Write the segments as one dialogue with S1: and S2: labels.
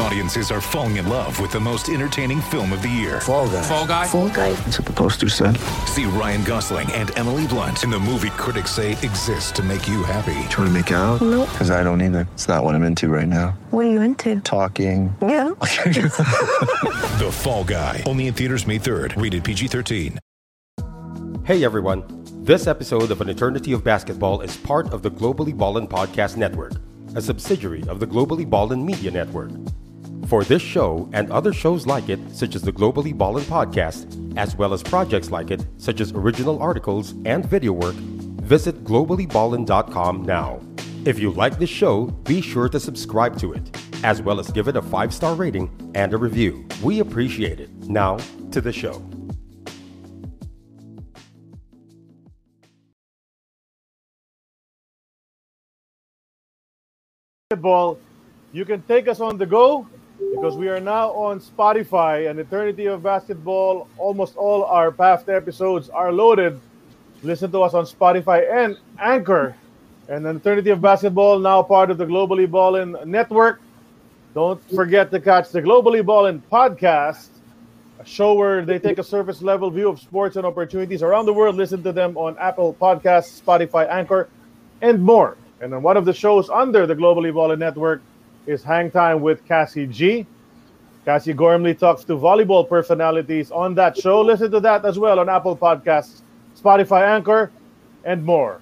S1: Audiences are falling in love with the most entertaining film of the year.
S2: Fall guy.
S1: Fall Guy.
S3: Fall guy.
S2: That's what the poster said.
S1: See Ryan Gosling and Emily Blunt in the movie critics say exists to make you happy.
S2: Trying to make it out?
S3: Nope.
S2: Because I don't either. It's not what I'm into right now.
S3: What are you into?
S2: Talking.
S3: Yeah.
S1: The Fall Guy. Only in theaters May 3rd. Rated PG-13.
S4: Hey everyone! This episode of An Eternity of Basketball is part of the Globally Ballin Podcast Network, a subsidiary of the Globally Ballin Media Network. For this show and other shows like it, such as the Globally Ballin Podcast, as well as projects like it, such as original articles and video work, visit globallyballin.com now. If you like this show, be sure to subscribe to it, as well as give it a five star rating and a review. We appreciate it. Now, to the show.
S5: basketball, you can take us on the go because we are now on Spotify. and Eternity of Basketball. Almost all our past episodes are loaded. Listen to us on Spotify and Anchor. And An Eternity of Basketball, now part of the Globally Ballin Network. Don't forget to catch the Globally Ballin podcast, a show where they take a surface level view of sports and opportunities around the world. Listen to them on Apple Podcasts, Spotify, Anchor, and more. And then one of the shows under the Globally Ballin Network is Hang Time with Cassie G. Cassie Gormley talks to volleyball personalities on that show. Listen to that as well on Apple Podcasts, Spotify, Anchor, and more.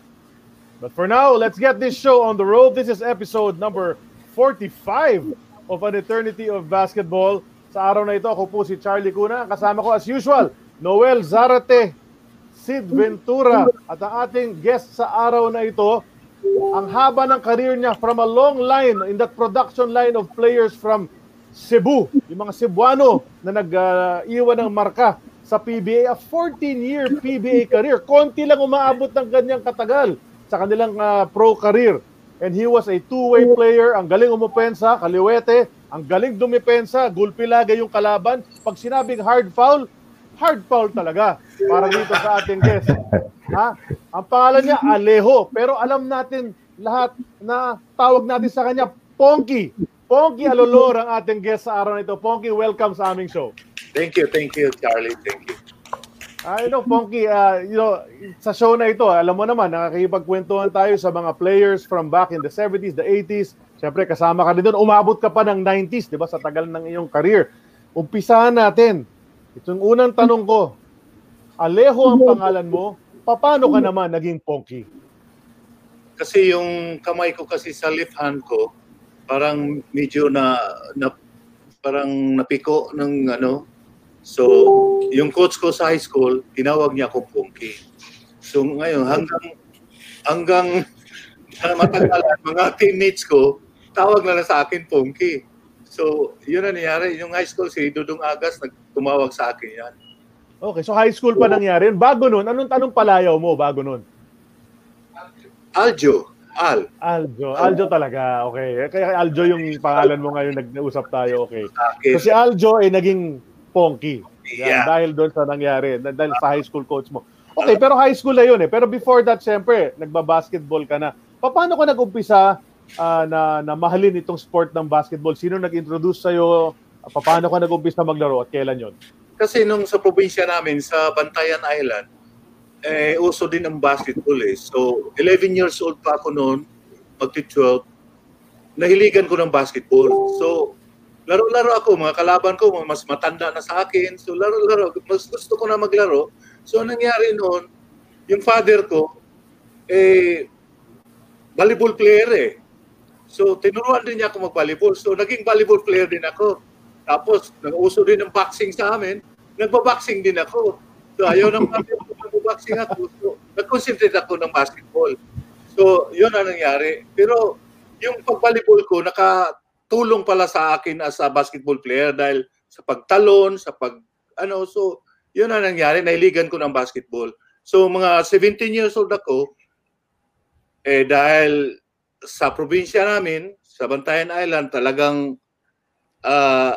S5: But for now, let's get this show on the road. This is episode number 45 of An Eternity of Basketball. Sa araw na ito, ako po si Charlie Cuna. Kasama ko as usual, Noel Zarate, Sid Ventura, at ang ating guest sa araw na ito, ang haba ng career niya from a long line in that production line of players from Cebu, yung mga Cebuano na nag-iwan ng marka sa PBA, a 14-year PBA career. Konti lang umaabot ng ganyang katagal sa kanilang uh, pro career. And he was a two-way player, ang galing umupensa, kaliwete, ang galing dumipensa, gulpi lagi yung kalaban. Pag sinabing hard foul, hard foul talaga para dito sa ating guest. Ha? Ang pangalan niya Alejo, pero alam natin lahat na tawag natin sa kanya Ponky. Ponky Alolor ang ating guest sa araw na ito. Ponky, welcome sa aming show.
S6: Thank you, thank you, Charlie. Thank you.
S5: I know, Ponky, uh, you know, sa show na ito, alam mo naman, nakakipagkwentuhan tayo sa mga players from back in the 70s, the 80s. Siyempre, kasama ka din doon. Umabot ka pa ng 90s, di ba, sa tagal ng iyong career. Umpisahan natin. Itong unang tanong ko, Alejo ang pangalan mo, paano ka naman naging Ponky?
S6: Kasi yung kamay ko kasi sa left hand ko, parang medyo na, na parang napiko ng ano. So, yung coach ko sa high school, tinawag niya ako Ponky. So ngayon, hanggang hanggang matagalan, mga teammates ko, tawag na lang sa akin Ponky. So, yun na nangyari. Yung high school, si Dudong Agas, nagtumawag sa akin yan.
S5: Okay, so high school pa nangyari yun. Bago nun, anong tanong palayaw mo bago nun?
S6: Aljo, Al.
S5: Aljo. Aljo talaga. Okay. Kaya Aljo yung pangalan mo ngayon nag-usap tayo. Okay. So si Aljo ay naging Ponky. Yan,
S6: Yeah.
S5: Dahil doon sa nangyari. dah- Dahil sa high school coach mo. Okay, pero high school na yun eh. Pero before that, syempre, nagba-basketball ka na. Pa- Paano ka nag-umpisa ah, na, na mahalin itong sport ng basketball? Sino nag-introduce sa'yo? Ah, pa- Paano ka nag-umpisa maglaro at kailan yon?
S6: Kasi nung sa probinsya namin, sa Bantayan Island, eh, uso din ang basketball eh. So, 11 years old pa ako noon, magti-12, nahiligan ko ng basketball. So, laro-laro ako, mga kalaban ko, mas matanda na sa akin. So, laro-laro, mas gusto ko na maglaro. So, ang nangyari noon, yung father ko, eh, volleyball player eh. So, tinuruan din niya ako mag-volleyball. So, naging volleyball player din ako. Tapos, nag-uso din ng boxing sa amin. Nagpa-boxing din ako. So, ayaw ng mami ko nagpa-boxing ako. So, nag-concentrate ako ng basketball. So, yun ang nangyari. Pero, yung pag-volleyball ko, nakatulong pala sa akin as a basketball player dahil sa pagtalon, sa pag, ano, so, yun ang nangyari. Nailigan ko ng basketball. So, mga 17 years old ako, eh, dahil sa probinsya namin, sa Bantayan Island, talagang ah,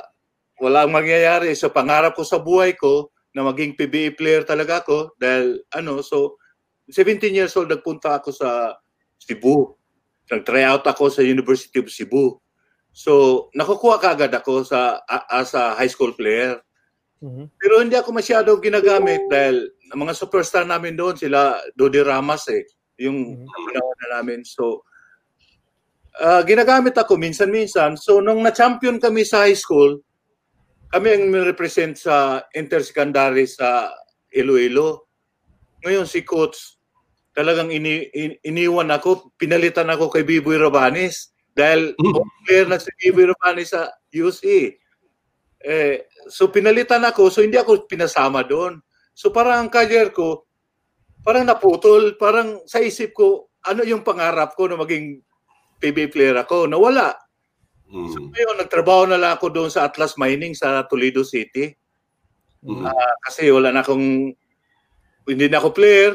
S6: walang mangyayari. So pangarap ko sa buhay ko, na maging PBA player talaga ako dahil ano, so 17 years old nagpunta ako sa Cebu. Nag-try out ako sa University of Cebu. So, nakukuha kaagad ako sa as a high school player.
S5: Mhm.
S6: Pero hindi ako masyado ginagamit dahil ang mga superstar namin doon sila Dodi Ramas eh, yung panahon na namin. So, ah, ginagamit ako minsan-minsan. So, nung na-champion kami sa high school, kami ang represent sa intersecondary sa Iloilo. Ngayon si coach talagang ini, in- iniwan ako, pinalitan ako kay Biboy Rabanes dahil player na si Biboy Rabanes sa UC. Eh, so pinalitan ako, so hindi ako pinasama doon. So parang ang career ko, parang naputol, parang sa isip ko, ano yung pangarap ko na maging PBA player ako, nawala. So ngayon, nagtrabaho na lang ako doon sa Atlas Mining sa Toledo City. Ah, kasi wala na akong, hindi na ako player,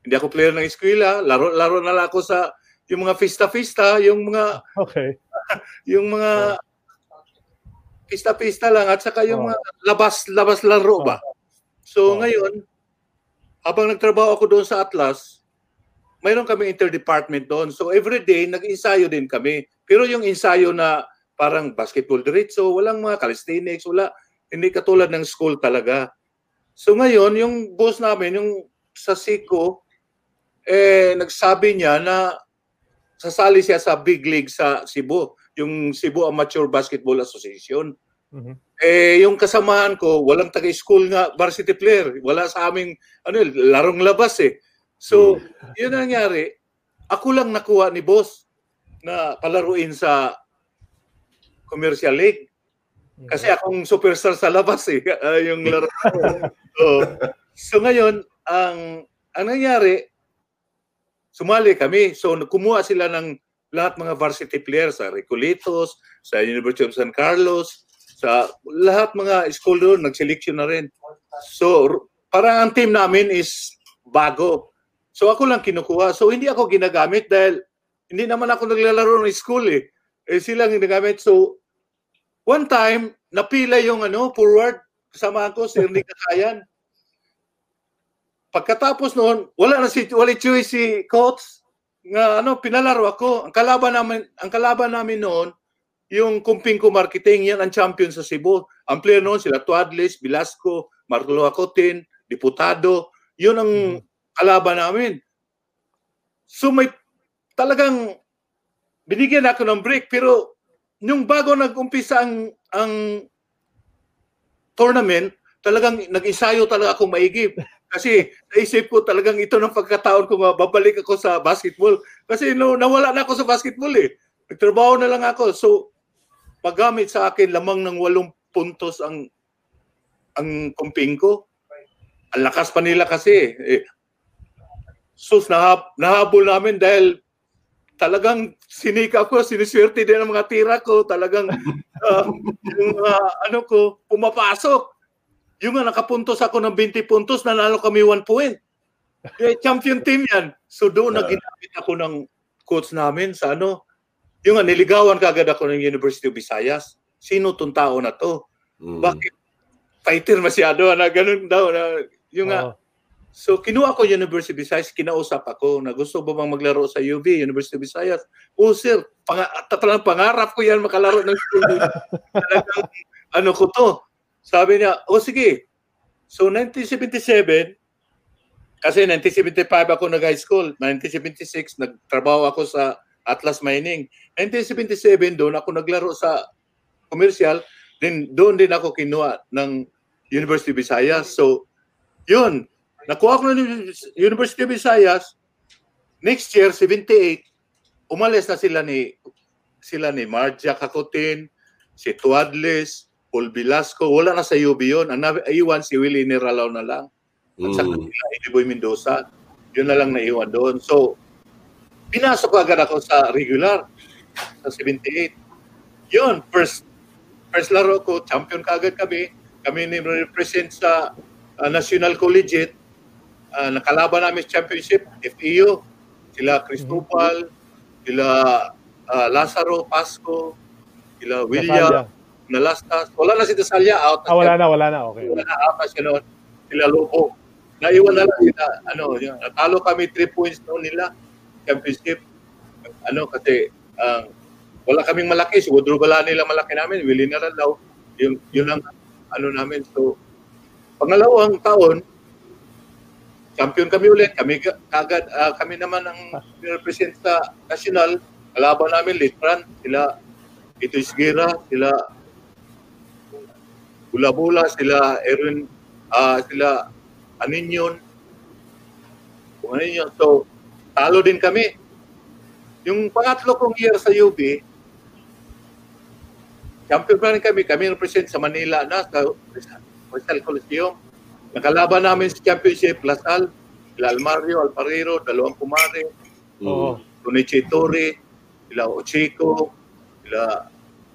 S6: hindi ako player ng eskwela, laro-laro na lang ako sa yung mga fista-fista, yung mga
S5: Okay.
S6: yung mga pista-pista lang at saka yung
S5: Oh.
S6: mga labas-labas laro ba. So
S5: Oh.
S6: ngayon, habang nagtrabaho ako doon sa Atlas, mayroon kami interdepartment doon. So every day nag-ensayo din kami. Pero yung ensayo na parang basketball diretso, walang mga calisthenics, wala hindi katulad ng school talaga. So ngayon, yung boss namin, yung sa SICO, eh nagsabi niya na sasali siya sa big league sa Cebu, yung Cebu Amateur Basketball Association.
S5: Mhm.
S6: Eh, yung kasamahan ko, walang taga-school nga varsity player. Wala sa aming, ano, larong labas eh. So, yun ang nangyari. Ako lang nakuha ni boss na palaruin sa commercial league. Kasi akong superstar sa labas eh, ah, yung laro so, so ngayon, ang, ang nangyari, sumali kami. So kumuha sila ng lahat mga varsity players sa Recolitos, sa University of San Carlos, sa lahat mga school doon, nag-selection na rin. So parang ang team namin is bago. So ako lang kinukuha. So hindi ako ginagamit dahil hindi naman ako naglalaro ng school eh. Eh sila ang ginagamit. So one time, napila yung ano, forward, kasama ko si Ernie Kakayan. Pagkatapos noon, wala na si wala choice si coach nga ano pinalaro ako. Ang kalaban namin ang kalaban namin noon yung Kumping ko Marketing, yan ang champion sa Cebu. Ang player noon sila Tuadles, Velasco, Marlo Acotin, Diputado. Yun ang kalaban namin. So may talagang binigyan ako ng break pero nung bago nag-umpisa ang ang tournament, talagang nag-ensayo talaga ako maigi. Kasi naisip ko talagang ito ng pagkataon ko babalik ako sa basketball. Kasi no, nawala na ako sa basketball eh. Nagtrabaho na lang ako. So, paggamit sa akin, lamang ng walong puntos ang ang kumping ko. Ang lakas pa nila kasi. Eh, sus, nahab, nahabol namin dahil talagang sinika ko, siniswerte din ang mga tira ko. Talagang ah, yung mga ano ko, pumapasok. Yung nga nakapuntos ako ng 20 puntos, nanalo kami 1 point. Eh, champion team yan. So doon na ginamit ako ng coach namin sa ano. Yung nga, niligawan kagad ako ng University of Visayas. Sino tong tao na to? Bakit? Fighter masyado na ganun daw. Na, yung nga. So kinuha ko University of Visayas, kinausap ako na gusto ba bang maglaro sa UV, University of Visayas. Oh sir, pang talagang pangarap ko yan makalaro ng school. Talagang ano ko to. Sabi niya, oh sige. So 1977, kasi 1975 ako nag-high school. 1976, nagtrabaho ako sa Atlas Mining. 1977, doon ako naglaro sa commercial. Then doon din ako kinuha ng University of Visayas. So, yun. Nakuha ko ng University of Visayas. Next year, 78, umalis na sila ni sila ni Marja Kakutin, si Tuadles, Paul Velasco. Wala na sa UB yun. Ang naiwan si Willie Niralaw na lang. At sa kanila, Ediboy Mendoza. Yun na lang naiwan doon. So, pinasok agad ako sa regular sa 78. Yun, first first laro ko, champion kaagad kami. Kami ni represent sa uh, National Collegiate. Uh, nakalaban namin sa championship, FEU. Sila Cristobal, sila uh, Lazaro, Pasco, sila William. Nalastas. Wala na si Dasalya, out na
S5: Ah, wala na, wala na. Okay.
S6: Wala na, out na siya noon. sila Lobo. Naiwan na lang sila, ano, yung, natalo kami 3 points noon nila, championship. Ano, kasi ang wala kaming malaki, si Woodrow Bala nila malaki namin, Willie Naralaw, yun, yun ang ano namin. So, pangalawang taon, champion kami ulit. Kami ka- kagad, ah, kami naman ang represent sa national. Kalaban namin, Litran, sila Ito Isgira, sila Bula-Bula, sila Erwin, ah, sila Aninyon. Kung Aninyon. So, talo din kami. Yung pangatlo kong year sa UB, champion pa rin kami. Kami represent sa Manila na, sa Rizal Coliseum. Nakalaban namin sa championship, Lasal, sila Almario, Alparero, dalawang kumare,
S5: Oo.
S6: Tony Chitori, sila Ochiko, sila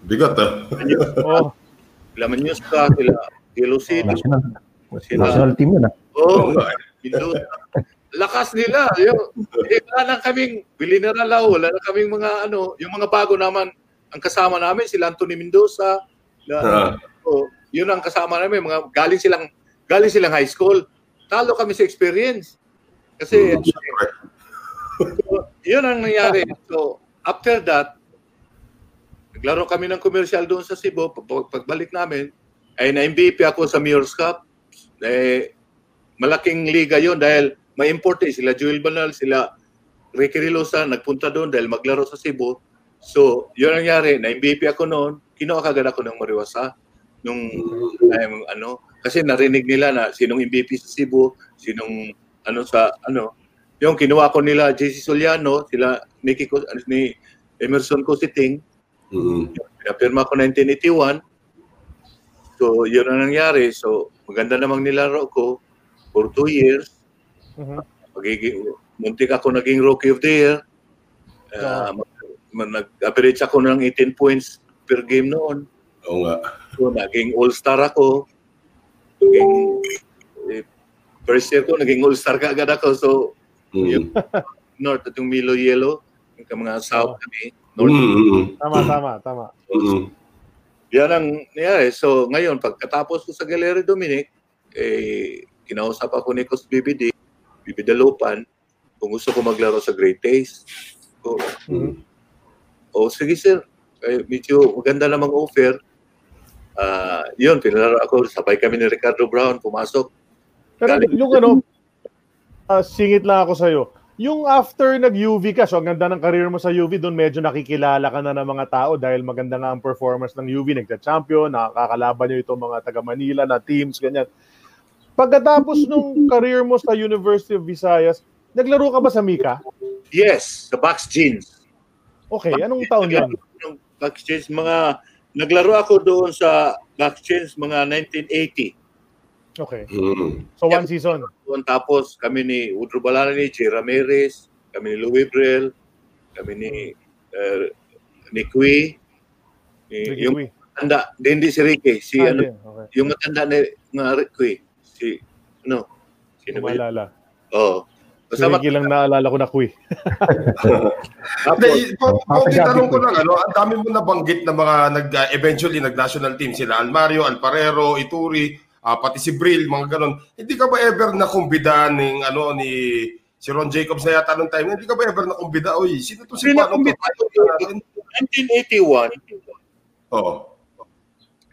S7: Bigat ah.
S5: Oo.
S6: sila Manyuska, sila Gelosino,
S8: National,
S6: sila
S8: national team yun ah.
S6: Oh, Mendoza. Lakas nila. Yung, eh, wala lang kaming, Billy Naralaw, wala lang kaming mga ano, yung mga bago naman, ang kasama namin, sila Anthony Mendoza, sila,
S7: Ah.
S6: oh, yun ang kasama namin, mga galing silang, galing silang high school. Talo kami sa experience. Kasi,
S7: Mm, syempre.
S6: so, yun ang nangyari. So, after that, naglaro kami ng commercial doon sa Cebu. Pag- Pagbalik namin, ay na-MVP ako sa Mayor's Cup. Eh, malaking liga yon dahil may import eh. Sila Joel Banal, sila Ricky Rilosa, nagpunta doon dahil maglaro sa Cebu. So, yun ang nangyari. Na-MVP ako noon. Kinuha kagad ako ng Mariwasa. Nung, time, ano, kasi narinig nila na sinong MVP sa Cebu, sinong, ano, sa, ano, yung kinuha ko nila, JC Soliano, sila, Nicky, ano, ni Emerson Cositing,
S7: Mm.
S6: Pinapirma ko 1981. So, yun ang nangyari. So, maganda namang nilaro ko for two years.
S5: Mhm.
S6: Magiging, muntik ako naging Rookie of the Year. Uh, mag- nag-average ako ng 18 points per game noon.
S7: Oo nga.
S6: So, naging all-star ako. Naging, eh, first year ko, naging all-star kaagad ako. So,
S7: Mm.
S6: North at yung Milo Yellow, yung mga South kami. North
S7: Mm, mm,
S5: Tama, tama, tama.
S7: mm.
S6: Yan ang nangyari. So ngayon, pagkatapos ko sa Galeri Dominic, eh, kinausap ako ni Cos BBD, BBD Lupan, kung gusto ko maglaro sa Great Taste. So,
S5: Mhm.
S6: oh, sige sir, eh, medyo maganda namang offer. Ah, yun, pinalaro ako, sabay kami ni Ricardo Brown, pumasok.
S5: Pero
S6: Galing-
S5: yung ano, ah, singit lang ako sa'yo. Yung after nag-UV ka, so ang ganda ng career mo sa UV, doon medyo nakikilala ka na ng mga tao dahil maganda nga ang performance ng UV, nagka-champion, nakakalaban nyo itong mga taga Manila na teams, ganyan. Pagkatapos nung career mo sa University of Visayas, naglaro ka ba sa Mika?
S6: Yes, sa Box Jeans.
S5: Okay, anong taon?
S6: Ng Box Jeans, mga, naglaro ako doon sa Jeans mga 1980.
S5: Okay.
S7: Mm.
S5: So one season.
S6: doon. Tapos kami ni Woodrow Balarani, Che Ramirez, kami ni Louis Brel, kami ni uh, ni Cui, ni,
S5: Ricky
S6: yung
S5: Cui.
S6: matanda, di, hindi si Ricky, si
S5: Ah,
S6: ano.
S5: Okay.
S6: yung matanda ni nga Cui, si ano, sino ba yun?
S5: Maalala.
S6: Oo.
S5: Si
S6: Kasama,
S5: Ricky lang naalala ko na
S6: tapos,
S7: Hindi, po, po, tanong ko lang, ano, ang dami mo nabanggit na mga nag, uh, eventually nag-national team sila, Almario, Alparero, Ituri, ah, pati si Brill, mga ganon. Hindi ka ba ever nakumbida ng, ano, ni si Ron Jacobs na yata nung time, hindi ka ba ever nakumbida? Oy, sino to si
S6: Hindi
S7: Paano to?
S6: nakumbida. 1981,
S7: Oo.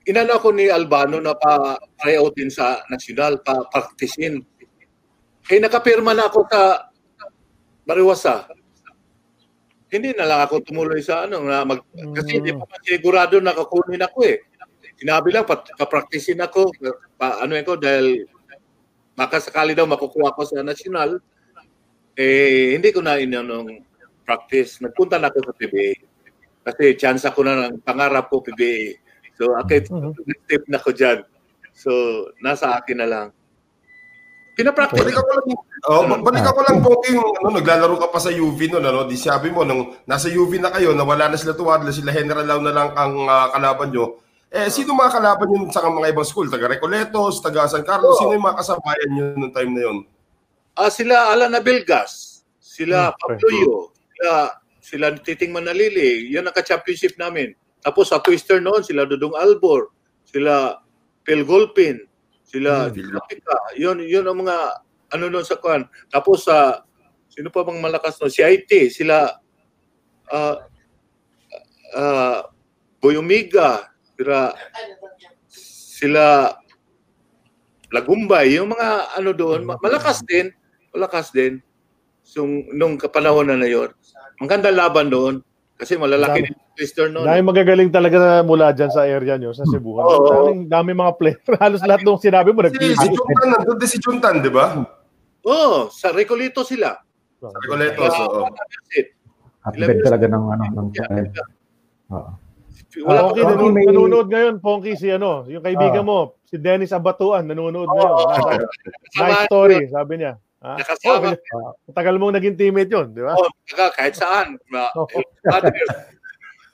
S6: inano ako ni Albano na pa tryoutin sa national, pa practicein. Eh, nakapirma na ako sa Mariwasa. Hindi na lang ako tumuloy sa ano, na mag, kasi hindi pa sigurado na kakunin ako eh. Sinabi lang, pa, pa-practicein ako, pa, ano ko, dahil baka sakali daw makukuha ko sa national, eh, hindi ko na inanong practice. Nagpunta na ako sa PBA. Kasi chance ako na ng pangarap ko PBA. So, akit, step na ko dyan. So, nasa akin na lang. Pinapractice.
S7: Balik ako lang, oh, balik ako lang po yung ano, naglalaro ka pa sa UV noon, ano, di sabi mo, nung nasa UV na kayo, nawala na sila Tuwadla, sila General Lau na lang ang ah, kalaban nyo. Eh, sino mga kalaban nyo sa mga ibang school? Taga Recoletos, taga San Carlos, sino yung mga kasabayan nyo nung time na yun?
S6: Ah, sila Alan Abelgas, sila
S5: Hmm.
S6: Pabloyo, sila, sila Titing Manalili, yan ang ka-championship namin. Tapos sa Twister noon, sila Dudong Albor, sila Phil Golpin, Sila,
S7: Hmm.
S6: Africa. Yun, yun ang mga, ano nun sa kwan. Tapos sa, sino pa bang malakas no? Si IT, sila, ah, ah, Boy Omega, sila, sila, Lagumbay, yung mga ano doon, ma- malakas din, malakas din. So, nung kapanahon na na yun. Ang ganda laban doon. Kasi malalaki
S5: Dami.
S6: din yung twister noon.
S5: Dahil magagaling talaga na mula dyan sa area nyo, sa Cebu.
S6: Oo.
S5: Daming, daming mga player. Halos lahat nung sinabi mo,
S7: Si,
S5: nag
S7: si Juntan, nandun din si Juntan, di ba?
S6: Oo, oh, sa Recolito sila.
S7: Sa Recoletos, oo.
S8: Hotbed talaga ng ano ng Oo.
S6: Wala
S5: Ponky,
S6: pa-
S5: nanonood,
S8: may-
S5: nanonood ngayon, Ponky, si ano, yung kaibigan
S8: Ah.
S5: mo, si Dennis Abatuan, nanonood ngayon. Nice,
S6: Kasama
S5: nice story, sabi niya. Ha?
S6: Nakasama.
S5: Oh, tagal mong naging teammate yun, di ba?
S6: Oh, taga, kahit saan. Ma,
S5: Oo.
S6: father.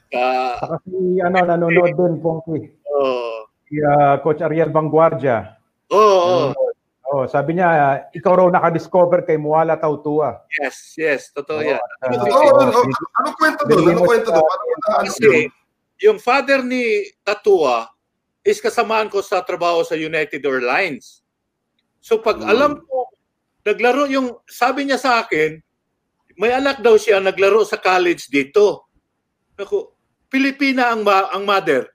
S6: Ah,
S8: Saka si ano nanonood din Pongki.
S6: oh,
S8: Si ah, Coach Ariel Vanguardia.
S6: oh, oh,
S8: Oh, sabi niya ah, ikaw raw naka-discover kay Muala Tautua.
S6: yes, yes, totoo yan.
S8: Ah,
S7: Oo, oo, oo. Ano kwento doon? Ano kwento doon? Na ano yun?
S6: Kasi yung father ni Tatua is kasamaan ko sa trabaho sa United Airlines. So pag
S7: Hmm.
S6: alam ko, naglaro yung, sabi niya sa akin, may anak daw siya naglaro sa college dito. Ako, Pilipina ang ma- ang mother.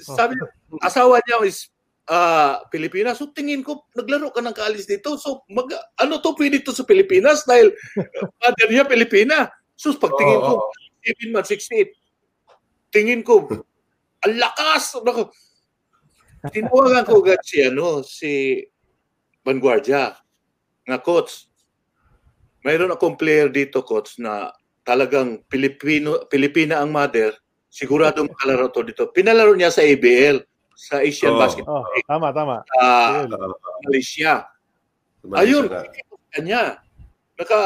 S6: Sabi niya, asawa niya is ah, Pilipina. So tingin ko, naglaro ka ng college dito. So mag, ano to, pwede to sa Pilipinas dahil mother niya Pilipina. So pagtingin ko,
S7: oo.
S6: 7 months, 68. Tingin ko, ang lakas! Naku. Tinawagan ko agad si, ano, si Vanguardia, nga coach. Mayroon akong player dito, coach, na talagang Pilipino, Pilipina ang mother. Sigurado makalaro to dito. Pinalaro niya sa ABL, sa Asian
S7: Oo.
S6: Basketball
S5: Oh,
S6: League,
S5: tama, tama.
S6: sa
S5: Ayun.
S6: Malaysia.
S7: Tumalis
S6: Ayun,
S7: na.
S6: kanya. Naka,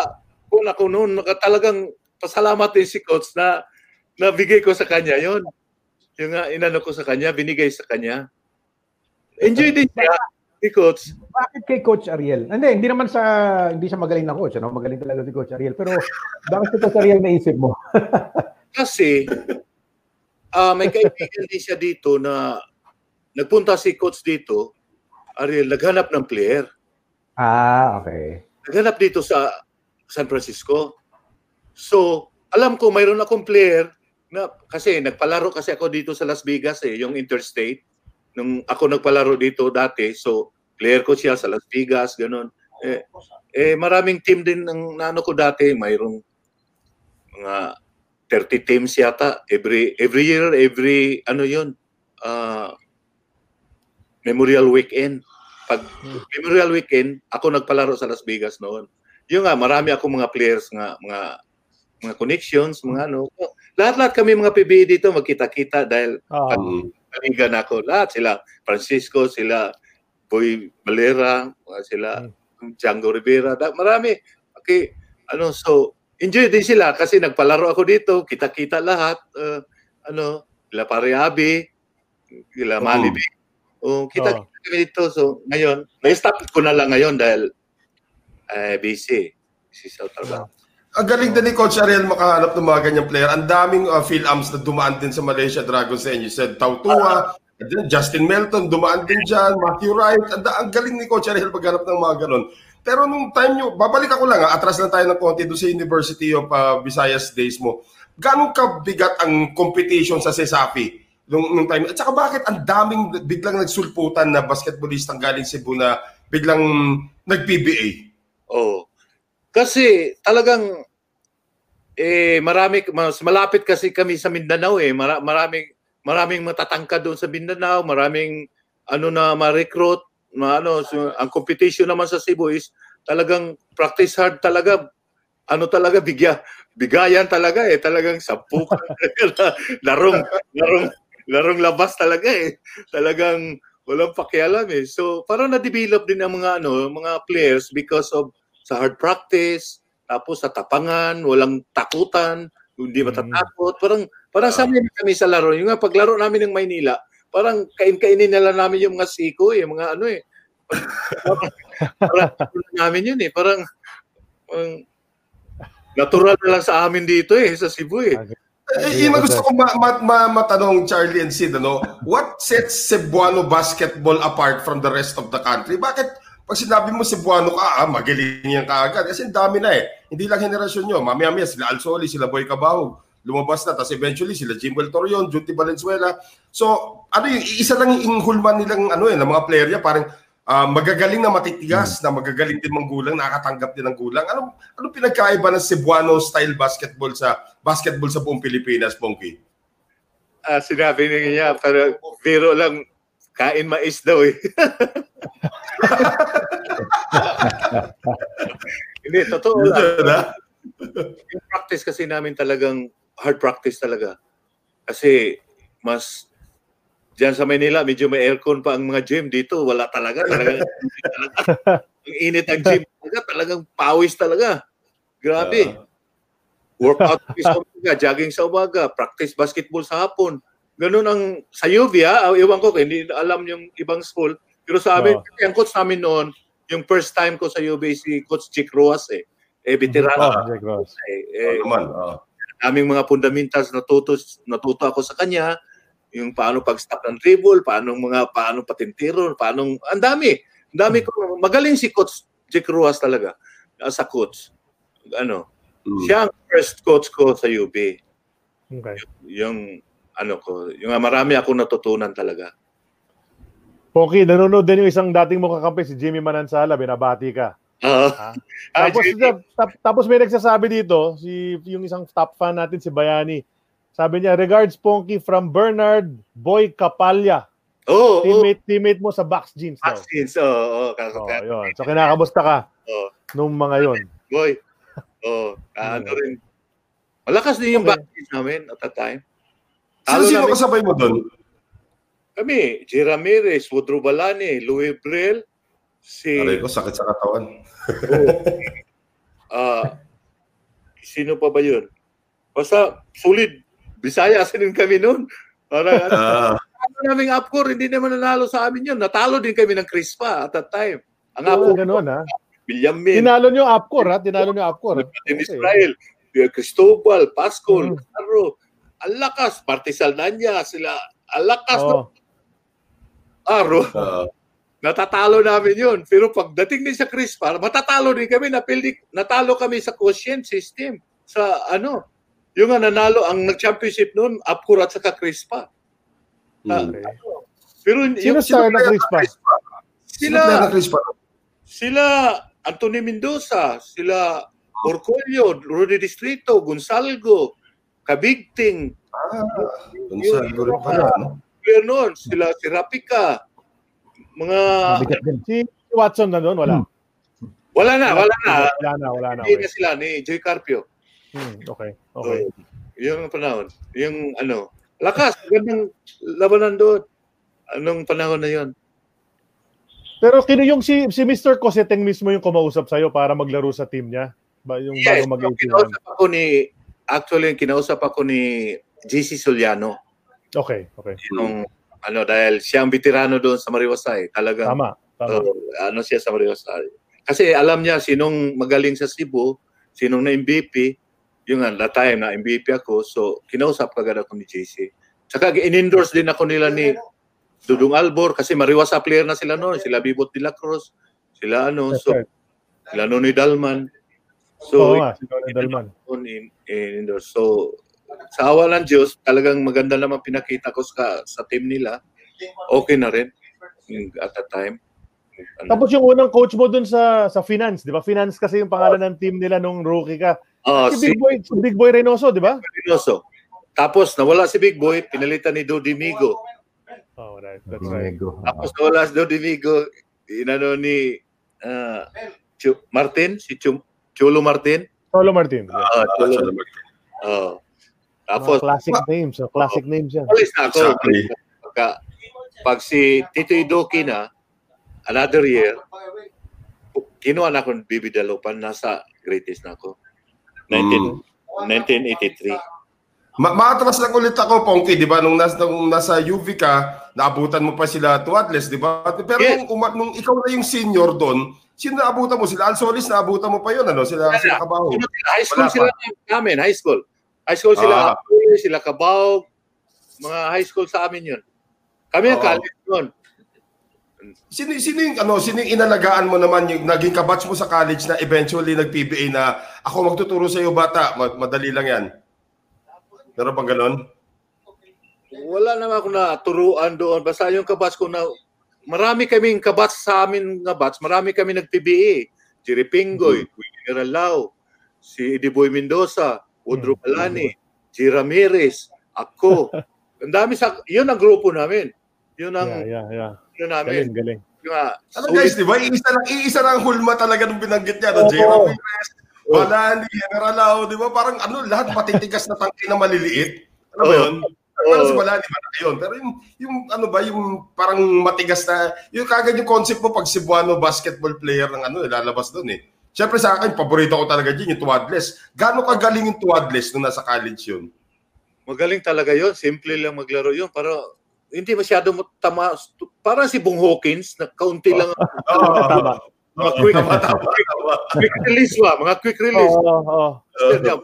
S6: kung ako noon, naka talagang pasalamat din si coach na nabigay ko sa kanya yon Yung nga, inano ko sa kanya, binigay sa kanya. Enjoy din siya, si coach.
S8: Bakit kay Coach Ariel? Hindi, hindi naman sa hindi siya magaling na coach, ano? Magaling talaga si Coach Ariel. Pero bakit si Coach Ariel naisip mo?
S6: Kasi, ah may kaibigan din siya dito na nagpunta si coach dito, Ariel, naghanap ng player.
S8: ah, okay.
S6: Naghanap dito sa San Francisco. So, alam ko mayroon akong player na kasi nagpalaro kasi ako dito sa Las Vegas eh, yung interstate. Nung ako nagpalaro dito dati, so player ko siya sa Las Vegas, ganun. Eh, eh maraming team din ng naano ko dati, mayroong mga 30 teams yata every every year, every ano yun, ah Memorial Weekend. Pag Memorial Weekend, ako nagpalaro sa Las Vegas noon. Yung nga, marami akong mga players, nga, mga mga connections, mga ano. Lahat-lahat kami mga PBA dito magkita-kita dahil
S5: Ah,
S7: Mm.
S6: kaligan ako. Lahat sila, Francisco, sila Boy Valera, mga sila Django Rivera, da, marami. Okay, ano, so, enjoy din sila kasi nagpalaro ako dito, kita-kita lahat. Uh, ano, sila Pariabi, sila
S7: Oo.
S6: Malibi. Oh, kita-kita
S5: Oo.
S6: kami dito. So, ngayon, na-stop ko na lang ngayon dahil eh, busy. Busy sa trabaho.
S7: Ang galing din ni Coach Ariel makahanap ng mga ganyang player. Ang daming uh, Phil-Ams na dumaan din sa Malaysia Dragons and you said Tautua, and Justin Melton dumaan din dyan, Matthew Wright. Ang, ang galing ni Coach Ariel paghanap ng mga ganon. Pero nung time nyo, babalik ako lang, atras lang tayo ng konti doon sa University of uh, Visayas days mo. Gano'ng kabigat ang competition sa CESAPI nung, nung time? At saka bakit ang daming biglang nagsulputan na basketballistang galing Cebu na biglang nag-PBA?
S6: Oh. Kasi talagang eh marami mas malapit kasi kami sa Mindanao eh. Mara, maraming maraming matatangkad doon sa Mindanao, maraming ano na ma-recruit, ma, ano, so, ang competition naman sa Cebu is talagang practice hard talaga. Ano talaga bigya bigayan talaga eh talagang sampu larong larong larong labas talaga eh talagang walang pakialam eh so parang na-develop din ang mga ano mga players because of sa hard practice, tapos sa tapangan, walang takutan, hindi matatakot. Parang parang sa amin kami sa laro. Yung nga paglaro namin ng Maynila, parang kain-kainin na lang namin yung mga siko, eh, mga ano eh. parang, parang namin yun eh. Parang, parang natural na lang sa amin dito eh, sa Cebu eh.
S7: Eh, Eh, yun ang gusto ko ma- ma- ma- matanong Charlie and Sid, ano? What sets Cebuano basketball apart from the rest of the country? Bakit pag sinabi mo Cebuano ka, ah, magaling yan kaagad. Kasi dami na eh. Hindi lang henerasyon nyo. Mamaya-maya sila Alsoli, sila Boy Cabahog. Lumabas na. Tapos eventually sila Jimwell Torion, Junti Valenzuela. So, ano yung isa lang yung inghulman nilang ano eh, ng mga player niya. Parang ah, magagaling na matitigas, na magagaling din manggulang, nakakatanggap din ng gulang. Ano ano pinagkaiba ng Cebuano style basketball sa basketball sa buong Pilipinas, Pongki?
S6: Ah, sinabi niya, pero biro lang, kain mais daw eh. Hindi, totoo lang. Yung practice kasi namin talagang hard practice talaga. Kasi mas Diyan sa Manila, medyo may aircon pa ang mga gym. Dito, wala talaga. Talagang, talaga. Ang init ang gym talaga. Talagang pawis talaga. Grabe. Workout sa umaga, jogging sa umaga, practice basketball sa hapon. Ganun ang sa UV ha. Ah, Iwan ko, hindi alam yung ibang school. Pero sa amin, kasi ang coach namin noon, yung first time ko sa UV si Coach Chick Ruas eh. Eh, veterano.
S5: Oh, Jack Ross.
S6: Eh, eh,
S7: naman. oo.
S6: Aming mga fundamentals natuto natuto ako sa kanya yung paano pag-stop ng dribble, paano mga paano patintiro, paano ang dami. Ang dami ko magaling si coach Jack Ruas talaga as a coach. Ano,
S7: Mm.
S6: siya ang first coach ko sa UB.
S5: Okay.
S6: Yung ano ko, yung marami ako natutunan talaga.
S5: Poki, nanonood din yung isang dating mong kakampi, si Jimmy Manansala, binabati ka.
S6: Ah, ah,
S5: Tapos, tap- tapos may nagsasabi dito, si yung isang top fan natin, si Bayani. Sabi niya, regards Ponky from Bernard Boy Capalla.
S6: Oo, oh,
S5: Teammate, teammate mo sa Box Jeans daw.
S6: vaccines. Oo, oh,
S5: Oh, yun. So kinakamusta ka
S6: Oo.
S5: nung mga yon?
S6: boy. Oh, ano rin. Malakas din yung
S5: Okay.
S6: vaccines namin at that time.
S7: Sino sino kasabay mo doon?
S6: Kami, J. Ramirez, Woodrow Balani, Louis Brel, si
S7: Aray ko, sakit sa katawan.
S6: ah sino pa ba yun? Basta solid. Bisaya din kami noon. Parang ano,
S7: Ah,
S6: ano naming upcore, hindi naman nanalo sa amin yun. Natalo din kami ng Crispa at that time. Ang
S5: Oo,
S6: upcore,
S5: ganun ha.
S6: William Min,
S5: Tinalo niyo Upcore ha? Tinalo niyo Upcore.
S6: Martin Israel, Pierre Cristobal, Pascal,
S5: Mm.
S6: Caro, ang lakas, Martisal Nanya, sila, ang lakas ng
S5: Oh,
S6: Aro.
S7: ah,
S6: Natatalo namin yun. Pero pagdating din sa Crispa, matatalo din kami. Napildi, natalo kami sa quotient system. Sa ano, yung nga nanalo, ang nag-championship noon, Apcor at saka Crispa. Ah,
S7: mm.
S6: Pero
S5: Sino
S6: yung,
S5: star ng Crispa?
S7: Sino player
S6: sila,
S7: ng Crispa?
S6: sila Anthony Mendoza, sila Orcolio, Rudy Distrito, Gonsalgo, Kabigting,
S7: Ah, Gonzalo rin pala, no?
S6: sila si Rapika, mga.
S5: Si Watson na doon, wala.
S6: wala na, wala na.
S5: Wala na, wala na.
S6: Hindi na
S5: Okay.
S6: sila ni Joy Carpio.
S5: Hmm, okay. Okay.
S6: So, yung panahon, yung ano, lakas, gandang labanan doon. Anong panahon na yon?
S5: Pero kino yung si si Mr. Coseteng mismo yung kumausap sa'yo para maglaro sa team niya? Ba yung
S6: Yes,
S5: bago mag
S6: kinausap ako ni, actually, kinausap ako ni JC Soliano.
S5: Okay, okay.
S6: Yung, ano, dahil siya ang veterano doon sa Mariwasay. Talagang,
S5: Tama. Tama.
S6: uh, ano siya sa Mariwasay. Kasi alam niya sinong magaling sa Cebu, sinong na MVP, yung nga, that time na MVP ako, so kinausap kagad ako ni JC. Tsaka in-endorse din ako nila ni Dudong Albor kasi mariwasa player na sila noon. Sila Bibot de la Cruz, sila ano, so sila Noni Dalman.
S5: Oo
S6: So,
S5: nga, si Dalman.
S6: in, in endorse. So, sa awa ng Diyos, talagang maganda naman pinakita ko sa, sa team nila. Okay na rin mm, at that time. Ano,
S5: Tapos yung unang coach mo dun sa sa finance, di ba? Finance kasi yung pangalan ng team nila nung rookie ka.
S6: ah,
S5: Si
S6: si
S5: Big Boy, si Big Boy Reynoso, di ba?
S6: Reynoso. Tapos nawala si Big Boy, pinalitan ni Dodi Migo.
S5: Oh, right. That's right.
S6: Tapos nawala si Dodi Migo, inano ni ah, Chu- Martin, si Chum, Chulo Martin.
S5: Martin. Yeah.
S6: Ah, Chulo. Oh. Tapos,
S5: Mga classic names. So classic names yan.
S6: alis na ako.
S7: Exactly.
S6: Pagka, pag si Tito Idoki na, another year, kinuha na ako ng Bibi Dalupan, nasa greatest na ako. 19, 1983.
S7: Ma maatras lang ulit ako, Pongki, di ba? Nung, nas, nung nasa UV ka, naabutan mo pa sila Tuatles, di ba? Pero
S6: Yes.
S7: nung, uma- nung ikaw na yung senior doon, sino naabutan mo? Sila Alsolis, naabutan mo pa yun, ano? Sila, sila Kabaho.
S6: High school
S7: Wala
S6: sila namin, high school. High school sila,
S7: Ah.
S6: Apoy, sila Cabao, mga high school sa amin yun. Kami ang
S7: Oo.
S6: college yun.
S7: Sino, sino yung, ano, sino yung inalagaan mo naman yung naging kabatch mo sa college na eventually nag-PBA na ako magtuturo sa iyo bata, Ma- madali lang yan. Meron bang ganon?
S6: Wala naman ako na turuan doon. Basta yung kabats ko na, marami kaming kabats sa amin nga bats, marami kami nag-PBA. Jerry Pingoy, Willie Ralao, si Ediboy Mendoza, Woodrow Palani, G. Ramirez, ako. Ang dami sa, yun ang grupo namin. Yun ang,
S5: Yeah, yeah, yeah.
S6: yun namin.
S5: Galing, galing.
S6: Yung,
S7: Ano
S6: solid-
S7: guys, di ba? Iisa lang, iisa lang hulma talaga nung binanggit niya.
S5: Oo.
S7: J. Ramirez, Balani, Generalao, di ba? Parang ano, lahat matitigas na tangki na maliliit. Ano ba
S6: Oo.
S7: yun? Pero
S6: Oo.
S7: si Balani, malaki yun. Pero yung, yung ano ba, yung parang matigas na, yung kagad yung concept mo pag Cebuano basketball player ng ano, lalabas doon eh. Siyempre sa akin, paborito ko talaga dyan, yung tuwadless. Gaano kagaling yung tuwadless nung nasa college yun?
S6: Magaling talaga yun. Simple lang maglaro yun. Pero hindi masyado mo tama. Parang si Bong Hawkins, na kaunti lang.
S5: Tama.
S6: mga quick,
S7: Tama, tama, tama.
S6: quick release ba? Mga quick release.
S5: Oo, oo.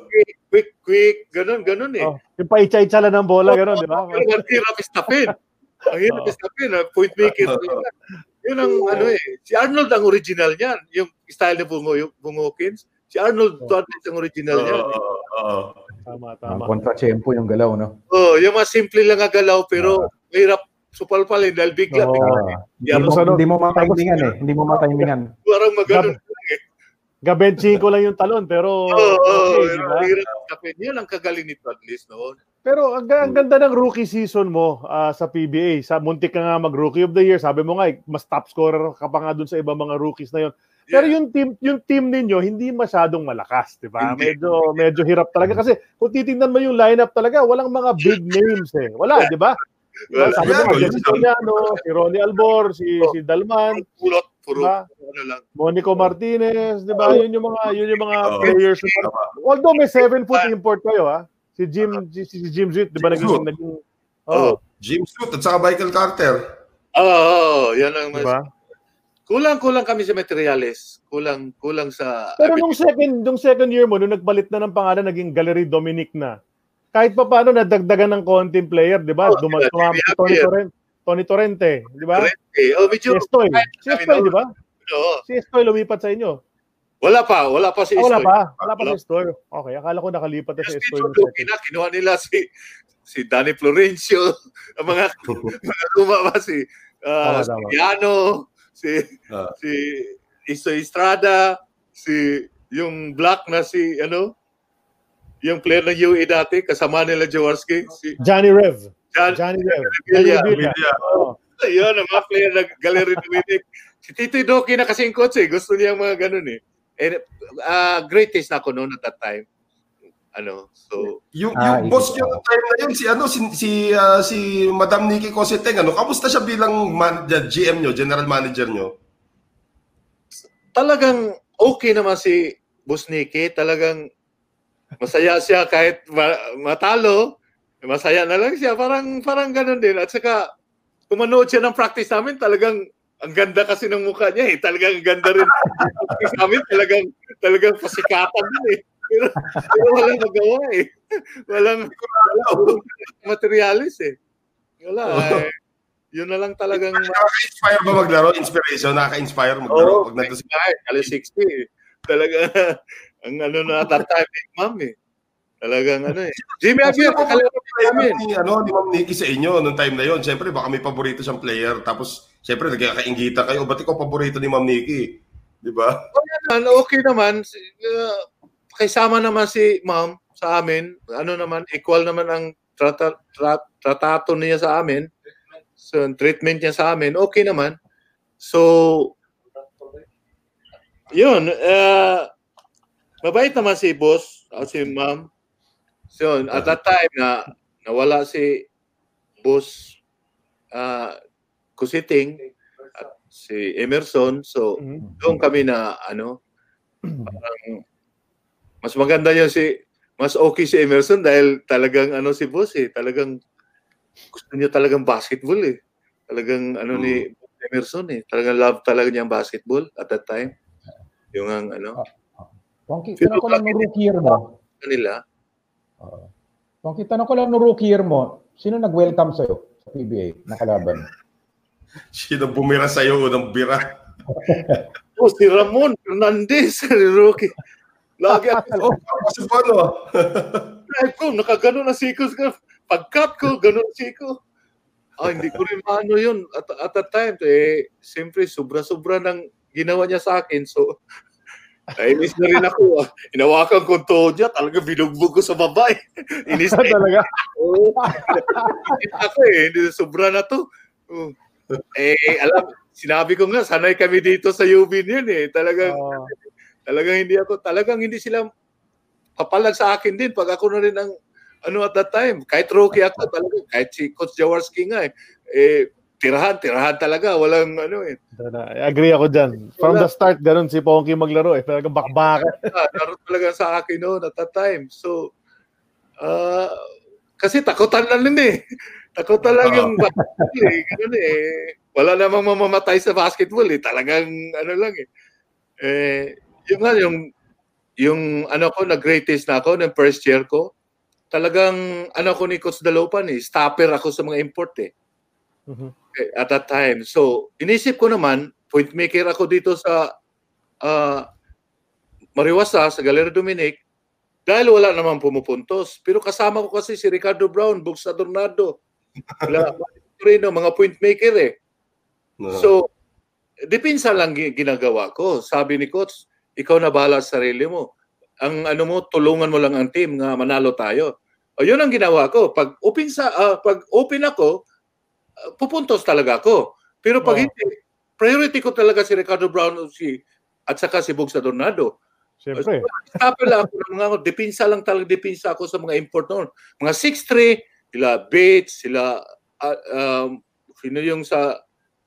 S6: quick, quick, quick. Ganun, ganun eh.
S5: Oh, yung paitsa-itsa lang ng bola, gano'n, di ba?
S6: Ang hirap istapin. Ang hirap
S5: Oo.
S6: istapin. Point maker. Yun ang ano eh. Si Arnold ang original niyan. Yung style ni Bungo, yung Bong Hawkins. Si Arnold Tuadles ang original niyan.
S7: Oo, oo.
S5: Tama,
S8: Ang
S5: tama.
S8: kontra-tiyempo yung galaw, no?
S6: Oh, yung mga simple lang ang galaw pero mahirap supalpalin dahil bigla.
S5: Oo.
S6: bigla
S8: Hindi mo,
S5: ano,
S8: hindi mo matimingan eh. Hindi mo matimingan.
S6: parang maganon.
S5: Gabenching ko lang yung talon, pero
S6: Oo, oh,
S5: okay, di ba?
S6: mahirap istapin. Yun ang kagaling ni Tuadles noon.
S5: Pero ang, ang ganda ng rookie season mo ah, sa PBA. Sa muntik ka nga mag-rookie of the year. Sabi mo nga, eh, mas top scorer ka pa nga dun sa ibang mga rookies na yon. Pero yung team yung team ninyo hindi masyadong malakas, 'di ba? Medyo medyo hirap talaga kasi kung titingnan mo yung lineup talaga, walang mga big names eh. Wala, 'di ba?
S6: Wala.
S5: Sabi mo,
S7: Yan,
S5: Jesse
S7: yun.
S5: Soriano, si Ronnie Albor, si si Dalman,
S6: Pulot, puro,
S5: Diba?
S6: ano lang.
S5: Monico Martinez, 'di ba? Yun yung mga yun yung mga
S7: Oo.
S5: players. Although may seven foot import kayo, ha? Si Jim si, si Jim Zwitt, 'di ba naging
S7: Zwitt.
S5: naging
S6: Oh.
S5: Oh,
S7: Jim Scoot at saka Michael Carter.
S6: Oo, oh, yan ang
S5: di ba?
S6: Kulang-kulang kami sa materials. Kulang kulang sa
S5: Pero nung second, nung second year mo, nung nagbalit na ng pangalan, naging Gallery Dominic na. Kahit pa paano, nadagdagan ng konting player, di ba?
S6: Oh,
S5: Duma-
S6: sila,
S5: tumama si Tony
S6: Javier.
S5: Torrente, Tony Torrente, di ba?
S6: Eh, oh,
S5: Si
S6: medyo
S5: Estoy. Si Estoy, di ba?
S6: Oo.
S5: Si Estoy lumipat sa inyo.
S6: Wala pa, wala pa si
S5: Ah, wala
S6: Estoy.
S5: pa. Wala pa
S6: Wala.
S5: si Estoy. Okay, akala ko nakalipat na si
S6: Kasi
S5: Estoy.
S6: na, kinuha nila si si Danny Florencio, ang mga mga luma pa si uh, si. Piano, si
S7: Ah.
S6: si Iso Estrada, si yung black na si ano, yung player ng UE dati, kasama nila Jaworski, si
S5: Johnny Rev.
S6: Jan,
S5: Johnny Rev.
S6: Villa.
S5: Villa. Oo.
S6: Ayun, ang mga player ng Gallery Dominic. Si Tito Doki na kasing coach eh. Gusto niya mga ganun eh. And, uh, great taste na ako noon at that time. Ano, so,
S7: Yung,
S8: Ah,
S7: yung boss noong time na yun, si ano, si si, ah, si Madam Nikki Cositeng, ano, kamusta siya bilang man, GM nyo, general manager nyo?
S6: talagang okay naman si Boss Nicky. Talagang masaya siya kahit ma- matalo. Masaya na lang siya. Parang, parang ganun din. At saka, kung manood siya ng practice namin, talagang ang ganda kasi ng mukha niya eh. Talagang ang ganda rin. practice namin, talagang, talagang pasikatan din eh. Pero, pero walang magawa eh. Walang, walang materialis eh. Wala eh. Yun na lang talagang...
S7: Nakaka-inspire ba maglaro? Inspiration, nakaka-inspire maglaro?
S6: Oo,
S7: Pag sa-
S6: kahit alas 60. eh. Talaga, ang ano na that time eh, ma'am eh. Talagang ano eh. Jimmy
S7: pa ba
S6: kalaro namin.
S7: ano, ni Ma'am Nikki sa inyo nung time na yon? Siyempre, baka may paborito siyang player. Tapos, siyempre, nagkakaingita kayo. Ba't ikaw paborito ni Ma'am Nikki? Di ba?
S6: Okay naman. Uh, kaisama naman si ma'am sa amin. Ano naman, equal naman ang trata, tra, tratato niya sa amin. So, treatment niya sa amin, okay naman. So, yun. Uh, mabait naman si boss, o si ma'am. So, at that time na nawala si boss uh, Kusiting at si Emerson. So,
S5: Mhm.
S6: doon kami na ano parang mas maganda yun si mas okay si Emerson dahil talagang ano si boss eh talagang gusto niya talagang basketball eh talagang ano ni Emerson eh talagang love talaga niya ang basketball at that time yung ang ano
S8: Wongki, tanong ko lang nung rookie year mo.
S6: kanila
S8: Oo. Kung kita ko lang no rookie year mo, sino nag-welcome sa'yo sa PBA na kalaban?
S7: Sino bumira sa'yo unang bira?
S6: Oh, si Ramon Fernandez, rookie. Lagi ako,
S7: Oh, kasi paano?
S6: drive ko, nakagano na siko. Pag-cut ko, ganun siko. Ah, hindi ko rin maano yun. At, at that time, eh, siyempre, sobra-sobra ng ginawa niya sa akin. So, Nainis na rin ako. Ah. Inawakan ko to niya. Talaga binugbog ko sa babae. Inis na
S5: Talaga.
S6: Oo. Ako eh. Hindi, Sobra na to. Oo. Eh, alam, sinabi ko nga, sanay kami dito sa UB yun eh. Talagang,
S5: Oo.
S6: talagang hindi ako, talagang hindi sila papalag sa akin din pag ako na rin ang ano at that time. Kahit rookie ako, talaga, kahit si Coach Jaworski nga eh, eh tirahan, tirahan talaga. Walang ano eh.
S5: I agree ako dyan. From the start, ganun si Ponky maglaro eh. Talagang bakbakan.
S6: Ah, laro talaga sa akin noon at that time. So, ah, kasi takutan lang din eh. Takutan lang yung basketball eh. Ganun eh. Wala namang mamamatay sa basketball eh. Talagang ano lang eh. Eh, yung nga, yung, yung ano ko, nag-greatest na ako, ng first year ko, talagang ano ko ni Coach Dalopan eh, stopper ako sa mga import eh.
S5: Mhm.
S6: Okay, at that time. So, inisip ko naman, point maker ako dito sa uh, Mariwasa, sa Galera Dominic, dahil wala naman pumupuntos. Pero kasama ko kasi si Ricardo Brown, Bugs Adornado, wala, Torino, mga point maker eh. So, dipinsa lang gi- ginagawa ko. Sabi ni Coach, ikaw na bahala sa sarili mo. Ang ano mo, tulungan mo lang ang team nga manalo tayo. O yun ang ginawa ko. Pag open sa ah, pag open ako, ah, pupuntos talaga ako. Pero pag
S5: Oo.
S6: hindi, priority ko talaga si Ricardo Brown o si at saka si Bugs Adornado.
S5: Siyempre.
S6: Stopper lang ako ng mga depinsa lang talaga depinsa ako sa mga import noon. Mga 6'3, sila Bates, sila ah, um, sino yung sa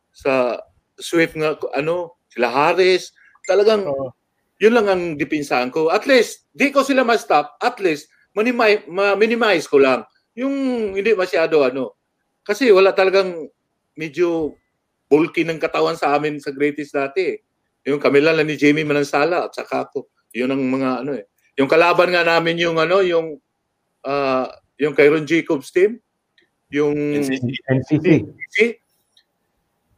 S6: sa Swift nga ano, sila Harris. Talagang
S5: Oo.
S6: yun lang ang dipinsahan ko. At least di ko sila ma-stop, at least minimize, ma-minimize ko lang. Yung hindi masyado ano. Kasi wala talagang medyo bulky ng katawan sa amin sa greatest dati. eh. Yung kami lang ni Jamie Manansala at saka ako. Yun ang mga ano eh. Yung kalaban nga namin yung ano, yung ah yung Kyron Jacobs team, yung
S8: NCC.
S6: si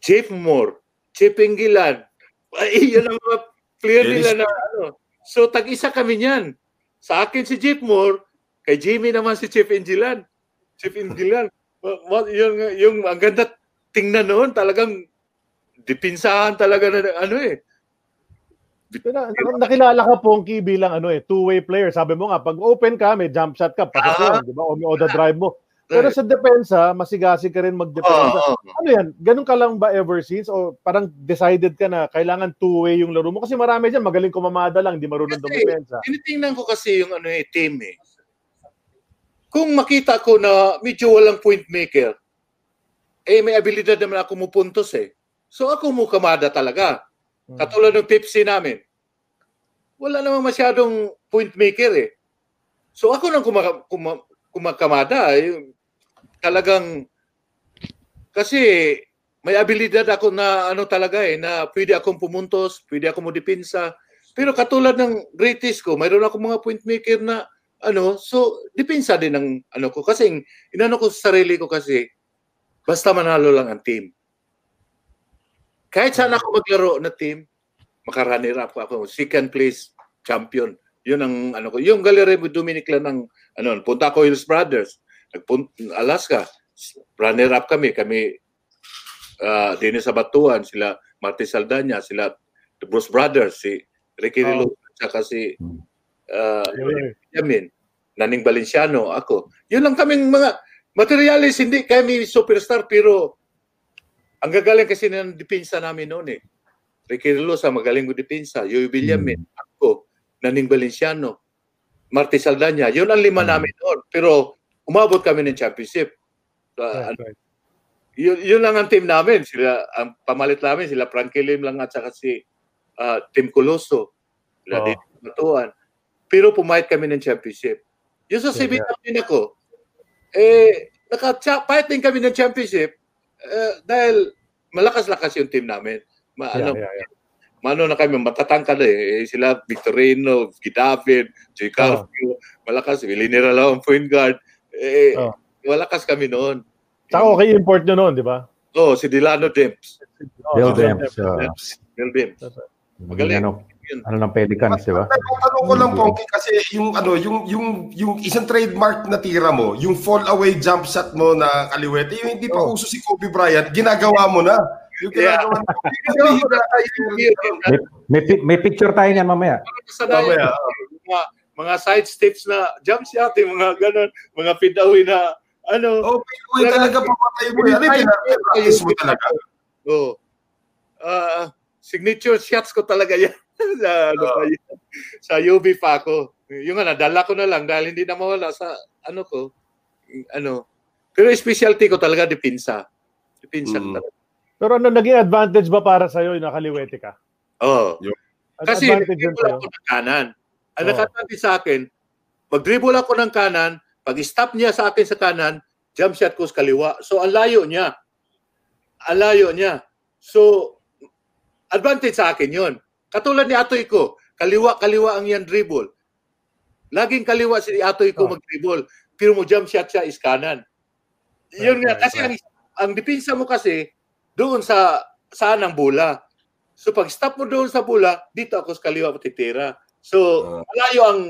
S6: Jeff Moore, Chip Engilan. Ay, yun ang mga player
S7: Dennis-
S6: nila na ano. So, tag-isa kami niyan. Sa akin si Jeff Moore, kay Jimmy naman si. Chip Engilan. Wa- wa- yung, yung ang ganda tingnan noon, talagang dipinsahan talaga na ano eh.
S5: Pero na- nakilala ka Ponky bilang ano eh, two-way player. Sabi mo nga, pag open ka, may jump shot ka, pasok yun, di ba? O may the drive mo. Pero sa depensa, masigasig ka rin magdepensa.
S6: Oo, oo.
S5: Ano yan? Ganun ka lang ba ever since? O parang decided ka na kailangan two-way yung laro mo? Kasi marami dyan, magaling kumamada lang, di marunong
S6: Kasi,
S5: dumepensa.
S6: Tinitingnan ko kasi yung ano eh, team eh. Kung makita ko na medyo walang point maker, eh may abilidad naman ako mupuntos eh. So ako mo kamada talaga.
S5: Hmm.
S6: Katulad ng Pepsi namin. Wala namang masyadong point maker eh. So ako nang kumaka, kuma, kumakamada. Eh. Talagang kasi may abilidad ako na ano talaga eh, na pwede akong pumuntos, pwede akong modipinsa. Pero katulad ng greatest ko, mayroon ako mga point maker na ano, so depensa din ng ano ko kasi inano ko sa sarili ko kasi basta manalo lang ang team. Kahit saan ako maglaro na team, makarunner up ako, second place champion. Yun ang ano ko. Yung Gallery Dominic lang ng ano, punta ko Hills Brothers, nagpunta Alaska, runner up kami, kami uh, Dennis Abatuan, sila Marty Saldana, sila the Bruce Brothers, si Ricky
S5: Oh.
S6: Rilo, saka si uh,
S5: Yun, eh.
S6: Yamin, Naning Valenciano, ako. Yun lang kaming mga materialis, hindi kami superstar, pero ang gagaling kasi ng depensa namin noon eh. Ricky Rilosa, magaling depensa. Yoy Villamin, ako, Naning Valenciano, Marty Saldana. Yun ang lima namin noon. Pero umabot kami ng championship. So,
S5: Right,
S6: ano,
S5: right.
S6: yun, yun lang ang team namin. Sila, ang pamalit namin, sila Frankie Lim lang at saka si ah, Tim Coloso. Sila din Matuan. Pero pumayat kami ng championship. Yung sa
S5: Sige.
S6: CB namin ako, eh, naka-fight din kami ng championship eh, dahil malakas-lakas yung team namin. Ma,
S5: Yeah,
S6: ano,
S5: yeah, yeah.
S6: mano na kami, matatangkad eh. eh sila, Victorino, Gidafin, Joy Calfio, malakas, Villanera lang ang point guard. Eh,
S5: Oh.
S6: malakas kami noon.
S5: Saka okay import nyo noon, di ba?
S6: Oh, si Delano Demps.
S5: Oh,
S8: Bill
S5: si
S8: Demps. uh,
S6: Bill Demps.
S8: Magaling. Ano, ano ng Pelicans, di ba?
S7: Tanong ko lang Pongki kasi yung ano yung yung yung isang trademark na tira mo, yung fall away jump shot mo na kaliwete, yung hindi pa uso si Kobe Bryant, ginagawa mo na. Yung
S6: Yeah.
S7: ginagawa tayo.
S8: May, may, pic- may picture tayo niyan mamaya.
S7: Mamaya.
S6: Mga, mga side steps na jump shot, yung mga ganun, mga away na ano.
S7: Oh, Pinoy talaga papatay mo yan. Practice mo talaga?
S6: Oh. Ah, signature shots ko talaga yan. sa, ano pa yun, sa UB pa ako. Yung nga, nadala ko na lang dahil hindi na mawala sa ano ko. Ano. Pero specialty ko talaga, dipinsa. Dipinsa
S7: Mm.
S6: talaga.
S5: Pero ano, naging advantage ba para sa'yo yung nakaliwete ka?
S6: Oh.
S5: Ad-
S6: Kasi
S5: advantage yun
S6: dribble
S5: sa'yo?
S6: ako ng kanan. Ang
S5: Oo.
S6: nakatati sa akin, pag dribble ako ng kanan, pag stop niya sa akin sa kanan, jump shot ko sa kaliwa. So, ang layo niya. Ang layo niya. So, advantage sa akin yon. Katulad ni Atoy ko, kaliwa-kaliwa ang yan dribble. Laging kaliwa si Atoy ko
S5: Oh.
S6: mag-dribble. Pero mo jump shot siya is kanan. Yun
S5: Right,
S6: nga,
S5: right,
S6: kasi ang, ang depensa mo kasi, doon sa saan ang bola. So pag stop mo doon sa bola, dito ako sa kaliwa matitira. So
S7: Ah.
S6: malayo ang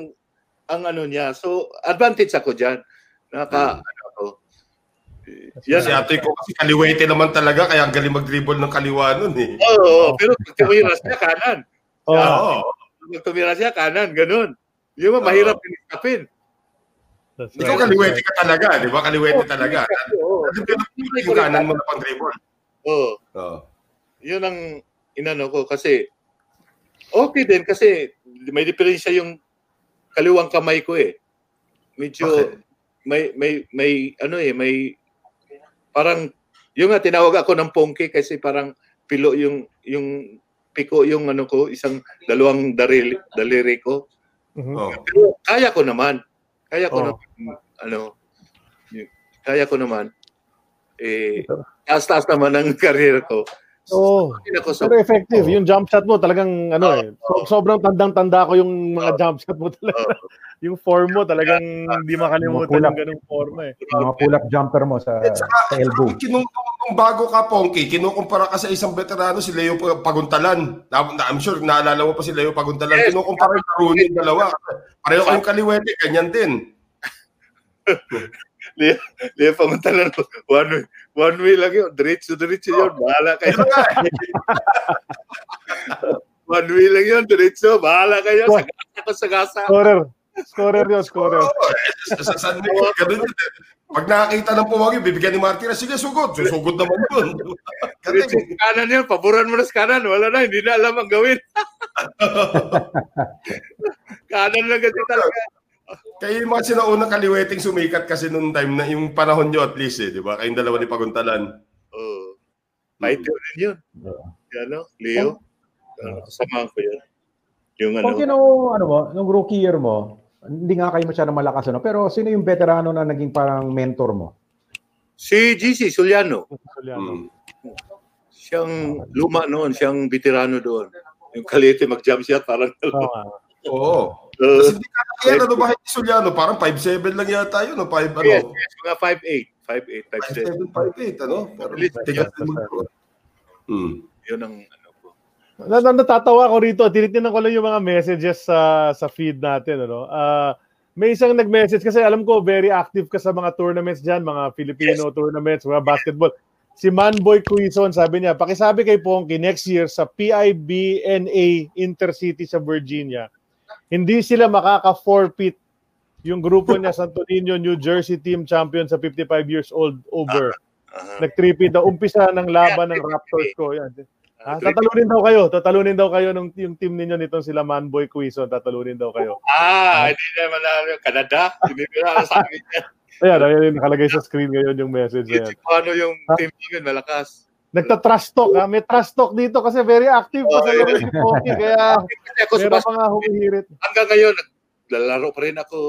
S6: ang ano niya. So advantage ako diyan. Naka
S7: Hmm.
S6: ano ako. Yan.
S7: Si atoy ko kasi kaliwete naman talaga, kaya ang galing mag-dribble ng kaliwa nun eh.
S6: Oo, oo, pero pag tumira siya kanan.
S5: Oh,
S7: Oo.
S6: Pag tumira siya kanan, ganun. Yung mga mahirap
S5: that's
S7: Ikaw
S5: right.
S7: kaliwete ka talaga, di ba? Kaliwete talaga.
S6: Oo.
S7: Yung kanan mo na pang-dribble.
S6: Oo.
S7: Oo.
S6: Yun ang inano ko kasi okay din kasi may diferensya yung kaliwang kamay ko eh. Medyo
S7: Bakit?
S6: may may may ano eh may parang yung nga tinawag ako ng pongke kasi parang pilo yung yung piko yung ano ko isang dalawang darili, daliri ko.
S5: Mhm.
S7: Oo.
S6: Pero kaya ko naman. Kaya ko
S5: Oh.
S6: naman ano kaya ko naman eh taas-taas naman ang career ko.
S5: Oo.
S6: Sa
S5: Pero effective.
S7: Oo.
S5: Yung jump shot mo talagang ano eh. So, sobrang tandang-tanda ko yung mga
S6: Oo.
S5: jump shot mo talaga. yung form mo talagang hindi makalimutan
S8: Yung
S5: ganung forma eh.
S8: Yung mga pull-up jumper mo sa, sa elbow.
S7: Kinung, nung bago ka, Pongki, kinukumpara ka sa isang veterano, si Leo Paguntalan. Na, na, I'm sure, naalala mo pa si Leo Paguntalan.
S6: Yes.
S7: Kinukumpara yung laro yung dalawa. Pareho kayong kaliwete, ganyan din.
S6: Leo, Leo Pamuntalan, one one way lang yun. Diretso, diretso yun. Bahala kayo.
S7: Nga,
S6: One way lang yun. Diretso. Bahala kayo. Sagasa ko sagasa.
S5: Scorer. Scorer yun, scorer.
S7: Eh, sa, sa San Miguel, ganun yun. eh. Pag nakakita ng puwagi, bibigyan ni Martinez, sige, sugod. Susugod naman yun.
S6: Diretso
S7: Kasi,
S6: sa kanan yun. Paboran mo na sa kanan. Wala na. Hindi na alam ang gawin. kanan lang kasi talaga.
S7: Kaya yung mga sinaunang kaliweting sumikat kasi nung time na yung panahon nyo at least eh, di ba? Kayong dalawa ni Paguntalan.
S6: Oh. Fighter din yun. Ano? Leo. Uh, samahan ko yun. Yung ano.
S8: Pag nung, ano mo, nung rookie year mo, hindi nga kayo masyadong malakas, ano? pero sino yung veterano na naging parang mentor mo?
S6: Si GC Suliano.
S5: Soliano.
S7: Mm.
S6: Siyang luma noon. Siyang veterano doon. Yung kalite mag-jump shot. Parang
S5: Oo nga.
S7: Oo.
S6: Uh,
S7: Kasi hindi ka kaya ano ba si Suliano? Parang 5'7 lang yata yun. No? 5, ano?
S6: yes, yes, mga 5'8". 5'8", 5'7".
S7: 5'7", 5'8", ano? Pero tigas naman ko. Hmm.
S6: Yun ang ano ko.
S5: Na, na, natatawa ko rito. Tinitingnan ko lang yung mga messages sa sa feed natin. Ano? Ah, may isang nag-message kasi alam ko very active ka sa mga tournaments diyan, mga Filipino tournaments, mga basketball. Si Manboy Quizon, sabi niya, pakisabi kay Pongki next year sa PIBNA Intercity sa Virginia, hindi sila makaka-forfeit yung grupo niya Santo Niño New Jersey team champion sa 55 years old over.
S6: Aha.
S5: Nag-tripit daw. Umpisa ng laban ng Raptors ko. Yan. Ah, tatalunin daw kayo. Tatalunin daw kayo ng yung team ninyo nitong sila Manboy Quizon. Tatalunin daw kayo.
S6: Ah, hindi naman na Canada. Hindi na sa akin. yan.
S5: Ayan, ayan yung nakalagay sa screen ngayon yung message na yan.
S6: Kung ano yung team yun, malakas.
S5: Nagta-trust talk. Ha? May trust talk dito kasi very active pa sa
S6: Oh,
S5: laro si Poki. Kaya
S6: ako
S5: meron pa nga humihirit.
S6: hanggang ngayon, naglalaro pa rin ako.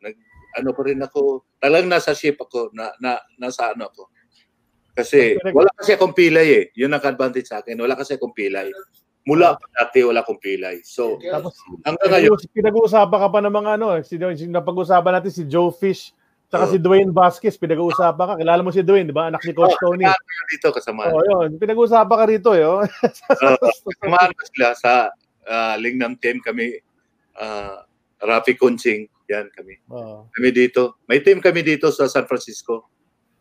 S6: Nag, ano pa rin ako. Talagang nasa shape ako. Na, na, nasa ano ako. Kasi wala kasi akong pilay eh. Yun ang advantage sa akin. Wala kasi akong pilay. Mula pa dati wala akong pilay. So,
S5: Tapos,
S6: hanggang ngayon,
S5: Pinag- Pinag-uusapan ka pa ng mga ano, eh, si, si, napag-usapan natin si Joe Fish, tsaka
S6: Oh.
S5: si Dwayne Vasquez, pinag-uusapan ka. Kilala mo si Dwayne, di ba? Anak ni Coach Tony.
S6: kasama dito kasama.
S5: Oh, yun. Pinag-uusapan ka rito, eh. oh.
S6: Samahan ko sila sa uh, Lingnam team kami, uh, Rafi Kunching, yan kami.
S5: Oh.
S6: Kami dito. May team kami dito sa San Francisco.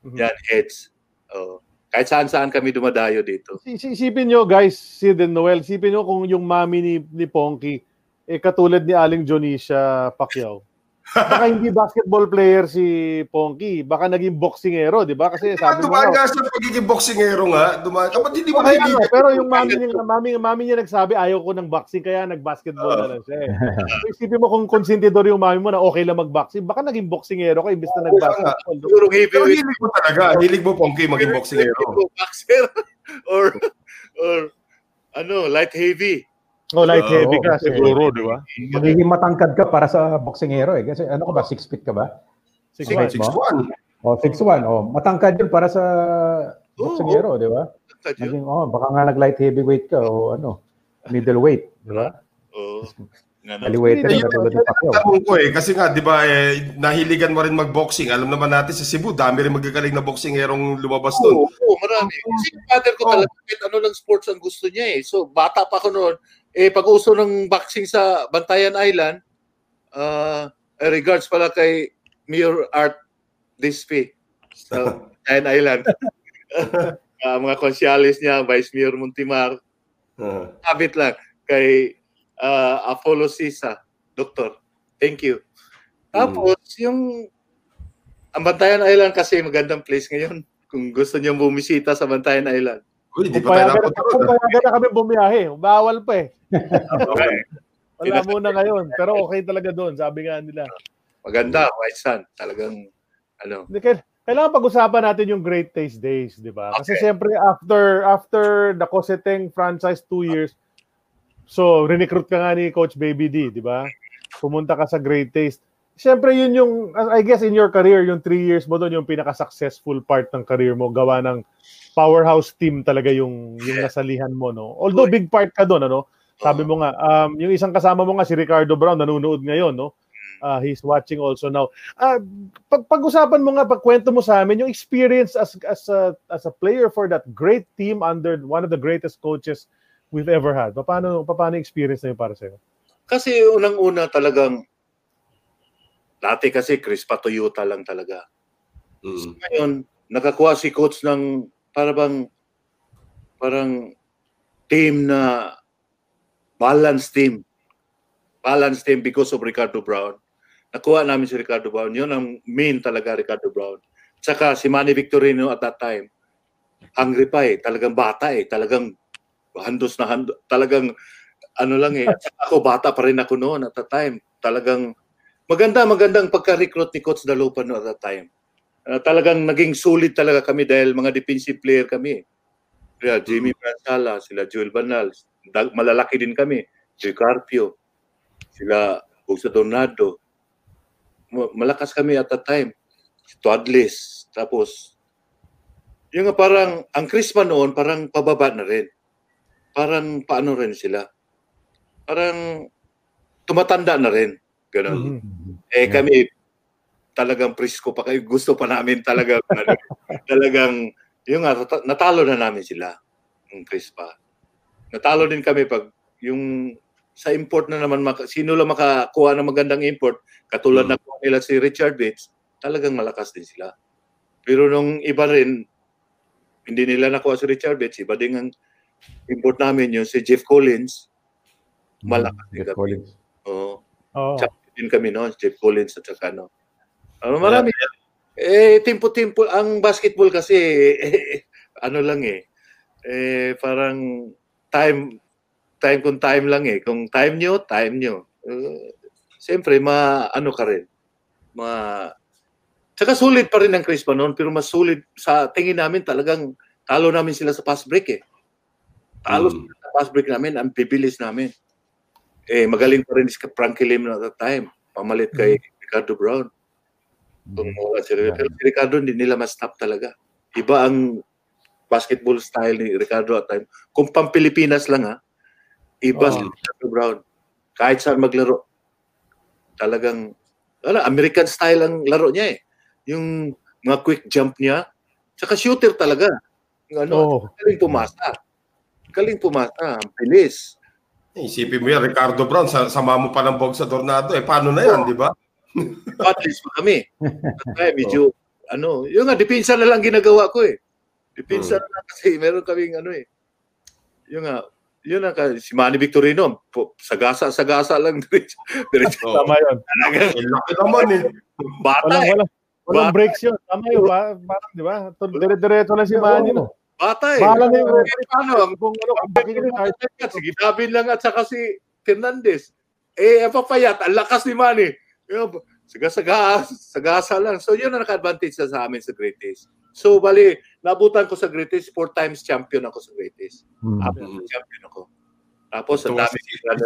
S5: Mhm.
S6: Yan, heads. Oh. Kahit saan-saan kami dumadayo dito.
S5: Si- si- Isipin nyo, guys, si Den Noel, isipin nyo kung yung mami ni, ni Ponky, eh, katulad ni Aling Jonisha Pacquiao. Baka hindi basketball player si Ponky, baka naging boxingero, di ba? Kasi sabi mo
S7: Dumaan
S5: nga,
S7: sa pagiging boksingero nga. Dumaan. Kapag hindi mo
S5: nga,
S7: nahiligan.
S5: pero yung mami niya, mami, mami niya nagsabi, ayaw ko ng boxing, kaya nag-basketball na lang siya. Eh. Isipin mo kung konsentidor yung mami mo na okay lang mag-boxing, baka naging boxingero ka imbes na nag-basketball.
S6: Siguro heavyweight
S7: hilig mo talaga. Hilig mo, Pongki, maging boksingero.
S6: boxer or or ano, light heavy.
S5: Oh, light
S7: Oo,
S5: heavy ka
S8: kasi-
S5: siguro, di ba?
S8: Magiging matangkad ka para sa boksingero eh. Kasi ano ka ba, 6 feet ka ba?
S5: Six
S8: Six
S5: months.
S8: feet mo? O, 6'1". O, matangkad yun para sa boksingero, di ba? Naging, oh, baka nga nag-light heavyweight ka o ano, middleweight, di ba?
S6: Oo.
S5: Hindi,
S8: na katulad ni Pacquiao.
S7: Tanong ko eh, kasi nga, di ba, eh, nahiligan mo rin mag-boxing. Alam naman natin sa Cebu, dami rin magagaling na boksingerong lumabas
S6: Oo,
S7: doon.
S6: oo, marami. Kasi father ko talaga, kahit ano lang sports ang gusto niya eh. So, bata pa ko noon, eh, pag uso ng boxing sa Bantayan Island, uh, regards pala kay Mayor Art Dispe sa Bantayan Island. Ah, mga konsyalis niya, Vice Mayor Muntimar,
S7: Ah.
S6: habit lang kay uh, Apollo Sisa, Doktor. Thank you. Tapos, yung ang Bantayan Island kasi magandang place ngayon. Kung gusto niyo bumisita sa Bantayan Island.
S7: Uy, di
S5: Kung
S7: pa tayo napunta
S5: kung
S7: doon.
S5: payagan na kami bumiyahe, bawal pa eh.
S6: Okay.
S5: Wala muna ngayon. Pero okay talaga doon, sabi nga nila.
S6: Maganda, White Sun. Talagang, ano.
S5: Hindi, kail- Kailangan pag-usapan natin yung Great Taste Days, di ba? Kasi
S6: Okay.
S5: siyempre after after the Coseteng franchise two years, so recruit ka nga ni Coach Baby D, di ba? Pumunta ka sa Great Taste. Siyempre yun yung, I guess in your career, yung three years mo doon, yung pinaka-successful part ng career mo, gawa ng powerhouse team talaga yung, yung nasalihan mo, no? Although big part ka doon, ano? Sabi mo nga, um, yung isang kasama mo nga, si Ricardo Brown, nanonood ngayon, no? Uh, he's watching also now. Ah, pag pag-usapan mo nga, pagkwento mo sa amin, yung experience as as a as a player for that great team under one of the greatest coaches we've ever had. Paano paano experience na yun para sa'yo?
S6: Kasi unang-una talagang, dati kasi Chris Patoyota lang talaga.
S7: Mm.
S6: Ngayon, nakakuha si coach ng para bang parang team na balance team. Balance team because of Ricardo Brown. Nakuha namin si Ricardo Brown. Yun ang main talaga Ricardo Brown. Tsaka si Manny Victorino at that time, hungry pa eh. Talagang bata eh. Talagang handos na handos. Talagang ano lang eh. Ako bata pa rin ako noon at that time. Talagang maganda, magandang pagka-recruit ni Coach Dalupan at that time. Uh, talagang naging sulit talaga kami dahil mga defensive player kami. Kaya Jimmy Bransala, sila Joel Banal, malalaki din kami. Si Carpio, sila Busa Donado. Ma- Malakas kami at that time. Si Toadless. Tapos, yung nga parang, ang Crispa noon, parang pababa na rin. Parang paano rin sila. Parang tumatanda na rin. Ganon. Eh kami talagang presko pa kayo. Gusto pa namin talaga talagang yung nga nata- natalo na namin sila ng Crispa. Natalo din kami pag yung sa import na naman maka, sino lang makakuha ng magandang import katulad na kuha nila si Richard Bates talagang malakas din sila. Pero nung iba rin hindi nila nakuha si Richard Bates, iba din ang import namin yung si Jeff Collins. Malakas din
S8: Jeff
S6: kami.
S8: Collins.
S6: Oo
S5: Oo.
S6: champion din kami noon, Jeff Collins at saka ano. Ano marami. Eh timpo-timpo ang basketball kasi eh, ano lang eh. Eh parang time time kung time lang eh. Kung time nyo, time nyo. Uh, Siyempre, ma ano ka rin. Ma Tsaka sulit pa rin ang Crispa noon, pero mas sulit sa tingin namin talagang talo namin sila sa fast break eh. Talo
S7: Mm.
S6: sila sa fast break namin, ang bibilis namin. Eh, magaling pa rin si Frankie Lim at that time. Pamalit kay Ricardo Brown. Kung wala si Ricardo. Pero si Ricardo, hindi nila ma-stop talaga. Iba ang basketball style ni Ricardo at time. Kung pang Pilipinas lang ha, Iba
S5: Oo.
S6: si Ricardo Brown. Kahit saan maglaro. Talagang, wala, American style ang laro niya eh. Yung mga quick jump niya. Tsaka shooter talaga. Yung ano,
S5: Oo.
S6: galing pumasa. Galing pumasa. Ang bilis.
S7: Isipin mo yan, Ricardo Brown, sa, sama mo pa ng bog sa tornado. Eh, paano na yan, di ba?
S6: Least pa kami. Kaya medyo, ano, yung nga, depensa na lang ginagawa ko eh. Depensa na lang kasi meron kaming ano eh. Yung nga, yun ang ka- si Manny Victorino, po, sagasa, sagasa lang diretso. diretso.
S7: Oo.
S5: Tama yun.
S7: Eh, laki naman eh.
S6: bata
S5: Walang,
S6: eh.
S5: walang, walang
S6: Bata.
S5: breaks yun. Tama yun. Pa, parang, di ba? Dire-diretso lang si Manny. No?
S6: Bata eh.
S5: Bahala na yung?
S6: Ang
S5: Kung ano, bakit yung card.
S6: si Gidabin lang at saka si Fernandez. Eh, ang papayat, ang lakas ni Manny. Yun, Saga-saga, sagasa lang. So, yun ang naka-advantage na sa amin sa greatest. So, bali, nabutan ko sa greatest, four times champion ako sa greatest.
S8: Hmm.
S6: Apat na champion ako. Tapos, ang dami
S7: si- ano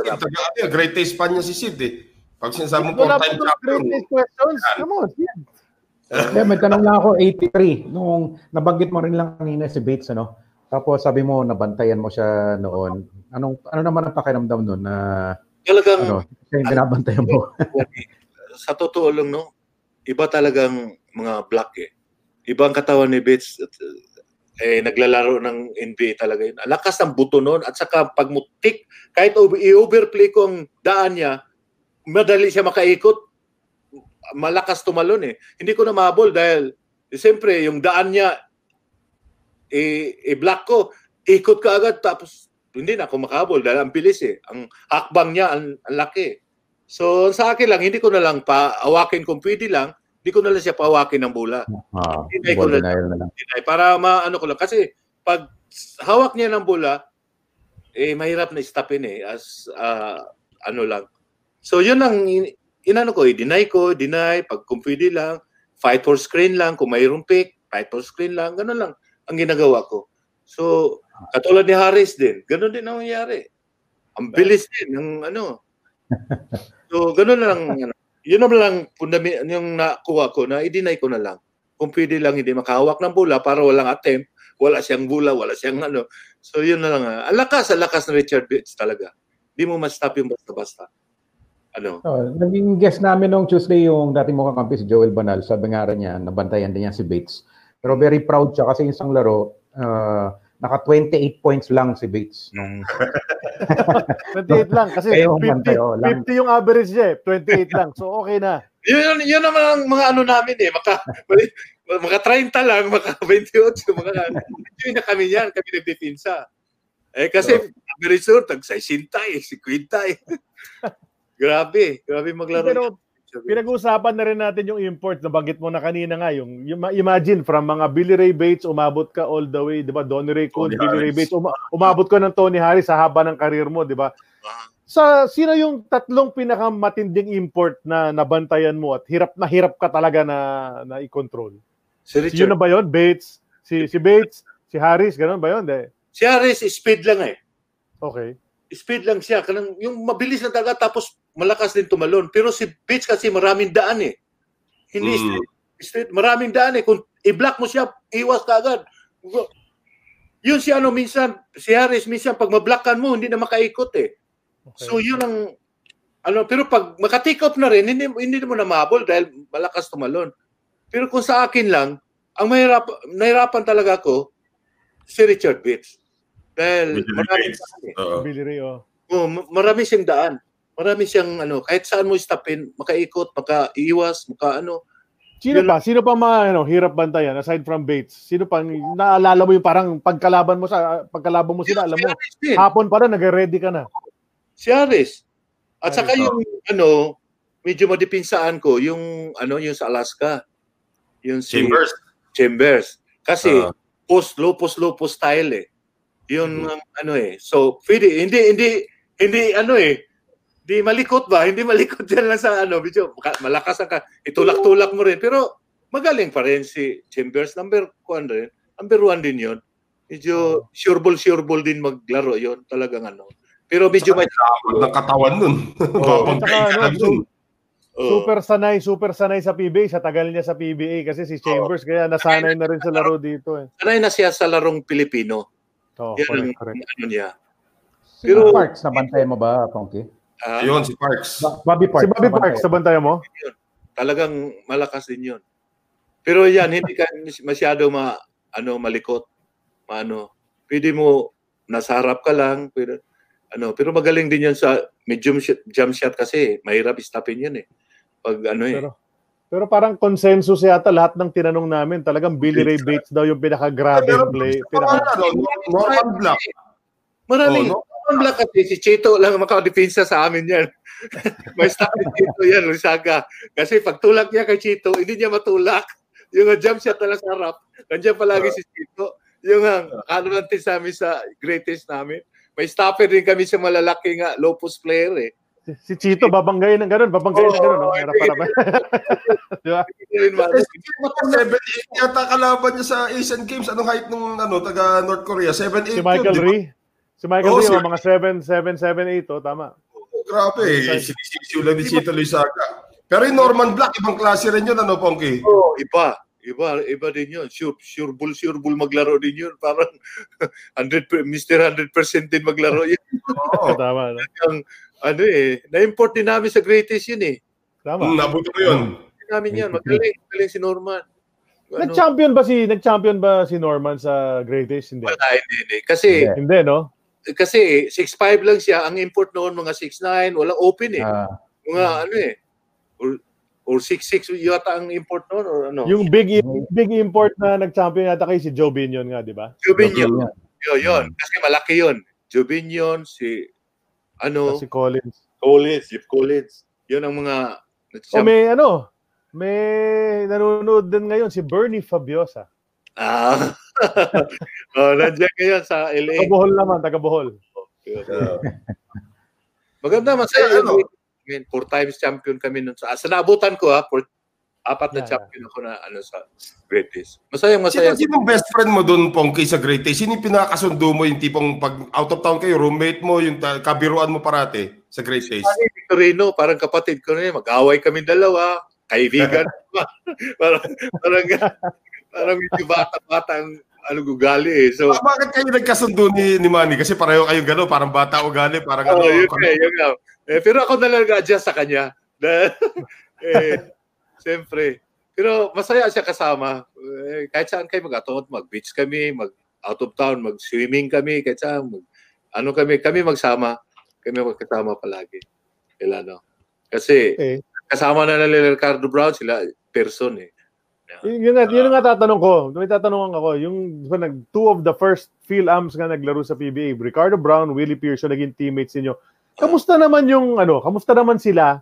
S7: yan, greatest fan niya si Sid eh. Pag sinasabi mo
S5: Wala
S7: four-time
S5: po
S7: champion,
S5: greatest questions. Come on. Sid.
S8: Kaya may tanong lang ako, 83, nung nabanggit mo rin lang kanina si Bates, ano? Tapos sabi mo, nabantayan mo siya noon. Anong, ano naman ang pakiramdam noon na,
S6: Talagang,
S8: ano, siya yung binabantayan mo?
S6: sa totoo lang, no, iba talagang mga black eh. Ibang katawan ni Bates, eh, naglalaro ng NBA talaga yun. Ang lakas ng buto noon at saka pag mutik, kahit over- i-overplay ko ang daan niya, madali siya makaikot. Malakas tumalon eh. Hindi ko na mabol dahil eh, siyempre yung daan niya eh, i-block ko, ikot ka agad tapos hindi na ako makabol dahil ang bilis eh. Ang hakbang niya ang, ang laki. So sa akin lang, hindi ko na lang paawakin kung pwede lang, hindi ko na lang siya paawakin ng bola.
S8: Ah,
S6: Hindi ko na-
S8: lang.
S6: Deny. Para maano ko lang. Kasi pag hawak niya ng bola, eh mahirap na stopin eh as ah, ano lang. So yun lang in- inano ko, i-deny ko, deny, pag kung pwede lang, fight for screen lang, kung mayroong pick, fight for screen lang, ganun lang ang ginagawa ko. So, katulad ni Harris din, ganun din ang nangyayari. Ang bilis din ng ano. So, ganun lang. ano. Yun naman lang fundami, yung nakuha ko na i-deny ko na lang. Kung pwede lang hindi makahawak ng bola para walang attempt, wala siyang bola, wala siyang ano. So, yun na lang. ah. Ang lakas, ang lakas ng Richard Bates talaga. Di mo ma-stop yung basta-basta. Ano?
S8: Oh, naging guest namin nung Tuesday yung dati mo kakampi si Joel Banal. Sabi nga rin niya, nabantayan din niya si Bates. Pero very proud siya kasi isang laro, ah, naka 28 points lang si Bates. Nung,
S5: 28 lang. Kasi
S8: Kayo,
S5: 50,
S8: bantay, oh, lang.
S5: 50 yung average niya eh. 28 lang. So, okay na.
S6: Yun, yun naman ang mga ano namin eh. Maka, maka 30 lang, maka 28, maka yun na kami yan, kami nagdipinsa. Eh kasi average sure, tag 60 eh, 50 eh. grabe, grabe maglaro.
S5: Pero pinag-uusapan na rin natin yung import na banggit mo na kanina nga yung, yung ma- imagine from mga Billy Ray Bates umabot ka all the way 'di ba? Donny Ray Cole
S7: Tony
S5: Billy Ray
S7: Harris.
S5: Bates uma- umabot ka ng Tony Harris sa haba ng karir mo 'di ba? Sa sino yung tatlong pinakamatinding import na nabantayan mo at hirap na hirap ka talaga na na i-control?
S6: Si Richard,
S5: yun na ba yun? Bates? Si si Bates? Si Harris? Ganun ba yun? De.
S6: Si Harris, speed lang eh.
S5: okay
S6: Speed lang siya. Kanang, yung mabilis na talaga, tapos malakas din tumalon. Pero si Bates kasi maraming daan eh. Hindi
S7: Mm.
S6: straight, straight. Maraming daan eh. Kung i-block mo siya, iwas ka agad. Yun si ano minsan, si Harris minsan pag mablockan mo, hindi na makaikot eh.
S5: okay
S6: So yun ang ano pero pag maka-take off na rin hindi hindi mo na mabol dahil malakas tumalon. Pero kung sa akin lang, ang mahirap nahirapan talaga ako si Richard Bates. Dahil marami.
S5: Billy Ray oh
S6: oh, ma- marami siyang daan. Marami siyang ano, kahit saan mo stopin, makaikot, makaiwas, maka ano.
S5: Sino
S6: Yun
S5: pa? Sino pa mga ano, hirap bantayan aside from Bates? Sino pa naalala mo yung parang pagkalaban mo sa pagkalaban mo sila, alam mo, hapon pa rin nagre-ready ka na.
S6: Si Harris. At saka
S5: Harris,
S6: yung ano, medyo madipinsaan ko yung ano, yung sa Alaska. Yung si
S7: Chambers.
S6: Chambers. Kasi
S7: Ah.
S6: post low post low post style eh. Yun ang ano eh. So pwede hindi hindi hindi ano eh. Di malikot ba? Hindi malikot yan lang sa ano, medyo maka- malakas ang ka, itulak-tulak mo rin. Pero magaling pa rin si Chambers. Number one rin. Number one din yun. Medyo sure ball, sure ball din maglaro yon Talagang ano. Pero medyo may...
S7: Ng katawan nun.
S5: Ano.
S6: Oh.
S5: Super sanay, super sanay sa PBA, sa tagal niya sa PBA kasi si Chambers kaya nasanay na rin sa laro dito eh.
S6: Sanay na siya sa larong Pilipino.
S5: Oh,
S6: Yan ang
S5: correct,
S6: ano niya.
S8: Pero
S6: Pero-
S8: Parks, nabantayan mo ba, Ponky?
S6: Ah,
S7: Ayun, si Parks.
S8: Ba- Bobby Parks.
S5: Si Bobby
S8: nabantayan.
S5: Parks, nabantayan mo?
S6: talagang malakas din yun. Pero yan, hindi ka masyado ma, ano, malikot. Maano. Pwede mo, nasa harap ka lang. Pero, ano, pero magaling din yan sa medium shot, jump shot kasi. Mahirap stopin yun eh. Pag ano eh.
S5: Pero, pero parang consensus yata lahat ng tinanong namin. Talagang Billy Ray Bates daw yung pinaka-grabe play.
S7: Ano,
S5: Pinaka,
S7: Norman Black.
S6: Maraming,
S7: Oh, no?
S6: Norman Black kasi si Chito lang makadepensa sa amin yan. May stop ni Chito yan, Lusaga. Kasi pag tulak niya kay Chito, hindi niya matulak. Yung jump shot na lang sa harap, nandiyan palagi si Chito. Yung uh, advantage namin sa greatest namin. May stopper din kami sa malalaking uh, low post player eh.
S5: Si Chito, babanggayin ng ganun, babanggayin ng ganun. Oh, harap-harap. Di ba?
S7: Si 7'8 yata kalaban niya sa Asian Games. Anong height nung ano, taga North Korea? 7'8
S5: Si Michael
S7: yun, di ba?
S5: Ree. Si Michael
S7: Oo,
S5: Ree,
S7: si-
S5: oh, mga 7, 7, 7, 8, oh, tama.
S7: Grabe, eh. Sinisisiw lang ni Chito Luisaga. Pero yung Norman Black, ibang klase rin yun, ano, Ponky?
S6: Oo, iba. Iba, iba din yun. Sure, sure bull, sure bull maglaro din yun. Parang 100, per- Mr. 100% din maglaro yun.
S7: Oo.
S5: Tama, no?
S6: Yung, ano eh, na-import din namin sa greatest yun eh.
S5: Tama.
S7: Hmm, nabuto ko yun.
S6: namin yan. Magaling, magaling si Norman. Ano,
S5: Nag-champion ba si nag-champion ba si Norman sa greatest? Hindi.
S6: wala, hindi, hindi. Kasi,
S8: Hindi.
S5: Hindi, no?
S6: kasi 6'5 lang siya. Ang import noon, mga 6'9, walang open eh.
S8: Ah,
S6: Mga ano eh. Or, or 6'6 yata ang import noon or ano.
S5: Yung big big import na nag-champion yata kay si Joe Binion nga, di ba?
S6: Jubinion.
S8: yun.
S6: Yun, yun. Kasi malaki yun. Jubinion, si ano,
S5: Si Collins.
S6: Collins, Jeff Collins. Yun ang mga
S5: O may ano, may nanonood din ngayon si Bernie Fabiosa.
S6: Ah. oh, nandiyan ngayon sa LA.
S5: Taga Bohol naman, taga Bohol.
S6: Maganda, masaya
S7: Eh, ano?
S6: I mean, four times champion kami nun. Sa, sa naabutan ko ha, four, apat na
S5: Yeah.
S6: champion ako na ano sa greatest. Masaya, masaya.
S7: Sino, sino best friend mo doon, Ponky, sa Great Taste? Sino yung pinakasundo mo, yung tipong pag out of town kayo, roommate mo, yung ta- kabiruan mo parati sa Great Taste?
S6: Si Victorino, parang kapatid ko na yun. Mag-away kami dalawa. Kaibigan. parang, parang, parang medyo bata-bata ang ano, ugali eh. So,
S7: Ba- bakit kayo nagkasundo ni, ni Manny? Kasi pareho kayo gano'n, parang bata ugali, parang
S6: oh,
S7: ano.
S6: yun nga, yun nga. Eh, pero ako na lang nag-adjust sa kanya. Eh, siyempre. Pero masaya siya kasama. Eh, kahit saan kayo mag-atot, mag-beach kami, mag out of town, mag-swimming kami, kahit saan, mag, ano kami, kami magsama. Kami magkasama palagi. Kailan, no? Kasi,
S5: Eh,
S6: kasama na nila Ricardo Brown, sila person eh.
S5: yun, yun, nga, yun nga tatanong ko. May tatanungan ako. Yung ba, nag, two of the first Phil Amps nga naglaro sa PBA, Ricardo Brown, Willie Pearson, naging teammates ninyo. Kamusta naman yung, ano, kamusta naman sila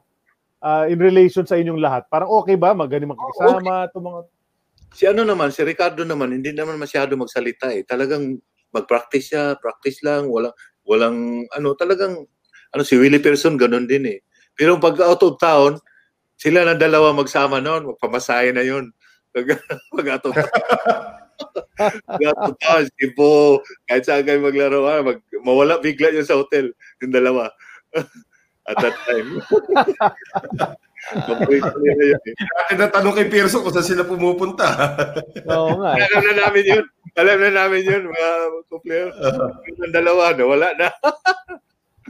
S5: ah, in relation sa inyong lahat? Parang okay ba? Magaling magkasama? Itong mga...
S6: Si ano naman, si Ricardo naman, hindi naman masyado magsalita eh. Talagang mag-practice siya, practice lang, walang, walang, ano, talagang, ano, si Willie Person, ganun din eh. Pero pag out of town, sila na dalawa magsama noon, magpamasahe na yun. Pag, out of town. pag out of town, si Bo, kahit saan kayo maglaro, ah, mag, mawala bigla yun sa hotel, yung dalawa. At that time. Eh.
S7: Dati natanong kay Pearson kung saan sila pumupunta.
S5: Oo nga.
S6: Alam na namin yun. Alam na namin yun, mga player. Yung dalawa, no? wala na.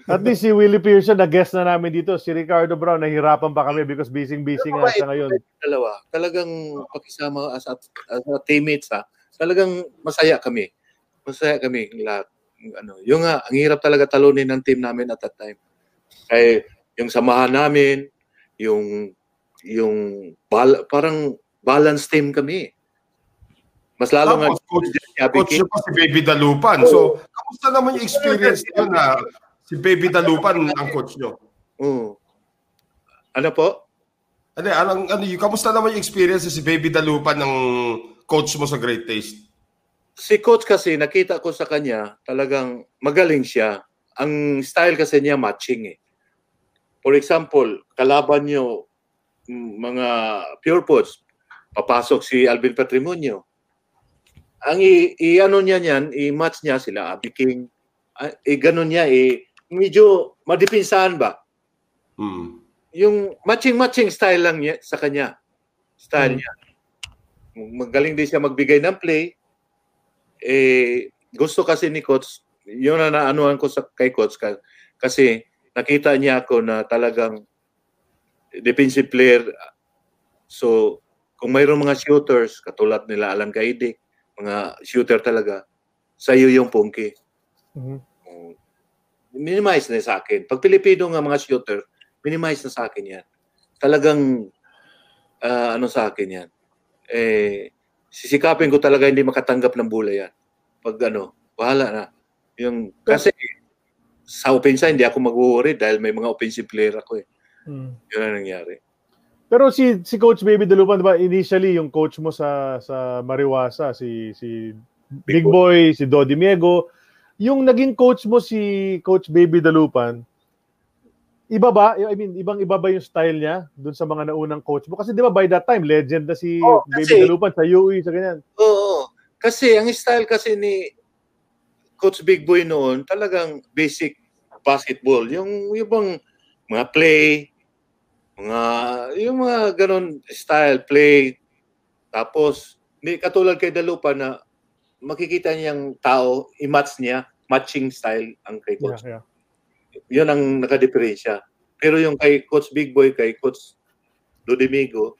S5: At least si Willie Pearson, na-guest na namin dito. Si Ricardo Brown, nahihirapan pa kami because busy-busy nga siya ngayon.
S6: Dalawa. Talagang pakisama as a, as a teammates, ha? Talagang masaya kami. Masaya kami lahat. Ano, yung nga, ang hirap talaga talunin ng team namin at that time. Kaya yung samahan namin, yung yung bal- parang balance team kami. Mas lalo nga
S7: Tapos, coach,
S6: Abby
S7: coach nyo pa si Baby Dalupan. So, kamusta naman yung experience nyo na si Baby Dalupan ang coach nyo?
S6: Oo. Ano po?
S7: Ano, anong, ano, yung, kamusta naman yung experience si Baby Dalupan ng coach mo sa Great Taste?
S6: si coach kasi nakita ko sa kanya talagang magaling siya. Ang style kasi niya matching eh. For example, kalaban niyo mm, mga pure pods, papasok si Alvin Patrimonio. Ang i, i ano niya niyan, i-match niya sila Abby King. Ah, i ganun niya eh medyo madipinsahan ba?
S7: Hmm.
S6: Yung matching-matching style lang niya sa kanya. Style niya. Magaling din siya magbigay ng play. Eh, gusto kasi ni coach yun na naanuhan ko sa kay coach ka, kasi nakita niya ako na talagang defensive player. So, kung mayroong mga shooters, katulad nila Alan Kaidik, mga shooter talaga, sa iyo yung pungki.
S5: Mhm.
S6: Oh, minimize na sa akin. Pag Pilipino nga mga shooter, minimize na sa akin yan. Talagang, ah, ano sa akin yan. Eh, sisikapin ko talaga hindi makatanggap ng bola yan. Pag ano, bahala na. Yung, kasi, sa opensa, hindi ako mag-worry dahil may mga offensive player ako eh.
S5: Mm.
S6: Yun ang nangyari.
S5: Pero si si Coach Baby Dalupan, 'di ba, initially yung coach mo sa sa Mariwasa si si Big Boy, si Dodi Miego, yung naging coach mo si Coach Baby Dalupan, iba ba? I mean, ibang iba ba yung style niya dun sa mga naunang coach mo? Kasi 'di ba by that time legend na si
S6: Oh,
S5: Baby
S6: kasi-
S5: Dalupan sa UE sa ganyan.
S6: Oo. Kasi ang style kasi ni Coach Big Boy noon, talagang basic basketball. Yung yung bang mga play, mga yung mga ganon style play. Tapos hindi katulad kay Dalupa na makikita niyang tao, i-match niya, matching style ang kay
S5: Yeah,
S6: Coach.
S5: yeah.
S6: Yun ang nakadiferensya. Pero yung kay Coach Big Boy, kay Coach Dodemigo,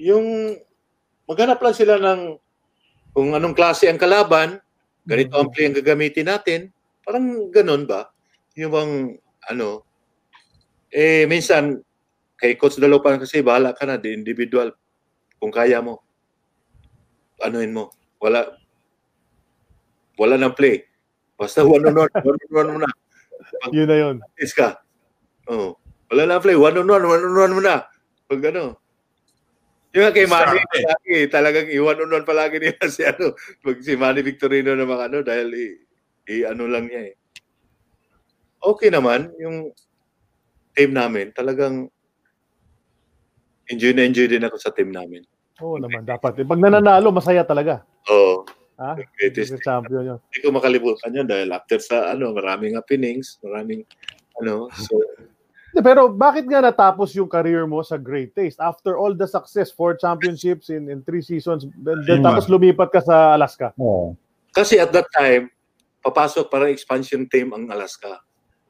S6: yung maghanap lang sila ng kung anong klase ang kalaban, ganito ang play ang gagamitin natin, parang ganun ba? Yung bang, ano, eh, minsan, kay Coach Dalopan kasi bahala ka na, di individual, kung kaya mo. Anuin mo. Wala, wala nang play. Basta one on one, one on one mo na.
S5: Yun na yun.
S6: Is ka. Oh. Wala na play. One on one, one on one mo na. Pag ano. Yung kay Manny, palagi, talagang i-one on one palagi nila si ano. Pag si Manny Victorino na mga ano, dahil i, i- ano lang niya eh. Okay naman, yung team namin, talagang enjoy na enjoy din ako sa team namin.
S5: Oo naman, dapat. Eh, Pag nananalo, masaya talaga.
S6: Oo.
S5: Ha?
S6: Greatest.
S5: Yung champion yun.
S6: Hindi ko makalimutan yun dahil after sa ano, maraming happenings, maraming ano, so
S5: Pero bakit nga natapos yung career mo sa Great Taste? After all the success, four championships in, in three seasons, then, tapos lumipat ka sa Alaska.
S8: Oo.
S6: Kasi at that time, papasok parang expansion team ang Alaska.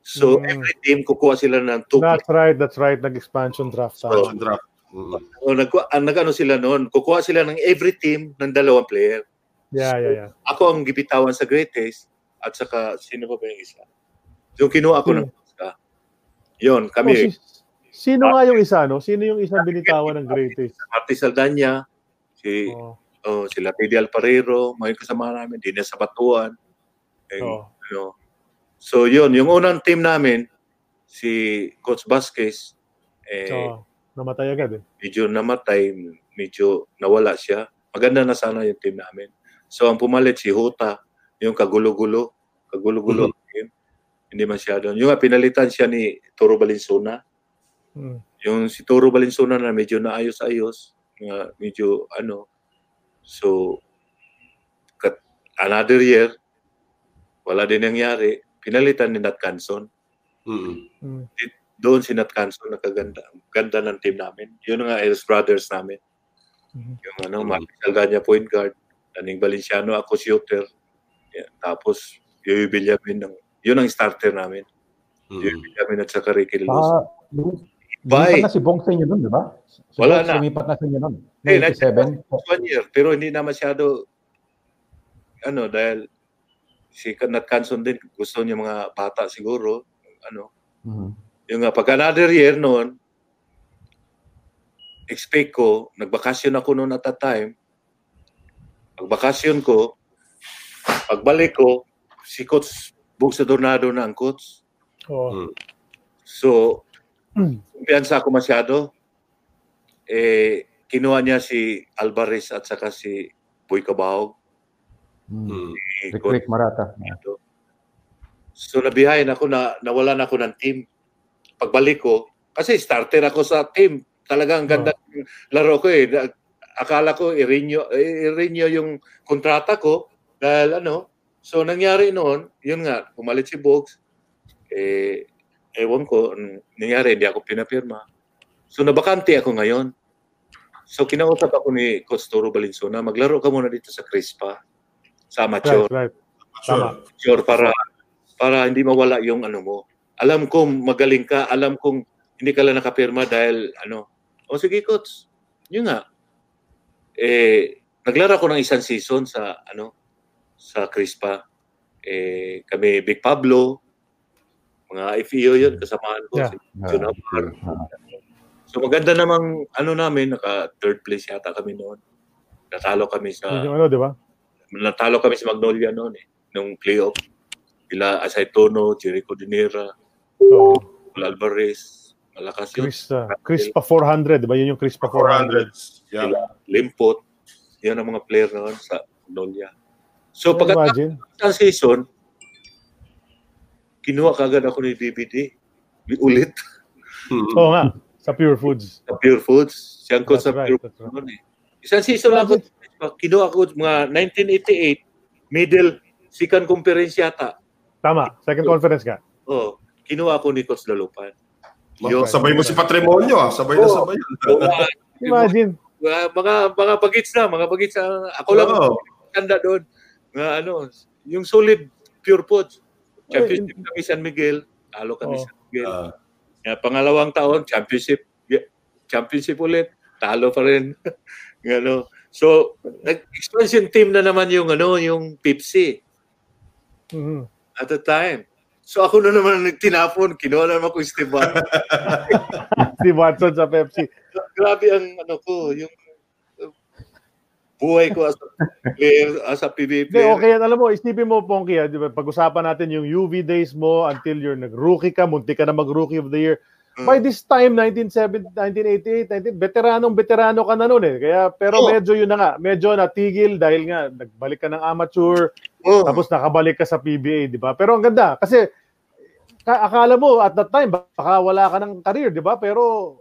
S6: So,
S5: Mm.
S6: every team kukuha sila ng two
S5: That's right, that's right. Nag-expansion draft.
S6: So,
S5: Tama.
S7: draft. Mm.
S6: O, nag, ang nag-ano sila noon, kukuha sila ng every team ng dalawang player.
S5: Yeah, yeah, yeah.
S6: Ako ang gibitawan sa Great Taste at saka sino pa ba yung isa? Yung kinuha ko ng
S5: Hmm.
S6: Alaska. Yun,
S5: Oh,
S6: kami,
S5: si- sino nga yung isa, no? Sino yung isang binitawan ng Great Taste?
S6: Marty Saldana, si,
S5: Oh,
S6: oh, sila Teddy Alparero, mga kasama namin, Dina Sabatuan. Eh,
S5: oh.
S6: ano. So yun, yung unang team namin, si Coach Vasquez, eh,
S5: So, namatay agad eh.
S6: medyo namatay, medyo nawala siya. Maganda na sana yung team namin. So ang pumalit si Huta, yung kagulo-gulo, kagulo-gulo team. Hindi masyado. Yung nga, pinalitan siya ni Toro Balinsona.
S5: Hmm.
S6: Yung si Toro Balinsona na medyo naayos-ayos, nga medyo ano. So, kat, another year, wala din nangyari. Pinalitan ni Nat Canson.
S7: Mm.
S5: Hmm.
S6: Doon si Nat Canson nakaganda. Ganda ng team namin. Yun nga, Eros Brothers namin.
S5: Mhm.
S6: Yung ano, Marcus Salganya point guard. Daning Valenciano, ako shooter. Yeah. Tapos, Yoyo Villamin, ng, yun ang starter namin. Yoyo
S7: Mm.
S6: Villamin at saka Ricky Luz.
S8: Lum-
S6: Bye.
S8: lumipat na si Bong sa inyo nun, di ba? Si
S6: Wala
S8: Bong
S6: na.
S8: Lumipat na sa inyo nun.
S6: Eh,
S8: 97.
S6: one year, pero hindi na masyado ano dahil si Nat Canson din gusto niya mga bata siguro ano
S8: Mhm.
S6: yung nga pag another year noon expect ko nagbakasyon ako noon at that time pagbakasyon ko pagbalik ko si coach Bugs sa Tornado na ang coach
S5: Oh.
S6: so kumpiyansa ako masyado eh kinuha niya si Alvarez at saka si Boy Cabahog.
S7: Mm.
S6: si
S8: Rick, Marata.
S6: So nabiyahin ako na nawalan ako ng team. Pagbalik ko, kasi starter ako sa team. Talagang ganda ng laro ko eh. Na- Akala ko i-renew, i-renew yung kontrata ko dahil ano. So nangyari noon, yun nga, pumalit si Bogs. Eh, ewan ko, ang nangyari, hindi ako pinapirma. So nabakante ako ngayon. So kinausap ako ni Coach Toro Valenzuela, maglaro ka muna dito sa Crispa, sa amateur.
S5: Right, right.
S7: Sure.
S6: Sure, para para hindi mawala yung ano mo. Alam kong magaling ka, alam kong hindi ka lang nakapirma dahil ano. O sige coach, yun nga. Eh, naglaro ko ng isang season sa ano sa Crispa. Eh, kami Big Pablo, mga FEO yun, kasamaan ko.
S5: Yeah.
S6: Si Junamar. So maganda namang ano namin, naka third place yata kami noon. Natalo kami sa
S5: yung ano, di ba?
S6: natalo kami sa Magnolia noon eh, nung playoff. Sila Asay Tono, Jericho Dinera, Paul Alvarez, malakas yun.
S5: Chris, uh, Chris pa 400, di ba? Yun yung Chris pa 400.
S7: 400. Yeah.
S6: Sila Limpot. Yan ang mga player noon sa Magnolia. So pagkatapos ng season, kinuha kagad ako ni DVD. Ulit
S5: Oo nga, sa Pure Foods.
S6: sa Pure Foods. Siyang
S5: That's
S6: sa
S5: right,
S6: Pure Foods noon eh. Isang season lang ako. Kinuha ko mga 1988, middle, second conference yata.
S5: Tama, second conference ka.
S6: Oh, kinuha ko ni Coach Lalupan.
S7: Yo, sabay mo si Patrimonio ah. Sabay na
S6: Oo.
S7: sabay.
S6: So, uh,
S5: Imagine.
S6: mga, mga mga bagits na, mga bagits na. Ako lang
S7: Oo.
S6: tanda doon. Mga ano, yung solid pure foods. Championship kami San Miguel, talo kami
S5: Oo.
S6: San Miguel.
S7: Ah.
S6: Yeah, pangalawang taon, championship. Championship ulit, talo pa rin. ano. So, nag-expansion team na naman yung ano, yung Pepsi
S5: Mhm.
S6: at the time. So ako na naman ang tinapon, kinuha na naman ko yung Steve Watson.
S5: Steve Watson sa Pepsi.
S6: Grabe ang ano ko, yung uh, buhay ko as a player, as a PBA player.
S5: okay. Alam mo, isipin mo, Pongki, ah, di ba, pag-usapan natin yung UV days mo until you're nag-rookie ka, munti ka na mag-rookie of the year.
S6: Mm.
S5: By this time, 1970, 1988, 19, veteranong veterano ka na noon eh. Kaya, pero
S6: Oo.
S5: medyo yun na nga, medyo natigil dahil nga, nagbalik ka ng amateur,
S6: Oh,
S5: tapos nakabalik ka sa PBA, di ba? Pero ang ganda, kasi ka- akala mo at that time, baka wala ka ng career, di ba? Pero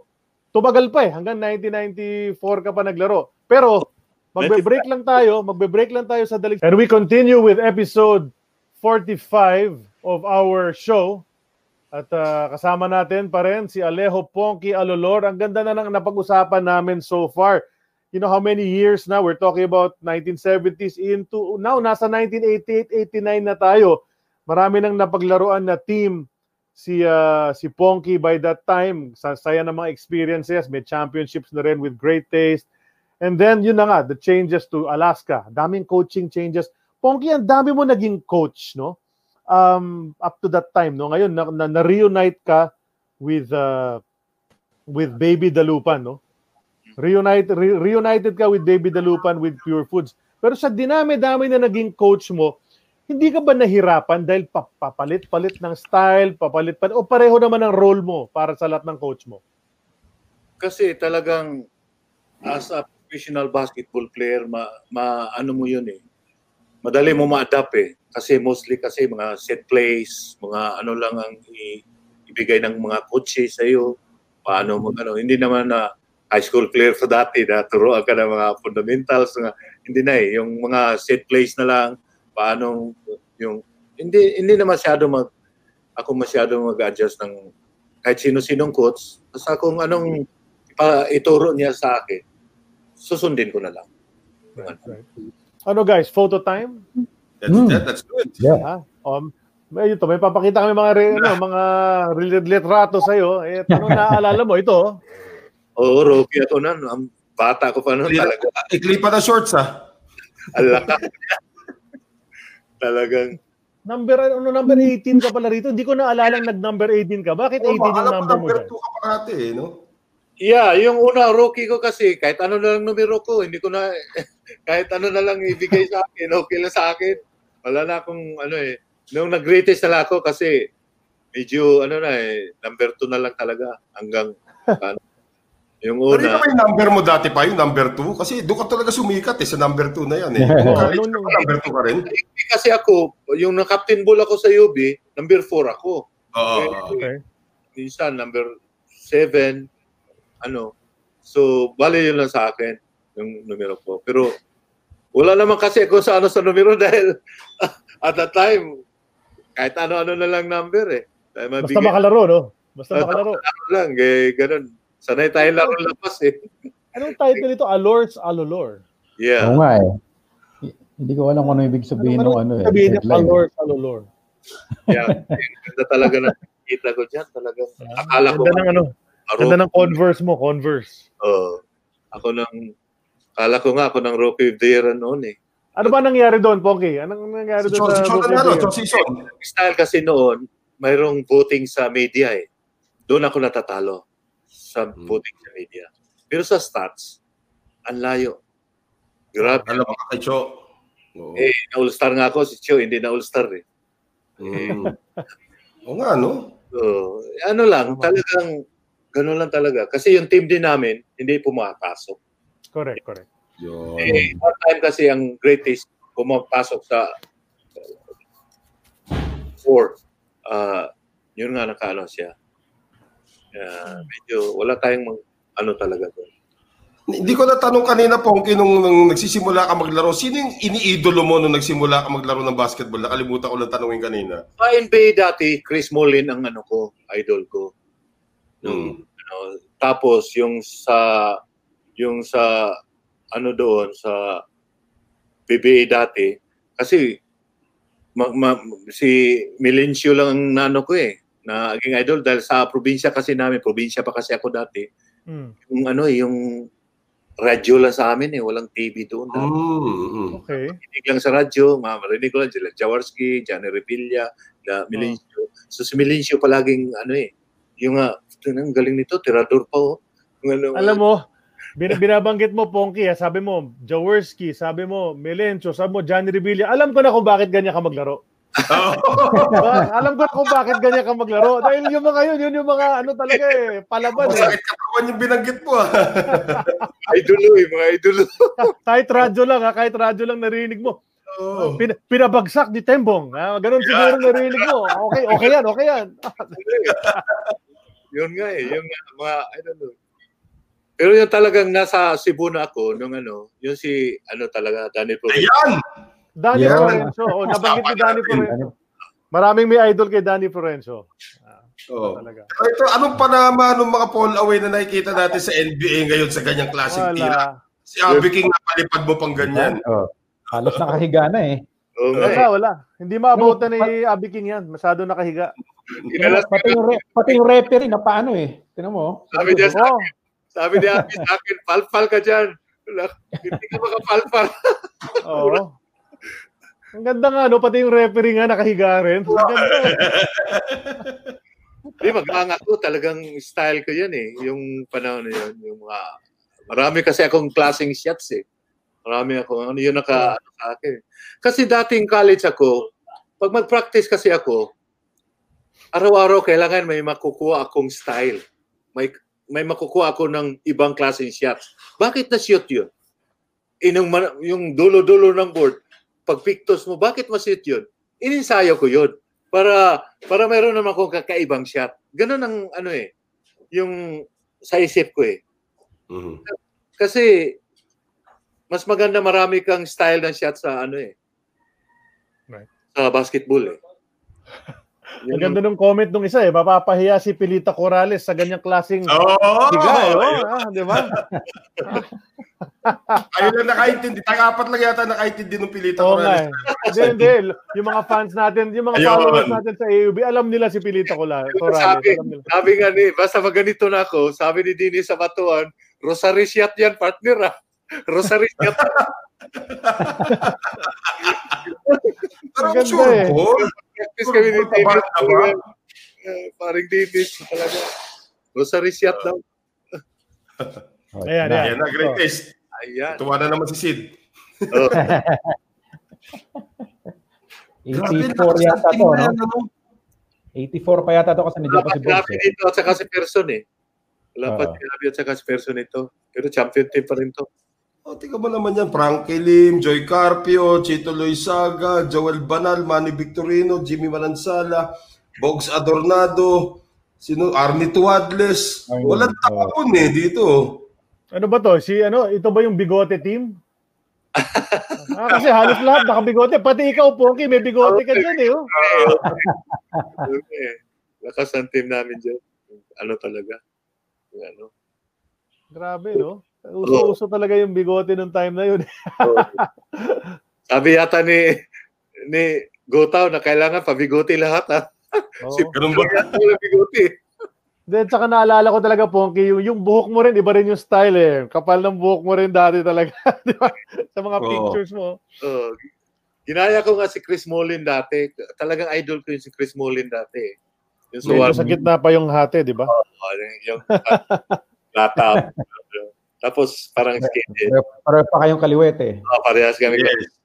S5: tumagal pa eh, hanggang 1994 ka pa naglaro. Pero magbe-break lang tayo, magbe-break lang tayo sa dalig. And we continue with episode 45 of our show. At ah, kasama natin pa rin si Alejo Ponky Alolor. Ang ganda na ng napag-usapan namin so far. You know how many years now? We're talking about 1970s into now nasa 1988, 89 na tayo. Marami nang napaglaruan na team si ah, si Ponky by that time. Sa saya ng mga experiences, may championships na rin with great taste. And then yun na nga, the changes to Alaska. Daming coaching changes. Ponky, ang dami mo naging coach, no? Um, up to that time, no? Ngayon na, na, reunite ka with uh, with Baby Dalupan, no? Reunite, re- reunited ka with Baby Dalupan with Pure Foods. Pero sa dinami-dami na naging coach mo, hindi ka ba nahirapan dahil pa- papalit-palit ng style, papalit-palit, o pareho naman ang role mo para sa lahat ng coach mo?
S6: kasi talagang as a professional basketball player, ma, ma ano mo yun eh. Madali mo ma-adapt eh. Kasi mostly kasi mga set plays, mga ano lang ang i- ibigay ng mga coaches sa iyo. Paano mo ano, hindi naman na high school player sa dati na turuan ka ng mga fundamentals nga hindi na eh yung mga set plays na lang paano yung hindi hindi na masyado mag ako masyado mag-adjust ng kahit sino-sinong coach basta kung anong ipa, ituro niya sa akin susundin ko na lang
S5: Ano guys, photo time?
S7: That's, that, that's good.
S5: Ha? Um, may ito, may papakita kami mga re, ano, mga litrato sa iyo. Eh, ano naaalala mo ito?
S6: Oo, Rocky ako na. Ang bata ko pa noon talaga.
S7: Ikli pa na shorts ah.
S6: Alaka. Talagang,
S5: Number ano number 18 ka pala rito. Hindi ko naaalala nag-number 18 ka. Bakit 18
S7: Oh,
S5: yung
S7: alam ko
S5: number mo?
S7: number
S5: dyan?
S7: 2 ka pa ate eh, no?
S6: Yeah, yung una, rookie ko kasi, kahit ano na lang numero ko, hindi ko na, kahit ano na lang ibigay sa akin, okay lang sa akin. Wala na akong, ano eh, nung nag-greatest na lang ako kasi, medyo, ano na eh, number 2 na lang talaga, hanggang, ano, yung
S7: Pero
S6: una.
S7: ikaw yung number mo dati pa, yung number 2? Kasi doon ka talaga sumikat eh, sa number 2 na yan eh. Kung college ka pa, number 2 ka rin.
S6: Hindi kasi ako, yung na-captain ball ako sa UB, number 4 ako.
S7: Oo.
S5: Okay.
S6: minsan number 7 ano so bali yun lang sa akin yung numero ko pero wala naman kasi ako sa ano sa numero dahil at that time kahit ano-ano na lang number eh dahil
S5: Basta
S6: mabigay
S5: makalaro, no? Basta
S6: Basta
S5: makalaro.
S6: ano lang eh ganun sanay tayo laro lapas eh
S5: Anong title nito? Allures Alolor.
S6: yeah
S8: Oo nga eh. Hindi ko alam kung ano ibig sabihin ng ano eh.
S5: Sabihin
S8: headline.
S5: Allures Alolor.
S6: Yeah, ganda talaga na kita ko dyan. Talagang, akala ko,
S5: Ganda ng ano, ganda ng Converse mo, Converse.
S6: oh, ako nang, akala ko nga ako ng Rookie of the Year noon eh.
S5: Ano ba nangyari doon, Ponky? Anong nangyari
S7: Si
S5: doon
S7: si Chon na ano? Chon.
S6: Style kasi noon, mayroong voting sa media eh. Doon ako natatalo sa voting sa media. Pero sa stats, ang layo. Grabe.
S7: Alam mo kay Cho. Oo.
S6: Eh, na-all-star nga ako, si Chio, hindi na-all-star eh.
S7: Mm. Oo nga, no?
S6: So, ano lang, talagang, gano'n lang talaga. Kasi yung team din namin, hindi pumapasok.
S5: Correct, correct.
S7: Yun.
S6: Eh, one time kasi ang greatest pumapasok sa four. Uh, yun nga nakaano siya. Uh, medyo wala tayong mag, ano talaga doon.
S7: Hindi ko natanong kanina, Pongki, nung, nung nagsisimula ka maglaro, sino yung iniidolo mo nung nagsimula ka maglaro ng basketball? Nakalimutan ko lang tanongin kanina.
S6: Sa NBA dati, Chris Mullin ang ano ko, idol ko. Nung, ano, tapos yung sa yung sa ano doon sa PBA dati kasi ma, ma- si Milencio lang ang nano ko eh na naging idol dahil sa probinsya kasi namin, probinsya pa kasi ako dati.
S5: Hmm.
S6: Yung ano eh, yung radyo lang sa amin eh, walang TV doon. dati.
S7: Mm.
S5: Okay.
S6: Rinig lang sa radyo, marinig ko lang sila, Jaworski, Johnny Revilla, la Milencio. So si Milencio palaging ano eh, yung nga, ang galing nito, tirador pa oh. Ano,
S5: Alam mo, bin- binabanggit mo, Ponky, ha? sabi mo, Jaworski, sabi mo, Melencio, sabi mo, Johnny Revilla. Alam ko na kung bakit ganyan ka maglaro. Ah, alam ko na kung bakit ganyan ka maglaro. Dahil yung mga yun, yun yung mga ano talaga eh, palaban eh.
S7: Masakit katawan yung binanggit mo, ah.
S6: idolo eh, mga idolo.
S5: Kahit radyo lang ha, kahit radyo lang narinig mo.
S7: Oo.
S5: Pin, pinabagsak ni Tembong. Ha? Ganun siguro narinig mo. Okay, okay yan, okay yan.
S6: Yun nga eh, yung mga, I don't know. Pero yung talagang nasa Cebu na ako, nung ano, yung si, ano talaga, Danny Provencio.
S7: Ayan!
S5: Danny
S8: Yeah.
S5: Florencio. Oh, nabanggit ni Danny Florencio. Maraming may idol kay Danny Florencio. Ah,
S7: Oo.
S5: talaga.
S7: Ito, anong panama ng mga fall away na nakikita natin sa NBA ngayon sa ganyang klaseng tira?
S5: Wala.
S7: Si Abby King napalipad mo pang ganyan.
S8: Oh, halos nakahiga na eh.
S6: Oo nga
S5: Wala,
S6: eh.
S5: wala. Hindi maabutan ni Abby King yan. Masyado nakahiga.
S6: Inalas,
S8: Pati yung, re- pati yung referee na paano eh. Tinan mo.
S6: sabi niya sa
S5: Oh,
S6: sabi niya sa akin, palpal ka dyan. Hindi ka makapalpal.
S5: Oo. Ang ganda nga, no? Pati yung referee nga nakahiga rin. Ang ganda.
S6: Di, mag-anga ko. Talagang style ko yan eh. Yung panahon na yun. Yung mga, marami kasi akong klaseng shots eh. Marami ako. Ano yun naka, ano sa akin. Kasi dating college ako, pag mag-practice kasi ako, araw-araw kailangan may makukuha akong style. May may makukuha ako ng ibang klaseng shots. Bakit na shoot yun? Nung ma- yung dulo-dulo ng board, pag pictos mo, bakit ma-shoot yun? Ininsayo ko yun para para meron naman akong kakaibang shot. Ganun ang ano eh, yung sa isip ko eh.
S7: Mhm.
S6: Kasi mas maganda marami kang style ng shot sa ano eh.
S5: Right.
S6: Sa basketball eh.
S5: Ang ganda ng comment nung isa eh. Mapapahiya si Pilita Corrales sa ganyang klaseng
S7: Oo!
S5: higa eh. Oh, ah, di ba?
S7: Ayun lang nakaintindi. Tag-apat lang yata nakaintindi ng Pilita
S5: Oo nga eh. Hindi, hindi. Yung mga fans natin, yung mga
S7: Ayun.
S5: followers natin sa AUB, alam nila si Pilita Corrales.
S6: Sabi,
S5: Alam nila.
S6: sabi nga ni, basta mag ganito na ako, sabi ni Dini sa Batuan, Rosary shot yan, partner ah. Rosary shot.
S7: Pero
S5: Ang ganda
S7: sure
S5: eh.
S7: po.
S6: Practice kami ni
S7: taba.
S6: talaga. Eh, Paring Dini talaga. Rosary shot daw.
S8: Oh,
S5: Ayan,
S8: na.
S7: Ayan na, greatest.
S6: Ayan.
S7: Tuwa na naman si Sid.
S6: Oh,
S8: 84 yata to, no? 84 pa yata to kasi nandiyan pa
S6: Lapat
S8: si
S6: grabe
S8: eh.
S6: dito at saka si Person eh. Lapat
S8: Oo.
S6: grabe at saka si Person ito. Pero champion team pa rin to.
S7: O, tingnan mo naman yan. Frankie Lim, Joy Carpio, Chito Loizaga, Joel Banal, Manny Victorino, Jimmy Manansala, Bogs Adornado, sino, Arnie Tuadles. Walang tapon eh dito.
S5: Ano ba to? Si ano, ito ba yung bigote team? ah, kasi halos lahat nakabigote. Pati ikaw, Poki, may bigote ka dyan eh. Oh.
S6: Lakas ang team namin dyan. Ano talaga? Ano?
S5: Grabe, no? Uso-uso talaga yung bigote nung time na yun.
S6: So, sabi yata ni ni Gotaw na kailangan pabigote lahat ha.
S5: Oo.
S6: Si
S7: Ganun ba?
S6: Kaya wala bigote.
S5: Then, saka naalala ko talaga, Pongki, yung, yung buhok mo rin, iba rin yung style eh. Kapal ng buhok mo rin dati talaga. di ba? Sa mga
S7: Oo.
S5: pictures mo.
S6: Oh, ginaya ko nga si Chris Mullin dati. Talagang idol ko yung si Chris Mullin dati. Yung sa one,
S5: sa gitna pa yung hati, di ba?
S6: yung lata. Tapos parang skinhead.
S8: Pero, pero pa kayong kaliwete.
S6: Oh, parehas kami.
S7: Yes.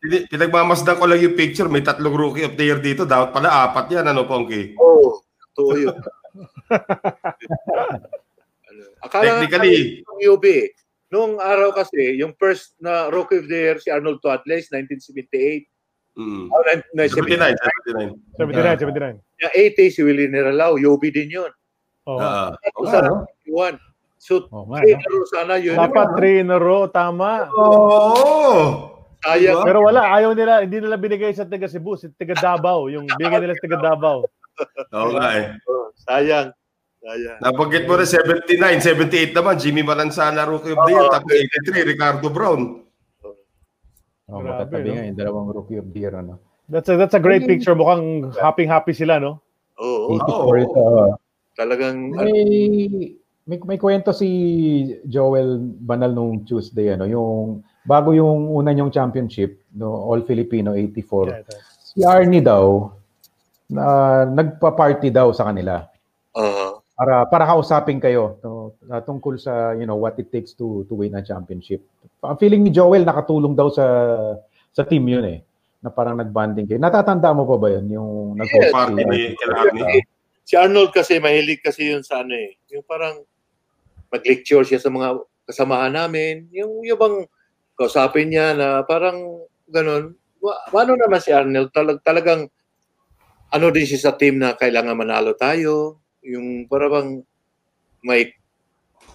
S7: Pin- Pinagmamasdan ko lang yung picture. May tatlong rookie of the year dito. Dapat pala apat yan, ano, Pongki?
S6: Oo, oh, totoo yun. ano, akala
S7: Technically.
S6: ng UB, nung araw kasi, yung first na Rookie of the Year, si Arnold Toadles, 1978.
S7: Mm.
S6: Oh,
S7: 79, 79.
S5: 79, 79.
S6: Yung 80, si Willie Neralao, UB din yun.
S5: Oo.
S7: Ah.
S6: Tapos
S8: Oo
S6: sa
S8: nga, no?
S6: 91. So,
S5: Oo nga,
S6: three
S5: no?
S6: na sana yun.
S5: Dapat three in a row, tama.
S7: Oo!
S6: Sayang.
S5: Pero wala, ayaw nila, hindi nila binigay sa taga Cebu, sa taga Davao, yung bigay nila sa taga Davao.
S7: Oo nga eh.
S6: Oh, sayang. Sayang.
S7: Nabanggit mo na 79, 78 naman. Jimmy Manansala, Rookie of the Year. Tapos 83, Ricardo Brown.
S8: Oh,
S5: Grabe,
S8: matatabi
S5: no?
S8: nga yung dalawang rookie of the year. Ano?
S5: That's a, that's a great picture. Mukhang happy-happy sila, no?
S6: Oo.
S7: Oo.
S8: 84 ito. ah.
S6: Talagang,
S8: May, may, may kwento si Joel Banal nung Tuesday, ano, yung bago yung una niyong championship, no, All Filipino 84.
S5: Yeah.
S8: Si Arnie daw, na nagpa-party daw sa kanila
S6: uh,
S8: para para kausapin kayo no, tungkol sa you know what it takes to to win a championship. Ang feeling ni Joel nakatulong daw sa sa team yun eh na parang nagbanding kayo. Natatanda mo pa ba yun yung nag
S6: Yes.
S7: Party ni
S6: si Arnold kasi, mahilig kasi yun sa ano eh. Yung parang mag-lecture siya sa mga kasamahan namin. Yung, yung bang kausapin niya na parang ganun. Ano naman si Arnold? Talag, talagang ano din siya sa team na kailangan manalo tayo. Yung para bang may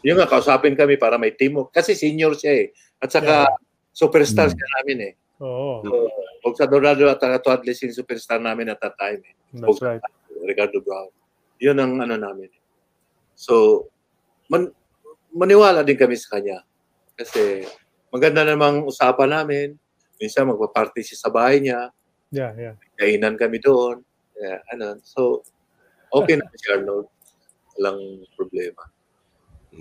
S6: yung nga, kausapin kami para may team. Kasi senior siya eh. At saka, superstar
S8: Hmm.
S6: siya namin eh.
S5: Oo,
S6: So, Huwag sa Dorado at saka Atlas yung superstar namin at that time eh.
S5: that's right.
S6: Ricardo Brown. Yun ang ano namin. So, man, maniwala din kami sa kanya. Kasi maganda namang usapan namin. Minsan magpa-party siya sa bahay niya.
S5: Yeah, yeah.
S6: Kainan kami doon. Yeah, ano. So, okay na si Arnold. Walang problema.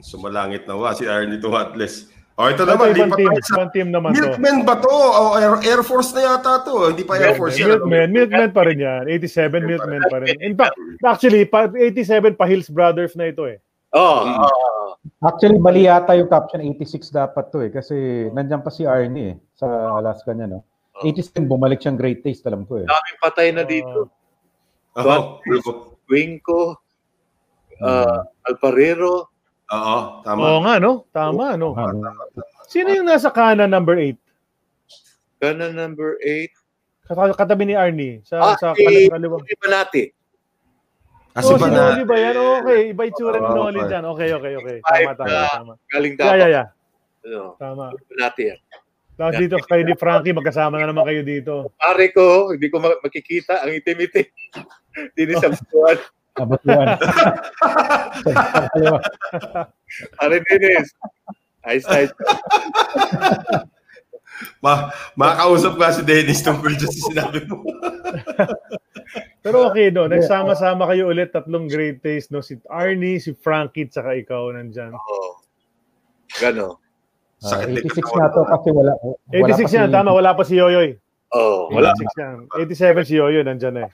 S7: Sumalangit na wa si Arnie Tuhatles. O ito
S5: Ito,
S7: naman,
S5: ibang team,
S7: tayo sa
S5: ibang team naman to.
S7: Milkmen ba to? O Air, Air Force na yata to. Hindi pa Air Force yan.
S5: Milkman, Milkman pa rin yan. 87, Milkman pa rin. In fact, actually, pa, 87 pa Hills Brothers na ito eh.
S6: Oh,
S7: Mm.
S6: ah,
S8: Actually, mali yata yung caption 86 dapat to eh kasi nandiyan pa si Arnie eh, sa Alaska niya no. 87 bumalik siyang great taste alam ko eh.
S6: daming patay na dito.
S7: Oo.
S6: Winco, uh, Alparero,
S7: Oo, tama.
S5: Oo nga, no? Tama, no?
S8: Ah,
S5: Sino yung nasa kanan number 8?
S6: Gana number 8.
S5: Katabi ni Arnie.
S6: Ah,
S5: Sa, sa
S6: si
S5: kanan kaliwa.
S6: Natin?
S7: Kasi
S5: Oh,
S7: ba
S5: si
S7: na,
S5: Noli ba yan? Okay, iba itsura ni
S7: Oo,
S5: Noli
S7: okay.
S5: dyan. Okay, okay, okay. Tama, tama, tama.
S6: galing
S5: Yeah,
S6: dapat.
S5: yeah, yeah.
S6: Ano,
S5: Tama.
S6: natin yan.
S5: Tapos dito kayo ni Frankie, magkasama na naman kayo dito.
S6: Pare ko, hindi ko ma- makikita ang itim-itim. Hindi sa buwan.
S8: kaliwa.
S6: Pare Dennis. Ayos tayo.
S7: ma, makakausap ka si Dennis tungkol dyan sa sinabi mo.
S5: Pero okay no, nagsama-sama kayo ulit tatlong great taste no, si Arnie, si Frankie, tsaka ikaw nandyan.
S6: Oo. Gano.
S8: Ah,
S7: Sakit din
S8: 86
S7: katawan
S8: na to kasi wala wala
S5: 86
S8: pa
S5: yan,
S8: si-
S5: tama, wala pa si Yoyoy.
S6: Oo. Wala.
S5: 86 yan. 87 si Yoyoy, nandyan eh.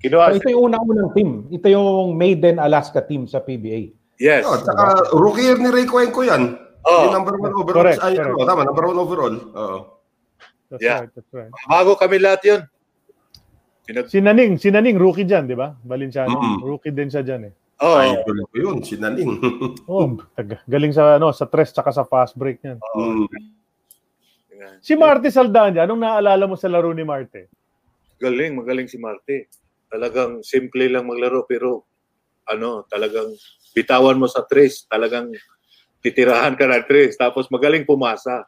S6: Kinuha.
S8: So, ito yung unang-unang team. Ito yung Maiden Alaska team sa PBA.
S6: Yes.
S7: Oh, tsaka rookie year ni Ray Cuenco yan.
S6: Oo.
S7: Yung number one overall.
S5: Correct,
S7: Ay,
S5: correct.
S7: ano, tama, number one overall. Oo.
S5: That's
S6: Yeah.
S5: right, that's right.
S6: Bago kami lahat yun. Pinag-
S5: Si Naning, si Naning, rookie dyan, di ba? Valenciano.
S7: Mm.
S5: Rookie din siya dyan eh.
S6: Oo.
S7: Idol ko yun, si Naling.
S5: Oh, galing sa ano, sa tres tsaka sa fast break niyan.
S7: Mm.
S5: Si Marte Saldaña, anong naalala mo sa laro ni Marte?
S6: Galing, magaling si Marte. Talagang simple lang maglaro pero ano, talagang bitawan mo sa tres, talagang titirahan ka ng tres, tapos magaling pumasa.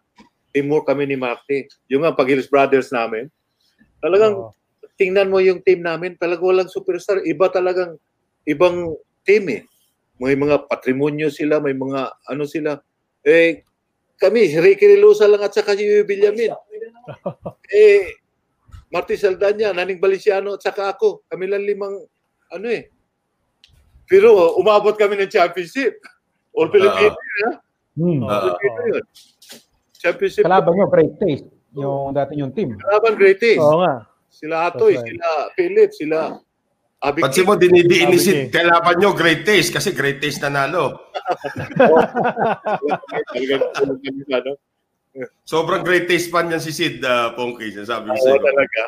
S6: Teamwork kami ni Marte. Yung nga pag Hills Brothers namin, talagang
S5: Oo.
S6: Tingnan mo yung team namin, talagang walang superstar. Iba talagang, ibang team eh. May mga patrimonyo sila, may mga ano sila. Eh, kami, Ricky Relosa lang at saka si Villamin. eh, Marty Saldana, Naning Baliciano at saka ako. Kami lang limang ano eh. Pero umabot kami ng championship. All Filipino, ha?
S8: Hmm.
S6: Yun. Championship.
S8: Kalaban nyo, great taste. Yung dati yung team.
S6: Kalaban Great Taste.
S5: Oo nga.
S6: Sila Atoy,
S5: That's right.
S6: sila Philip, sila Abig.
S7: Pansin mo, dinidiin ni
S5: Sabi
S7: Sid, kalaban nyo, great taste, kasi great taste nanalo. Sobrang great taste fan yan si Sid, uh, Pongki, sinasabi ko
S6: Oo,
S7: sa'yo.
S6: talaga.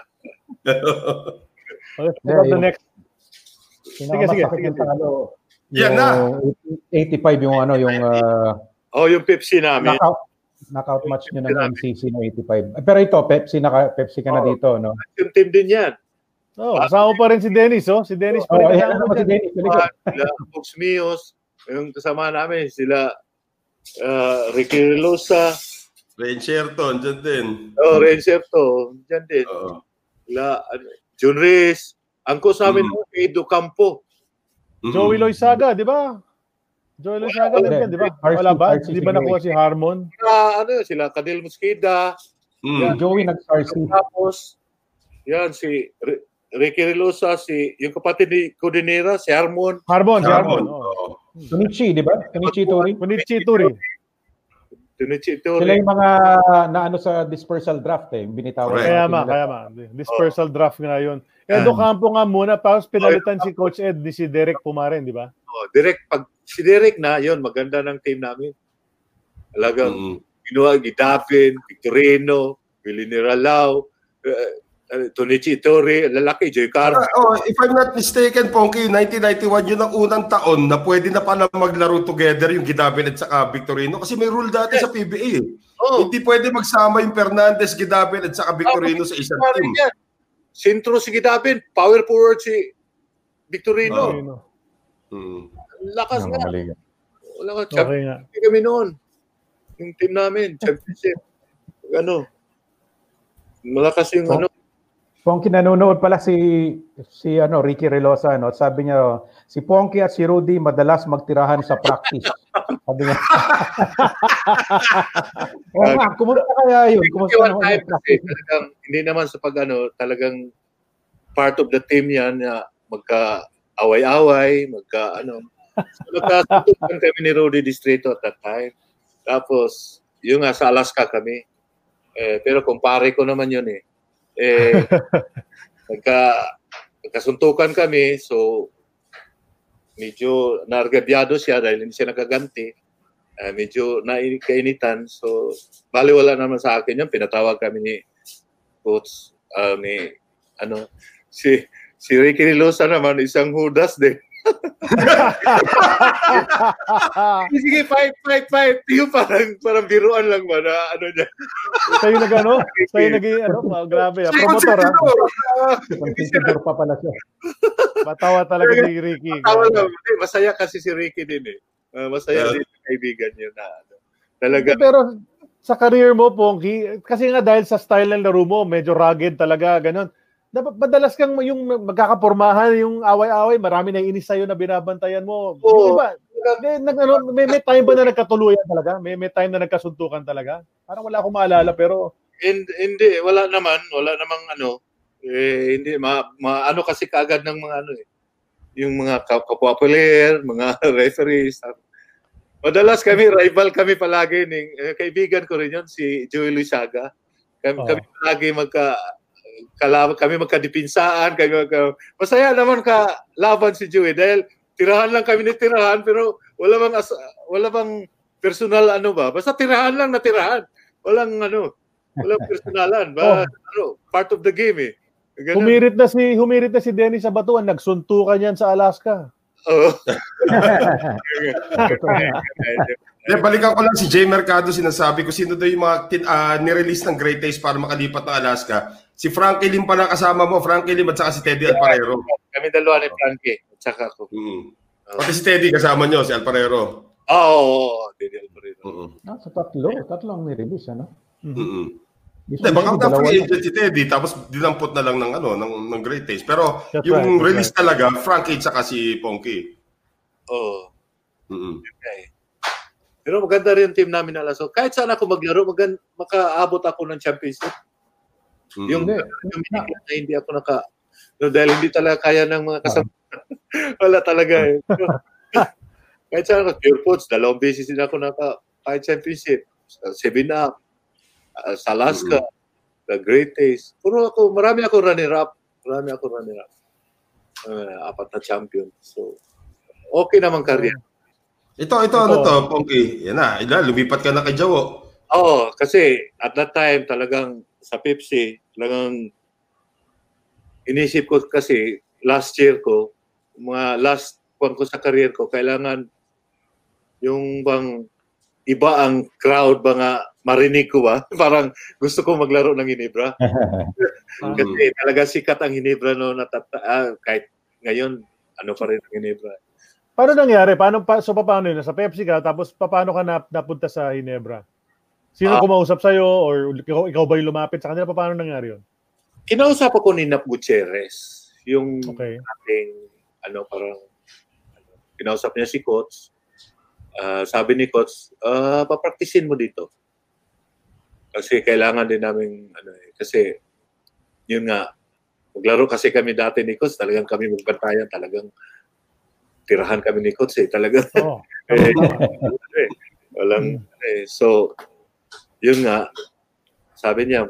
S5: Okay,
S8: Yeah,
S5: the next. Sige, sige, sige.
S8: talo.
S7: Yan na.
S8: Yung 85 yung ano, yung uh,
S6: Oh, yung Pepsi namin.
S8: knockout knockout match nyo ng MCC no 85. Eh, Pero ito, Pepsi naka Pepsi ka na
S6: Oo.
S8: dito, no?
S6: Yung team din yan.
S5: Oh, kasama pa rin si Dennis, oh. Si Dennis pa
S8: Oh,
S5: rin.
S8: ayan
S5: kasama
S8: naman si
S5: dyan.
S8: Dennis. Ko.
S6: sila Fox Mios, yung kasama namin, sila uh, Ricky Relosa,
S7: Rencherto, andyan din.
S6: oh, Rencerto, dyan din.
S7: Oo.
S6: Sila, ano, John Reyes, ang coach namin,
S7: Mm.
S6: mm. Edo Campo.
S7: Mhm.
S5: Joey Loizaga, di ba? Joey Loizaga
S8: Wala.
S5: din yan, di ba?
S8: RC,
S5: Wala ba?
S8: RC
S5: Di ba nakuha si Harmon?
S6: Sila, ano, sila Cadel Mosqueda,
S7: Mm.
S8: Si Joey nag-RC.
S6: tapos, yan, si R- Ricky Relosa, si, yung kapatid ni Codinera, si Harmon,
S5: Harmon, si
S7: Harmon.
S5: Harmon. Oh.
S7: Oo.
S8: Tunichi, di ba? Tunichi Tori.
S5: Kunichi Turi.
S6: Tunichi
S8: Sila
S6: Teore.
S8: yung mga naano sa dispersal draft eh, binitawan.
S5: Kaya ma, kaya ma. Dispersal draft nga yun. Edo Campo nga muna, tapos pinalitan si Coach Ed ni si Derek Pumaren, di ba?
S6: Oh, direct, pag si Derek na, yun, maganda ng team namin. Talagang,
S7: Mhm.
S6: ginawa, Gidapin, Victorino, Villanera Lau, uh, uh, Tonichi Torre, lalaki, Joy Caro.
S7: Ah, oh, if I'm not mistaken, Pongki, 1991 yun ang unang taon na pwede na pala maglaro together yung Gidabin at saka Victorino kasi may rule dati sa PBA. eh.
S6: Oh,
S7: Hindi pwede magsama yung Fernandez, Gidabin at saka Victorino sa isang team.
S6: yan. Sintro si Gidapin, power forward si Victorino.
S7: Oh.
S5: Sino?
S6: Lakas nga. Wala ka,
S5: Okay nga.
S6: kami noon. Yung team namin, championship. ano, malakas yung ano,
S8: Ponky nanonood pala si si ano Ricky Relosa no. Sabi niya si Ponky at si Rudy madalas magtirahan sa practice. Sabi niya. Oo nga, kumusta kaya yun? Kumusta naman
S6: time
S8: yung
S6: kasi talagang, hindi naman sa pag ano, talagang part of the team yan na magka away-away, magka ano. So, Nagkasutukan kami ni Rudy Distrito at that time. Tapos, yung nga sa Alaska kami. Eh, pero kumpare ko naman yun eh. Eh, nagka, nagkasuntukan kami, so medyo nargabyado siya dahil hindi siya nakaganti. Eh, medyo naikainitan. So, baliwala naman sa akin yun. Pinatawag kami ni coach, uh, ni, ano, si, si Ricky Nilosa naman, isang hudas din. Sige, fight, fight, fight. Yung parang, parang biruan lang ba na ano niya.
S5: Sa'yo nag ano? Sa'yo nag ano? Oh, grabe ah. Promotor ah.
S8: Competitor pa pala siya.
S5: Matawa talaga ni Ricky.
S6: Tawa lang. Masaya kasi si Ricky din eh. Uh, masaya
S7: Yeah.
S6: din yung kaibigan niya na ano. Talaga.
S5: Pero sa career mo, Pongki, kasi nga dahil sa style ng laro mo, medyo rugged talaga, ganun. Dapat madalas kang yung magkakapormahan, yung away-away, marami na inis sa'yo na binabantayan mo.
S6: Oo.
S5: Yung iba, may, ano, may, may time ba na nagkatuluyan talaga? May, may time na nagkasuntukan talaga? Parang wala akong maalala, pero
S6: Hindi, wala naman, wala namang ano, eh, hindi, ma, ma- ano kasi kaagad ng mga ano eh, yung mga ka- kapwa player, mga referees. Madalas kami, rival kami palagi, ning, eh, kaibigan ko rin yun, si Joey Luisaga. Kami,
S5: Oo.
S6: kami palagi magka, kalaban, kami magkadipinsaan, kami magka, masaya naman ka laban si Joey dahil tirahan lang kami ni tirahan pero wala bang as, wala bang personal ano ba basta tirahan lang na tirahan walang ano walang personalan ba ano part of the game eh Ganun.
S5: humirit na si humirit na si Dennis sa batuan, nagsuntukan yan sa Alaska.
S6: Oo.
S7: De, balikan ko lang si Jay Mercado, sinasabi ko sino daw yung mga tin, ah, nirelease ng Great para makalipat ng Alaska. Si Frankie Lim pala kasama mo, Frankie Lim at saka si Teddy Alparero.
S6: kami dalawa ni Frankie at saka ako
S7: Mm. Pati si Teddy kasama nyo, si Alparero.
S6: oo oo oo Daniel Barrero
S7: Mm-mm.
S8: Ah, sa tatlo, tatlo ang nirelease ano.
S7: Mm-mm.
S8: Di
S7: Hindi, baka na free agent si Teddy, tapos dinampot na lang ng, ano, ng, ng Great Taste. Pero
S5: That's
S7: yung
S5: right,
S7: release talaga, Frankie at saka si Ponky.
S6: oo
S7: Mm-mm.
S6: okay. pero maganda rin yung team namin na so kahit saan ako maglaro magan, makaabot ako ng championship
S7: Mm.
S6: Yung, yung na hindi ako naka... No, dahil hindi talaga kaya ng mga kasama. Wala talaga eh. Kahit saan ako, Pure Foods, dalawang beses din ako naka kahit championship. Sa Seven Up, uh, sa Alaska, The Great Taste. Puro ako, marami ako runner-up. Marami ako runner-up. Uh, apat na champion. So, okay naman career.
S7: Ito, ito, ano to, Pongki? Yan na, ila, lumipat ka na kay Jawo.
S6: Oo, kasi at that time talagang sa Pepsi, talagang inisip ko kasi last year ko, mga last one ko sa career ko, kailangan yung bang iba ang crowd ba nga marinig ko ba? Parang gusto ko maglaro ng Hinebra. kasi talaga sikat ang Hinebra no natata ah, kahit ngayon ano pa rin ang Hinebra.
S5: Paano nangyari? Paano, pa, so paano yun? Sa Pepsi ka, tapos paano ka na, napunta sa Hinebra? Sino
S6: Ah.
S5: kumausap sa'yo? Or ikaw, ikaw ba yung lumapit sa kanila? Paano nangyari yun?
S6: Kinausap ako ni Nap Gutierrez, yung
S5: Okay.
S6: ating ano parang ano, kinausap niya si coach. Ah, sabi ni coach, ah papraktisin mo dito. Kasi kailangan din namin ano eh, kasi yun nga maglaro kasi kami dati ni coach, talagang kami magbantayan, talagang tirahan kami ni coach eh, talagang
S5: Oo.
S6: eh, eh, walang eh, so yun nga sabi niya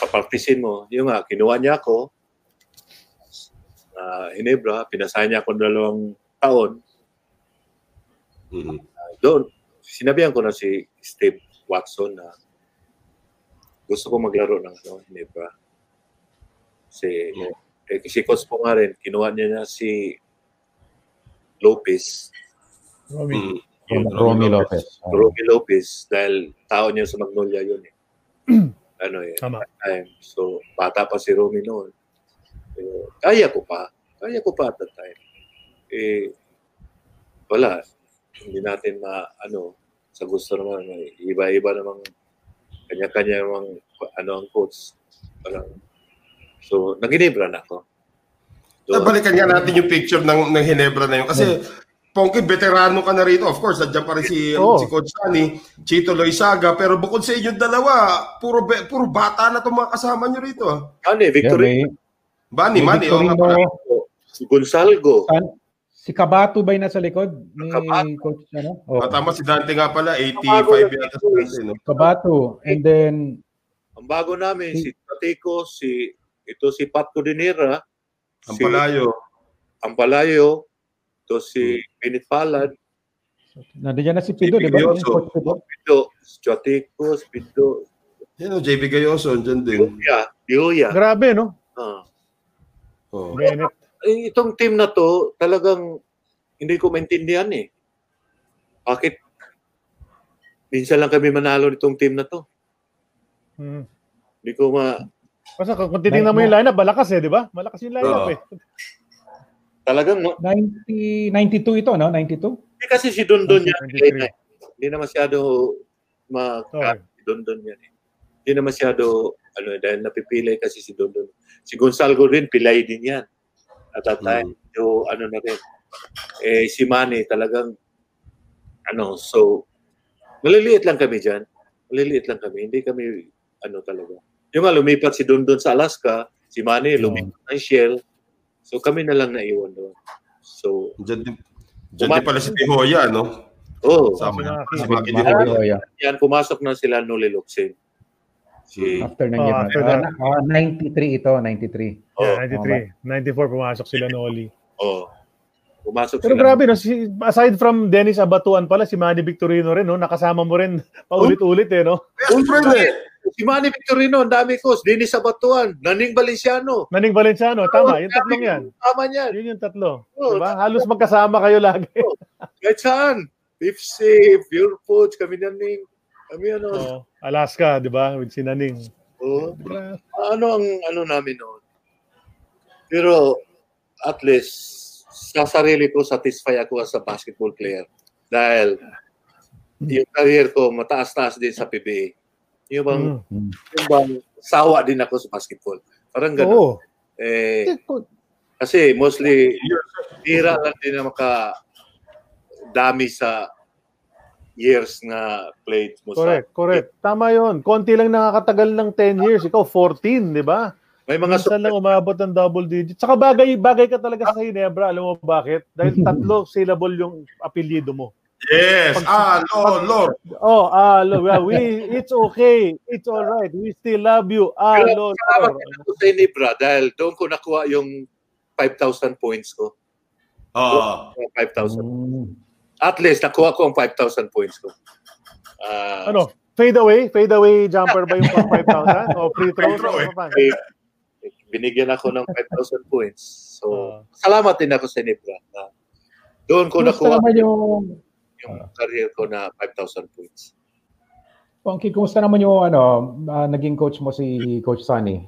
S6: papraktisin mo. Yung nga, kinuha niya ako uh, Hinebra, pinasahan niya ako dalawang taon.
S7: Mhm.
S6: Uh, doon, sinabihan ko na si Steve Watson na gusto ko maglaro ng ano, Hinebra. Si, eh, si coach po nga rin, kinuha niya na si Lopez,
S5: Romy.
S7: Mm.
S8: Rom- Romy Lopez. Ah.
S6: Romy Lopez, dahil tao niya sa Magnolia yun eh. ano eh,
S5: Tama.
S6: time. So, bata pa si Romy noon. Pero, kaya ko pa. Kaya ko pa at that time. Eh, wala. Hindi natin ma, ano, sa gusto naman, eh, iba-iba namang kanya-kanya namang, ano, ang coach. Parang, so, naginibra na ako. Doon.
S7: Nabalikan nga natin yung picture ng, ng Hinebra na yun. Kasi, Pongki, veterano ka na rito. Of course, nandiyan pa rin si,
S5: Oo.
S7: si Coach Sunny, Chito Loizaga. Pero bukod sa inyong dalawa, puro, be- puro bata na itong mga kasama nyo rito. ah.
S6: ano eh,
S8: Yeah, may-
S7: Bani, Mani, oh.
S8: Victorino,
S6: si Gonzalgo.
S8: San- si Kabato ba yung nasa likod? Ni
S6: Kabato.
S8: Coach, ano? Oh,
S7: Ah, tama si Dante nga pala, 85 yata si Dante. No?
S8: Kabato. And then,
S6: Ang bago namin, si Tateco, si, ito si Pat Codinera,
S7: Ang
S6: si
S7: palayo.
S6: Ampalayo, ito si Benit Palad,
S8: nandiyan na si Pido, di ba?
S7: Pido,
S8: Coach Pido.
S6: Si Pito,
S7: Yan o, JB Gayoso, dyan din.
S6: Dioya, Dioya.
S5: Grabe, no?
S6: Ah.
S7: Oh.
S5: Bennett.
S6: Itong team na to, talagang hindi ko maintindihan eh. Bakit minsan lang kami manalo nitong team na to?
S5: Hmm.
S6: Hindi ko ma...
S5: Basta kung, titingnan mo yung lineup, malakas eh, di ba? Malakas yung lineup
S7: Oo.
S5: eh.
S6: Talagang, no?
S8: 90, 92 ito, no? 92?
S6: Hindi kasi si Dondon yan.
S5: 23.
S6: Hindi na masyado ma
S5: Okay.
S6: si Dondon yan eh. Hindi na masyado, ano, dahil napipilay kasi si Dondon. Si Gonzalgo rin, pilay din yan. At that time, yung ano na rin. Eh, si Manny talagang, ano, so, maliliit lang kami dyan. Maliliit lang kami. Hindi kami, ano talaga. Yung nga, lumipat si Dondon sa Alaska, si Manny lumipat ng Shell. So, kami na lang naiwan doon. So,
S7: Dyan din, dyan din pala si Tihoya, no?
S6: oh,
S7: Sama.
S5: Maki.
S7: Si
S8: Mga
S7: Tihoya.
S6: Yan, pumasok na sila Noli Luxin. Si,
S8: After ng
S5: Oh,
S8: year.
S5: after
S8: na- ah, 93 ito, 93.
S6: oh,
S5: Yeah, 93. 94 pumasok sila Noli.
S6: oh, pumasok
S5: Pero
S6: sila.
S5: grabe, no? Si, aside from Dennis Abatuan pala, si Manny Victorino rin, no? Nakasama mo rin paulit-ulit eh, no?
S7: Best friend eh.
S6: Si Manny Victorino, ang dami ko. Dennis Sabatuan, Naning Valenciano.
S5: Naning Valenciano, tama, yung tatlong yan.
S6: Tama niyan.
S5: Yun yung tatlo.
S6: Oh,
S5: Diba? Halos magkasama kayo lagi.
S6: Kahit saan. Pipsi, Pure Foods, kami naning. Kami ano.
S5: Oh, Alaska, di ba? With si Naning.
S6: Oh, ano ang ano namin noon. Pero at least sa sarili ko satisfy ako as a basketball player dahil yung career ko mataas-taas din sa PBA. Yung bang,
S5: Mm.
S6: yung bang sawa din ako sa basketball. Parang ganun.
S5: Oo.
S6: Eh, kasi mostly tira lang din na maka dami sa years na played mo
S5: Correct,
S6: sa...
S5: correct. Tama yon. Konti lang nakakatagal ng 10 years. Ikaw, 14, di ba?
S6: May mga
S5: Minsan lang umabot ng double digit. Saka bagay, bagay ka talaga sa Ginebra. Alam mo bakit? Dahil tatlo syllable yung apelyido mo.
S7: Yes. Ah, Lord, Lord.
S5: Oh, ah, lo, well, we, it's okay. It's all right. We still love you. Ah,
S6: Pero
S5: lo,
S6: salamat ako sa Inibra dahil doon ko nakuha yung 5,000 points ko.
S7: Oh.
S6: 5,000.
S8: Mm.
S6: At least, nakuha ko ang 5,000 points ko. Ah,
S5: Ano? Fade away? Fade away jumper ba yung pang 5,000? O free throw?
S7: Free throw, eh.
S5: Ano
S6: eh, binigyan ako ng 5,000 points. So,
S5: Ah.
S6: salamat din ako sa Inibra. na doon ko
S8: Kumusta
S6: nakuha
S8: naman yung
S6: yung career ko na 5,000 points.
S8: Pongki, kumusta naman yung ano, ah, naging coach mo si Coach Sunny?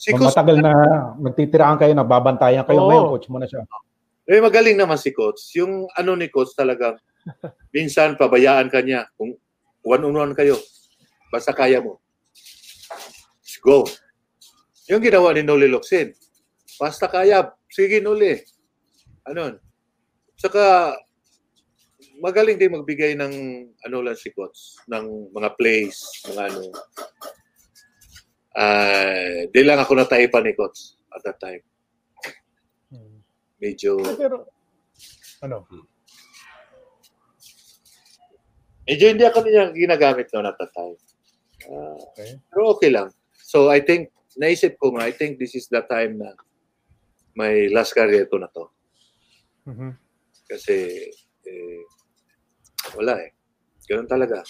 S6: Si
S8: Kung
S6: Coach,
S8: matagal na nagtitiraan kayo, nagbabantayan kayo,
S5: Oo.
S8: ngayon coach mo na siya.
S6: eh, magaling naman si Coach. Yung ano ni Coach talagang, minsan pabayaan ka niya. Kung one-on-one kayo, basta kaya mo. Go. Yung ginawa ni Noli Locsin. Basta kaya, sige Noli. Ano? Saka, magaling din magbigay ng ano lang si Coach, ng mga plays, mga ano. Ah, di lang ako nataipan ni Coach at that time. Medyo,
S5: Pero, ano?
S6: medyo hindi ako niya ginagamit noon at that time. Ah,
S5: Okay.
S6: Pero okay lang. So I think, naisip ko nga, I think this is the time na may last career ko na to.
S5: Mhm.
S6: Kasi, eh, wala eh. Ganun talaga.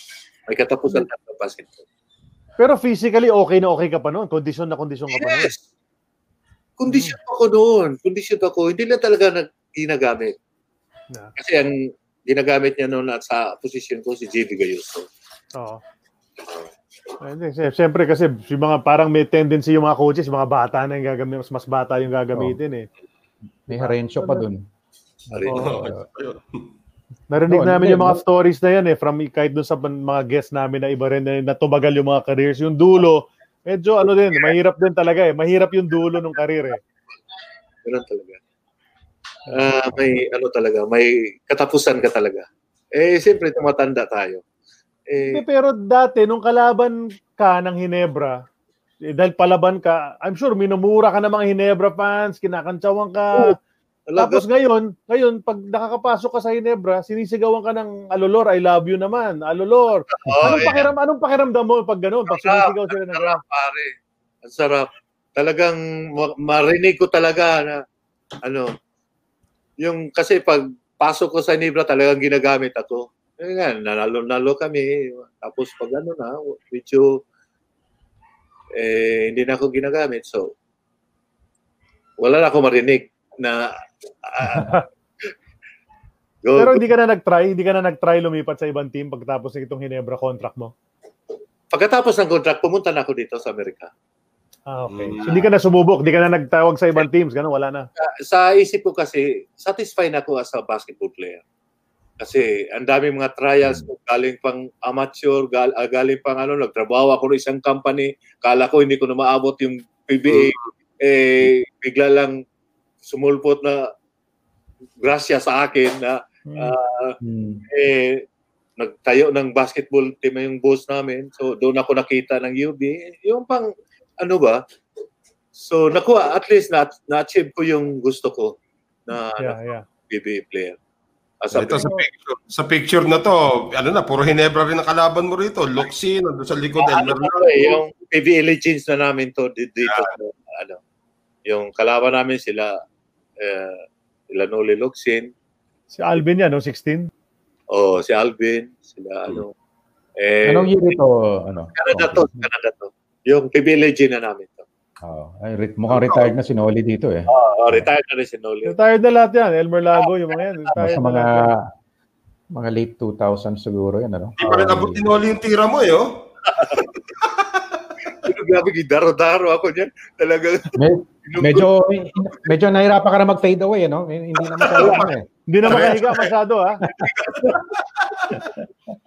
S6: May katapusan na sa basketball.
S5: Pero physically, okay na okay ka pa noon. Kondisyon na kondisyon ka pa noon.
S6: Yes! Kondisyon ako noon. Kondisyon ako. Hindi lang talaga nag ginagamit.
S5: Na.
S6: Kasi ang ginagamit niya noon at sa position ko si JV Gayuso.
S5: Oo. Sy- Siyempre kasi yung mga parang may tendency yung mga coaches, yung mga bata na yung gagamit, mas, mas bata yung gagamitin eh.
S8: May Harencio pa dun.
S6: Arin.
S5: Oo. Narinig
S8: Oo,
S5: namin yung mga
S8: no?
S5: stories na yan eh, from kahit dun sa mga guests namin na iba rin na natubagal yung mga careers. Yung dulo, medyo ano din, mahirap din talaga eh. Mahirap yung dulo ng career eh.
S6: Ganun talaga. Ah, may ano talaga, may katapusan ka talaga. Eh, siyempre, tumatanda tayo.
S5: Hindi,
S6: Eh,
S5: pero dati, nung kalaban ka ng Hinebra, eh, dahil palaban ka, I'm sure minumura ka ng mga Hinebra fans, kinakantsawan ka.
S6: Talaga,
S5: Tapos ngayon, ngayon, pag nakakapasok ka sa Hinebra, sinisigawan ka ng Alolor, I love you naman. Alolor.
S6: oh,
S5: Anong
S6: eh,
S5: pakiram, anong pakiramdam mo pag gano'n? Pag sinisigaw sila ng
S6: sarap, pare. Ang sarap. Talagang ma- marinig ko talaga na, ano, yung, kasi pag pasok ko sa Nibra, talagang ginagamit ako. Eh nga, nanalo-nalo kami. Tapos pag ano na, medyo, eh, hindi na ako ginagamit. So, wala na ako marinig na, ah, go,
S5: Pero hindi ka na nag-try, hindi ka na nag-try lumipat sa ibang team pagkatapos ng itong Hinebra contract mo.
S6: Pagkatapos ng contract, pumunta na ako dito sa Amerika.
S5: Ah, okay.
S7: Mm.
S5: So, hindi ka na sumubok, hindi ka na nagtawag sa ibang teams, gano'n, wala na.
S6: sa isip ko kasi, satisfied na ako as a basketball player. Kasi ang daming mga trials ko, galing pang amateur, gal, ah, galing pang ano, nagtrabaho ako ng isang company, kala ko hindi ko na maabot yung PBA, eh, bigla lang sumulpot na grasya sa akin na ah,
S8: Hmm.
S6: eh, nagtayo ng basketball team yung boss namin. So, doon ako nakita ng UB. Yung pang, ano ba? So, nakuha, at least na, na-achieve ko yung gusto ko na
S5: yeah, yeah.
S6: PBA player. As a
S7: Ito sa picture, sa picture na to, ano na, puro Hinebra rin ang kalaban mo rito. Luxi, nandun sa likod,
S6: ano
S7: Elmer
S6: to eh, yung PBA Legends na namin to di- dito sa, ano, yung kalaban namin sila eh, sila Noli Luxin,
S5: Si Alvin yan, no? 16?
S6: o si Alvin, sila ano. Eh,
S8: Anong year ito? Ano?
S6: Canada to, Canada to. Yung Legend na namin to.
S8: Oh, ay, ret- mukhang retired na si Noli dito eh.
S6: Oh, retired na rin si Noli.
S5: Retired na lahat yan. Elmer Lago, yung mga yan. Retired na
S8: mga mga late 2000 siguro yan, ano?
S7: Hindi pa rin abot ni Noli yung tira mo eh, oh.
S6: Grabe, gidaro-daro ako niyan. Talagang,
S8: Me- medyo medyo nahirapan ka na mag-fade away, no? Hindi na masyado ano eh.
S5: Hindi na makahiga masyado, ha?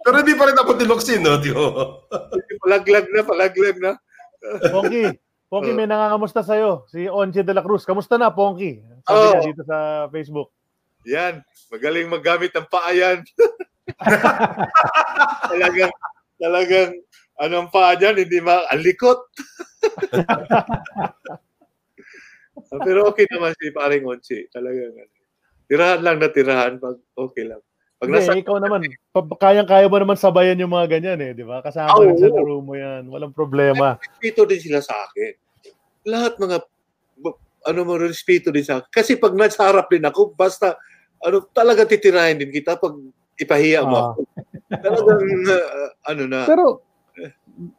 S7: Pero hindi pa rin ni Luxi, no? Ba?
S6: palaglag na, palaglag na.
S5: Ponky, Ponky, may nangangamusta sa'yo. Si Onche de la Cruz. Kamusta na, Ponky? Sabi
S6: Oh.
S5: niya dito sa Facebook.
S6: Yan, magaling maggamit ng paa yan. talagang, talagang, anong pa dyan, hindi ma, alikot. Pero okay naman si paring Onchi. Talagang, ano, tirahan lang na tirahan, pag okay lang. Pag
S5: Hindi,
S6: nasa,
S5: ikaw naman, kayang-kaya mo naman sabayan yung mga ganyan eh, di ba? Kasama rin sa laro mo yan. Walang problema.
S6: respeto din sila sa akin. Lahat mga ano mo respeto din sa akin. Kasi pag nasa harap din ako, basta ano talaga titirahin din kita pag ipahiya mo
S5: Ah.
S6: ako. Talagang uh, ano na.
S5: Pero,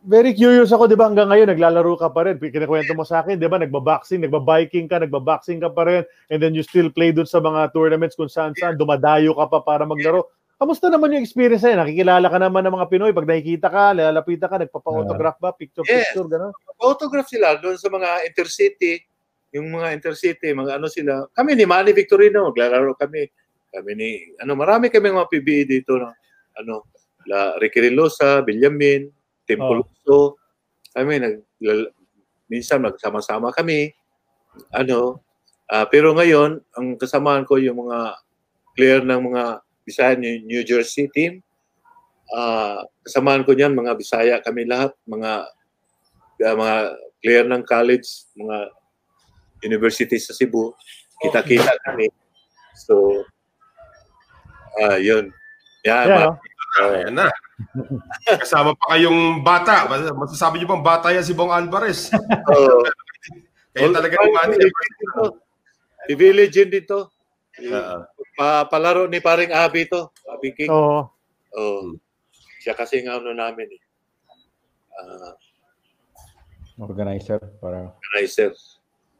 S5: very curious ako, di ba, hanggang ngayon, naglalaro ka pa rin. Kinakwento mo sa akin, di ba, nagbaboxing, nagbabiking ka, nagbaboxing ka pa rin, and then you still play dun sa mga tournaments kung saan saan, dumadayo ka pa para maglaro. Kamusta naman yung experience na yun? Nakikilala ka naman ng mga Pinoy. Pag nakikita ka, lalapitan ka, nagpapa-autograph ba? Picture-picture, gano'n?
S6: autograph sila doon sa mga intercity, yung mga intercity, mga ano sila. Kami ni Manny Victorino, maglalaro kami. Kami ni, ano, marami kami mga PBE dito. No? Ano, La Ricky Rilosa, Benjamin, Tim
S5: Oh.
S6: Coluso. Kami, nag, minsan nagsama-sama kami. Ano, ah, pero ngayon, ang kasamaan ko yung mga player ng mga Bisaya New, Jersey team. Ah, kasamaan ko niyan mga Bisaya kami lahat, mga uh, mga player ng college, mga university sa Cebu, kita-kita kami. So, ah yun. Yan,
S5: Yan,
S6: ma-?
S7: Ayan na. Kasama pa kayong bata. Masasabi niyo bang bata yan si Bong Alvarez?
S6: oh,
S7: Kaya talaga ni Manny.
S6: Legend dito.
S7: Oo.
S6: Pa, palaro ni paring Abi to. Abi King.
S5: Oo.
S6: Oh. Siya kasi nga ano namin eh. Ah,
S8: Organizer para
S6: organizer.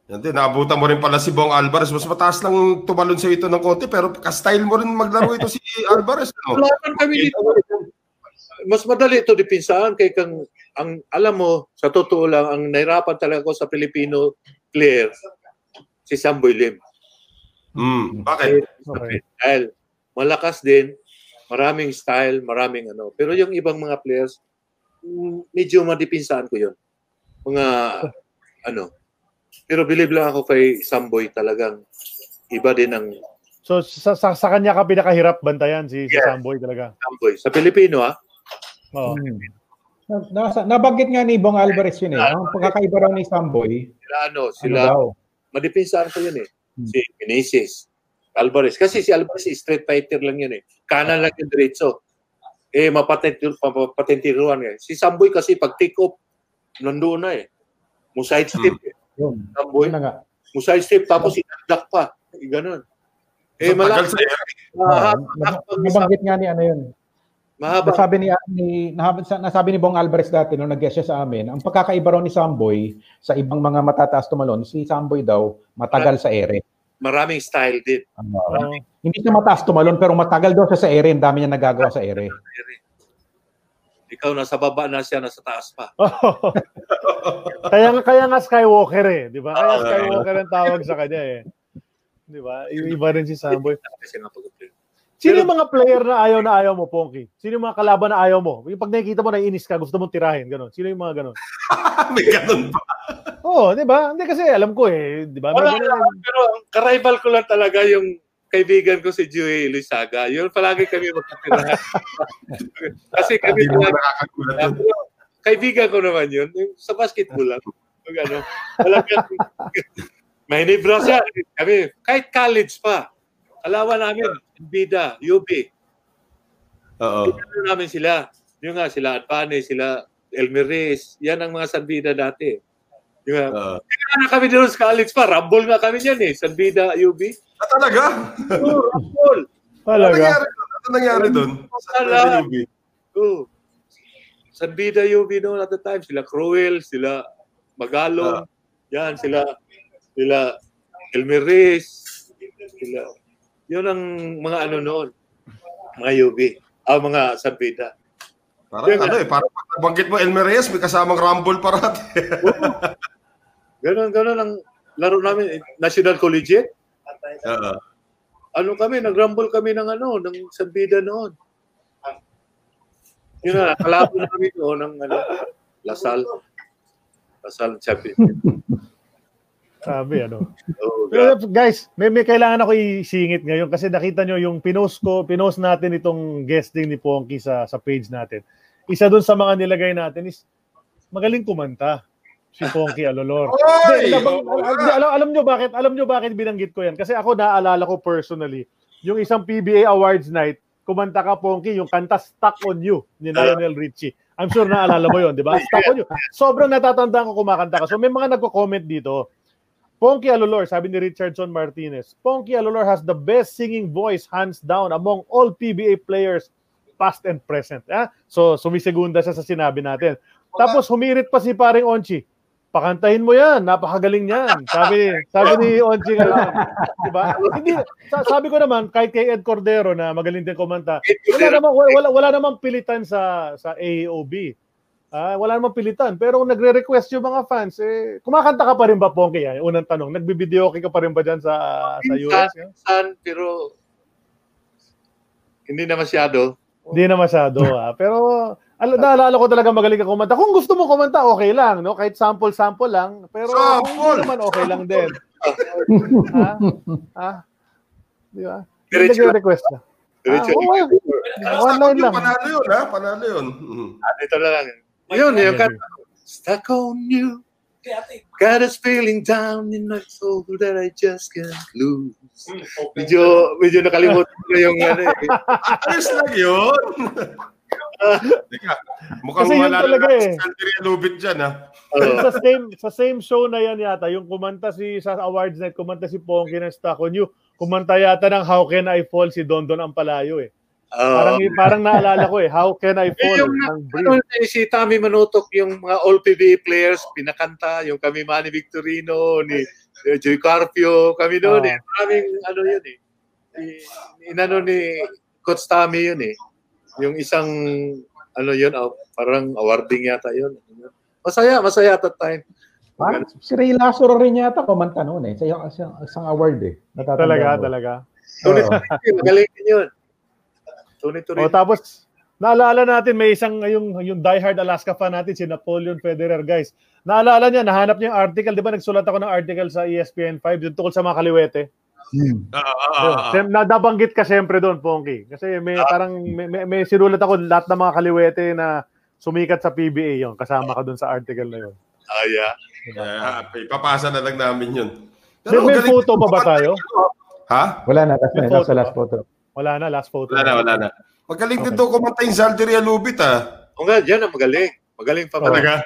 S7: Yan din, naabutan mo rin pala si Bong Alvarez. Mas mataas lang tumalon sa ito ng konti, pero ka-style mo rin maglaro ito si Alvarez. No?
S6: Laban kami dito. Mas madali ito dipinsahan kay kang ang alam mo sa totoo lang ang nahirapan talaga ko sa Filipino player si Samboy Lim.
S7: Hmm, bakit?
S5: Okay.
S6: Dahil malakas din, maraming style, maraming ano. Pero yung ibang mga players, mm, medyo madipinsahan ko yun. Mga ano. Pero believe lang ako kay Samboy talagang iba din ang
S5: So, sa, sa, sa kanya ka pinakahirap bantayan si, si
S6: Yeah.
S5: Samboy talaga.
S6: Samboy. Sa Pilipino ah,
S5: Oo.
S8: Hmm. Na, nasa- nabanggit nga ni Bong Alvarez yun eh. Ang pagkakaiba raw ni Samboy,
S6: sila ano,
S8: ano
S6: sila
S8: daw?
S6: madipinsahan ko yun eh.
S8: Hmm.
S6: Si Vinicius, Alvarez. Kasi si Alvarez, street fighter lang yun eh. Kanan lang yung diretso. Eh, mapatentir, mapapatentiruan eh. Si Samboy kasi pag take off, nandoon na eh. Muside step eh.
S8: Yun.
S6: Samboy,
S8: Yun na nga.
S6: muside step, tapos inagdak pa. Eh, ganun. Eh,
S7: tagal
S6: malaki.
S7: sa.
S6: Mahaba,
S8: Nab- Nabanggit nga ni ano yun.
S6: mahaba.
S8: Nasabi ni, ni nasabi, nasabi ni Bong Alvarez dati nung nag-guest siya sa amin, ang pagkakaiba raw ni Samboy sa ibang mga matataas tumalon, si Samboy daw matagal sa ere.
S6: Maraming style din.
S8: Ano,
S5: Oo.
S8: hindi siya mataas tumalon pero matagal daw siya sa ere, ang dami niya nagagawa sa ere.
S6: Ikaw nasa baba na siya, nasa taas pa.
S5: kaya nga kaya nga Skywalker eh, 'di ba? Kaya
S6: Oo.
S5: Skywalker ang tawag sa kanya eh. 'Di ba? Iba rin si Samboy. Sino yung mga player na ayaw na ayaw mo, Ponky? Sino yung mga kalaban na ayaw mo? Yung pag nakikita mo naiinis ka, gusto mong tirahin, ganun. Sino yung mga ganun?
S7: May ganun pa.
S5: Oo, 'di ba? Hindi kasi alam ko eh, 'di ba?
S6: Wala
S5: ganun
S6: naman, pero ang ka-rival ko lang talaga yung kaibigan ko si Joey Luisaga. Yun palagi kami magkatirahan. Kasi kami palagi. Kaibigan ko naman yun. Yung sa basketball lang. Yung ano, talagang, may nibra siya. Kami, kahit college pa. Kalawan namin, Bida, UB.
S7: Oo.
S6: Ano namin sila. Yung nga, sila Adpane, sila Elmer Reyes. Yan ang mga Sanbida dati. Yung nga,
S7: Oo.
S6: Kaya na kami doon sa college pa. Rumble nga kami dyan eh. Sanbida, UB.
S7: Ah, talaga?
S6: Oh, Rumble.
S7: Ano
S5: Talaga.
S7: nangyari doon? Ano nangyari doon? Sa. UB?
S6: Oh. Sanbida UB noon at the time. Sila Cruel, sila Magalong. Yan, sila sila Elmer Reyes. Sila. Yun ang mga ano noon. Mga UB. Ah, mga Sanbida.
S7: Parang
S6: Yun,
S7: ano eh, parang nabanggit mo Elmer Reyes, may kasamang rumble parati.
S6: Ganon, ganon ang laro namin. eh, National Collegiate.
S7: Oo.
S6: ano kami, nag-rumble kami ng ano, ng Sanbida noon. Yun na, kalaban namin noon ng ano, Lasal. Lasal Championship.
S5: Sabi, ano.
S6: Oh,
S5: Pero guys, may, may kailangan ako isingit ngayon kasi nakita nyo yung pinost ko, pinost natin itong guesting ni Ponky sa sa page natin. Isa doon sa mga nilagay natin is magaling kumanta si Ponky Alolor.
S7: Oy!
S5: Hindi, nabang- al- alam, alam nyo bakit? Alam nyo bakit binanggit ko yan? Kasi ako naalala ko personally, yung isang PBA Awards night, kumanta ka Ponky, yung kanta Stuck on You ni Lionel Richie. I'm sure naalala mo yon, di ba? Stuck on You. Sobrang natatandaan ko kumakanta ka. So may mga nagko-comment dito. Ponky Alolor, sabi ni Richardson Martinez, Ponky Alolor has the best singing voice hands down among all PBA players past and present. Ah? So sumisegunda siya sa sinabi natin. Tapos humirit pa si paring Onchi. Pakantahin mo yan, napakagaling niyan. Sabi sabi ni Onchi ngayon. Diba? Hindi, sa- sabi ko naman, kahit kay Ed Cordero na magaling din kumanta, wala namang, wala, wala namang pilitan sa sa AOB. Ah, wala namang pilitan. Pero kung nagre-request yung mga fans, eh, kumakanta ka pa rin ba, Pongke? Yan, unang tanong. Nagbibideo ka pa rin ba dyan sa, sa US?
S6: Minsan, pero hindi na masyado.
S5: Hindi na masyado. ah. Pero al- naalala ko talaga magaling ka kumanta. Kung gusto mo kumanta, okay lang. no Kahit sample-sample lang. Pero kung
S7: Sample!
S5: hindi naman, okay lang din. ha? Ha? Di ba? Hindi
S6: Diretso
S5: nagre-request na.
S6: Diretso
S5: Ah,
S6: lang.
S5: oo. One line lang.
S7: Panalo yun, ha? Panalo yun. Mhm.
S6: Ah, Ito na lang. Yun, yung kanta. Stuck on you. Got this feeling down in my soul that I just can't lose. Medyo, medyo nakalimutan ko yung ano eh.
S7: Ayos lang yun. Teka, mukhang
S5: Kasi
S7: malala
S5: talaga
S7: na
S5: eh.
S7: si Sandria Lubit dyan, ha?
S6: Oo.
S5: sa same sa same show na yan yata, yung kumanta si sa awards night, kumanta si Ponky ng Stuck on You. Kumanta yata ng How Can I Fall si Dondon Ampalayo eh.
S6: Oo.
S5: Parang parang naalala ko eh, How Can I Fall
S6: yung,
S5: ng
S6: ano, eh, si Tommy Manutok, yung mga all PBA players, pinakanta, yung kami Manny Victorino, ni eh, Joey Carpio, kami doon
S5: Ah.
S6: eh. Maraming ano yun eh. Inano ni Coach Tommy yun eh. Yung isang, ano yun, ah, parang awarding yata yun. Masaya, masaya at that time.
S8: Parang si Ray Lazaro rin yata kumanta noon eh. Sa isang, isang, isang award eh.
S5: Talaga,
S8: ko.
S5: talaga.
S6: Tony, magaling din yun. Tony
S5: O
S6: Torino.
S5: tapos naalala natin may isang yung yung diehard Alaska fan natin si Napoleon Federer guys. Naalala niya nahanap niya yung article, 'di ba? Nagsulat ako ng article sa ESPN 5 yung tungkol sa mga kaliwete.
S8: Hmm.
S7: Ah, ah, ah, ah.
S5: Sem- nadabanggit ka siyempre doon, Ponky. Kasi may parang may, may, may sinulat ako lahat ng mga kaliwete na sumikat sa PBA yon kasama ka doon sa article na yon.
S6: Ah, yeah.
S7: Yeah, ipapasa na lang namin yun.
S5: May, may
S7: galing-
S5: photo pa ba tayo?
S7: Ha?
S8: Wala na, kasi
S5: May
S8: nasa
S5: photo
S8: last
S5: ba?
S8: photo.
S5: Wala na, last photo.
S7: Wala na, wala na. Magaling din
S5: Okay.
S7: daw kumanta yung Zaldiria Lubit, ha?
S6: O nga, dyan ang magaling. Magaling pa
S7: Talaga?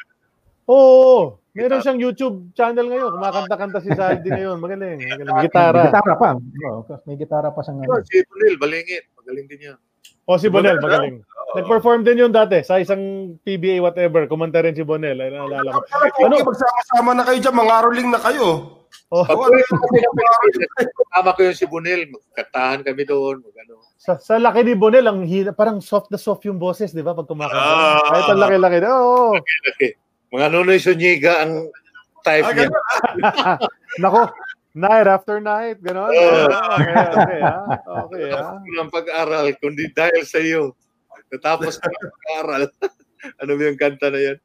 S5: Oo, meron siyang YouTube channel ngayon. Kumakanta-kanta si Saldi ngayon. Magaling. magaling.
S8: May
S5: Gitara.
S8: gitara pa. Oo, may gitara pa siyang ano.
S6: Yun, Si Bunil, balingit. Magaling din yan.
S5: O si Bonel,
S7: Bonel,
S5: magaling. Nag-perform din yun dati sa isang PBA whatever. Kumanta rin si Bonel. Ay, naalala ko.
S7: Ano? Magsama-sama na kayo dyan, mga roling na kayo.
S5: Oh,
S6: Pag uwi ko yung si Bunil. Magkantahan kami doon. Mag ano.
S5: sa, sa laki ni Bonel, ang hina, parang soft na soft yung boses, di ba? Pag kumakanta.
S7: Ah.
S5: Kahit ang laki-laki. Oo.
S6: Okay. Mga Nunoy Suniga ang type
S7: Ah,
S6: niya.
S5: Nako, night after night. Ganon.
S6: Oo.
S5: okay, okay, ha? Okay, ha?
S6: Ng pag-aral, kundi dahil sa iyo. Natapos ko ng pag-aral. ano ba yung kanta na yan?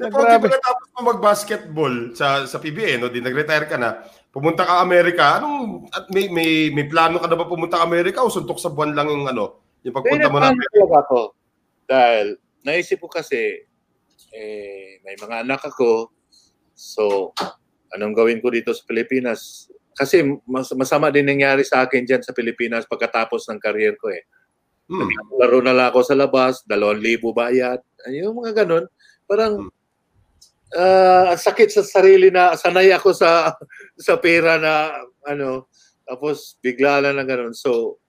S7: Pag
S5: Grabe.
S7: pagkatapos mo mag-basketball sa sa PBA, no, di nag-retire ka na, pumunta ka Amerika, anong at may may may plano ka na ba pumunta ka Amerika o suntok sa buwan lang yung ano, yung pagpunta mo na.
S6: Dahil naisip ko kasi, eh, may mga anak ako. So, anong gawin ko dito sa Pilipinas? Kasi mas, masama din nangyari sa akin dyan sa Pilipinas pagkatapos ng career ko eh.
S7: Hmm.
S6: Laro na lang ako sa labas, dalawang libo bayad. Ay, Yung mga ganun. Parang, ah, ang sakit sa sarili na sanay ako sa sa pera na ano, tapos bigla lang na ganun. So,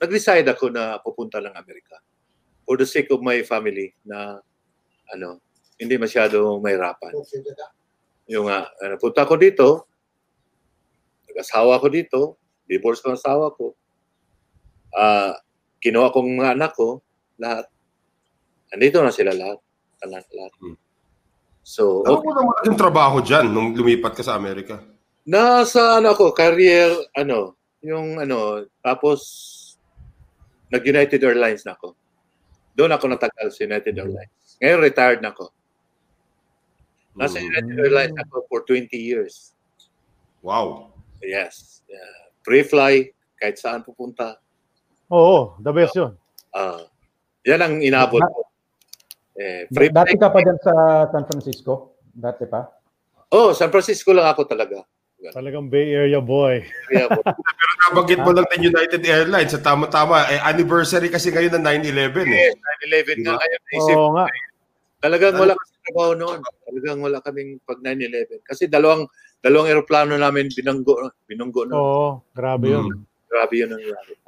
S6: nag-decide ako na pupunta ng Amerika for the sake of my family na ano, hindi masyado mahirapan. Yung nga, uh, punta ko dito, nag-asawa ko dito, divorce ko ang asawa ko, ah kinuha kong mga anak ko, lahat. Andito na sila lahat. Lahat, lahat.
S7: Hmm.
S6: So,
S7: Ano mo naman yung trabaho dyan nung lumipat ka sa Amerika?
S6: Nasa ano ako, career, ano, yung ano, tapos nag-United Airlines na ako. Doon ako natagal sa United Airlines. Ngayon retired na ako. Nasa
S7: Mm.
S6: United Airlines ako for 20 years.
S7: Wow.
S6: Yes. Yeah. Free fly, kahit saan pupunta.
S5: Oo, the best yun.
S6: Ah, yan ang inabot ko. Eh, free
S8: Dati
S6: fly.
S8: ka pa dyan sa San Francisco? Dati pa?
S6: Oh, San Francisco lang ako talaga.
S5: Talagang Bay Area boy.
S6: Po,
S7: Pero nabanggit mo lang din United Airlines sa tama-tama. Eh, anniversary kasi ngayon ng 9-11 eh.
S6: yes, 9-11 nga
S7: Diba?
S6: ngayon. Naisip,
S5: Oo nga.
S6: Talagang wala kasi trabaho noon. Talagang wala kaming pag 9-11. Kasi dalawang dalawang eroplano namin binanggo, binunggo noon.
S5: Oo, grabe yun.
S7: Mm.
S6: Grabe yun ang amin.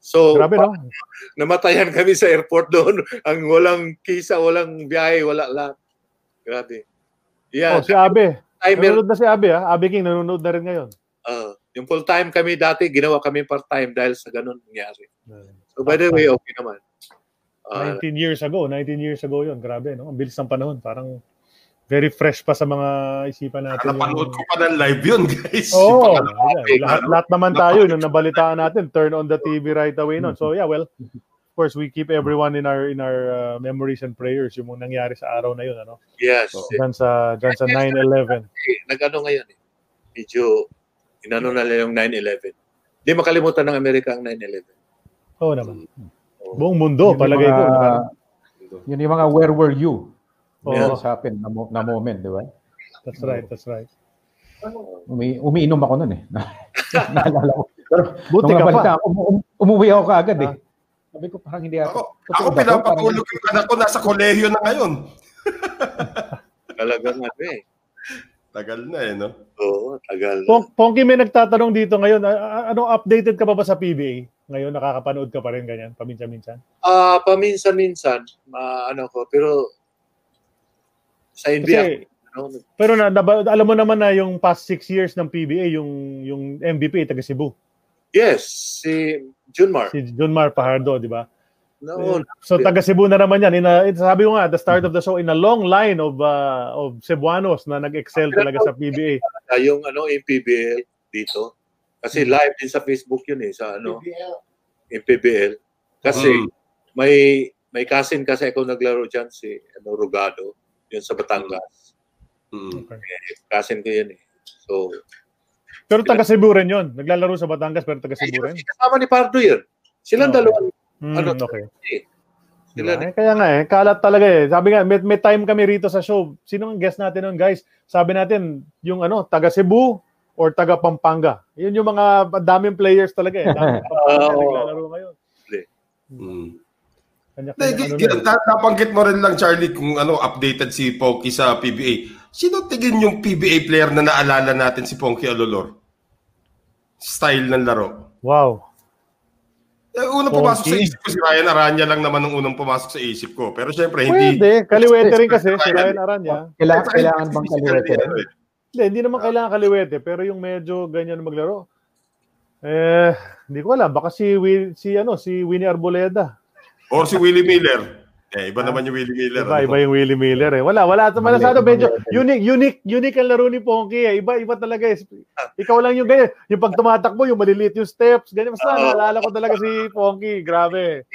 S6: So,
S5: Grabe no?
S6: namatayan kami sa airport doon. Ang walang kisa, walang biyahe, wala lahat. Grabe.
S5: Oh,
S6: Yeah,
S5: si Abe.
S6: timer,
S5: Nanonood na si Abe ha. Abe King nanonood na rin ngayon.
S6: ah, yung full time kami dati, ginawa kami part time dahil sa ganun nangyari. So by the way, okay naman. Ah,
S5: 19 years ago, 19 years ago yun. Grabe, no? Ang bilis ng panahon. Parang very fresh pa sa mga isipan natin.
S7: Napanood ko pa ng live yun, guys.
S5: Oo.
S7: Yung pang-
S5: yeah, lahat, lahat naman tayo nung nabalitaan natin, turn on the TV right away noon. So yeah, well, of course, we keep everyone in our in our uh, memories and prayers yung mga nangyari sa araw na yun, ano?
S6: yes.
S5: Diyan sa diyan sa 9/11.
S6: Eh, nag-ano ngayon eh. Medyo, inano na lang yung 9-11. Hindi makalimutan ng Amerika ang 9-11.
S5: Oo naman. Buong mundo,
S8: Yun
S5: palagay ko.
S8: mga-
S5: naka-
S8: Yun yung mga where were you?
S5: Oo.
S8: What has happened na, mo- na moment, di ba?
S5: That's right, that's right.
S8: Umi, umiinom ako nun eh. Naalala ko. Pero
S5: Buti ka pa.
S8: ako, umu- umuwi ako kaagad eh.
S5: Ah.
S8: Sabi ko parang hindi ako.
S7: Ako, ako pinapatulog yung anak ko nasa kolehiyo na ngayon.
S6: Talagang ano eh.
S7: Tagal na eh, no?
S6: Oo, tagal. na.
S5: Pong, Pongki, may nagtatanong dito ngayon. a- a- Ano updated ka pa ba sa PBA? Ngayon nakakapanood ka pa rin ganyan, paminsan-minsan.
S6: Ah, paminsan-minsan, ma ano ko, pero sa NBA,
S5: Kasi
S6: ano,
S5: pero na, naba- alam mo naman na yung past six years ng PBA, yung yung MVP taga Cebu,
S6: yes, si Junmar.
S5: si Junmar Pajardo, di ba?
S6: No,
S5: So taga Cebu na naman yan. In a, in- sabi ko nga at the start of the show, in a long line of uh, of Cebuanos na nag-excel talaga sa PBA.
S6: Yung ano, yung PBL dito. Kasi live din sa Facebook yun eh, sa ano, yung PBL. Kasi
S7: Mm.
S6: may may cousin kasi ako naglaro dyan, si ano, Rugado, yun sa Batangas.
S7: Mm.
S6: Eh, cousin ko yun eh. So,
S5: Pero taga Cebu rin yun. Naglalaro sa Batangas pero taga Cebu rin.
S6: kasama ni Pardo yun. Silang
S5: Okay.
S6: dalawa.
S5: Hmm,
S6: Ano,
S5: okay.
S6: Sila
S5: Diba? Eh, kaya nga eh, kalat talaga eh. Sabi nga, may, may time kami rito sa show. Sino ang guest natin nun, guys? Sabi natin, yung ano, taga Cebu or taga Pampanga. Yun yung mga daming players talaga eh. Daming Pampanga naglalaro ngayon.
S7: Mm.
S5: Kanya-kanya
S7: Hindi,
S5: ano
S7: gi-
S5: na.
S7: na- nabanggit mo rin lang, Charlie, kung ano, updated si Ponky sa PBA. Sino tingin yung PBA player na naalala natin si Ponky Alolor? Style ng laro.
S5: Wow.
S7: Eh, unang
S5: Ponky?
S7: pumasok sa isip ko si Ryan Aranya lang naman ang unang pumasok sa isip ko. Pero syempre, hindi...
S5: Pwede. Kaliwete rin kasi si Ryan Aranya.
S8: Kailangan, kailangan bang kaliwete rin?
S5: Hindi, hindi naman kailangan kaliwete. Pero yung medyo ganyan maglaro. Eh, hindi ko alam. Baka si, Will, si, ano, si Winnie Arboleda.
S7: Or si Willie Miller. Eh, iba naman yung Willie Miller.
S5: Iba,
S7: ano?
S5: iba yung Willie Miller eh. Wala, wala. Wala sa medyo unique, unique, unique ang laro ni Ponky eh. Iba, iba talaga eh. Ikaw lang yung ganyan. Yung pag tumatakbo, yung maliliit yung steps, ganyan. Basta naalala ko talaga si Ponky. Grabe.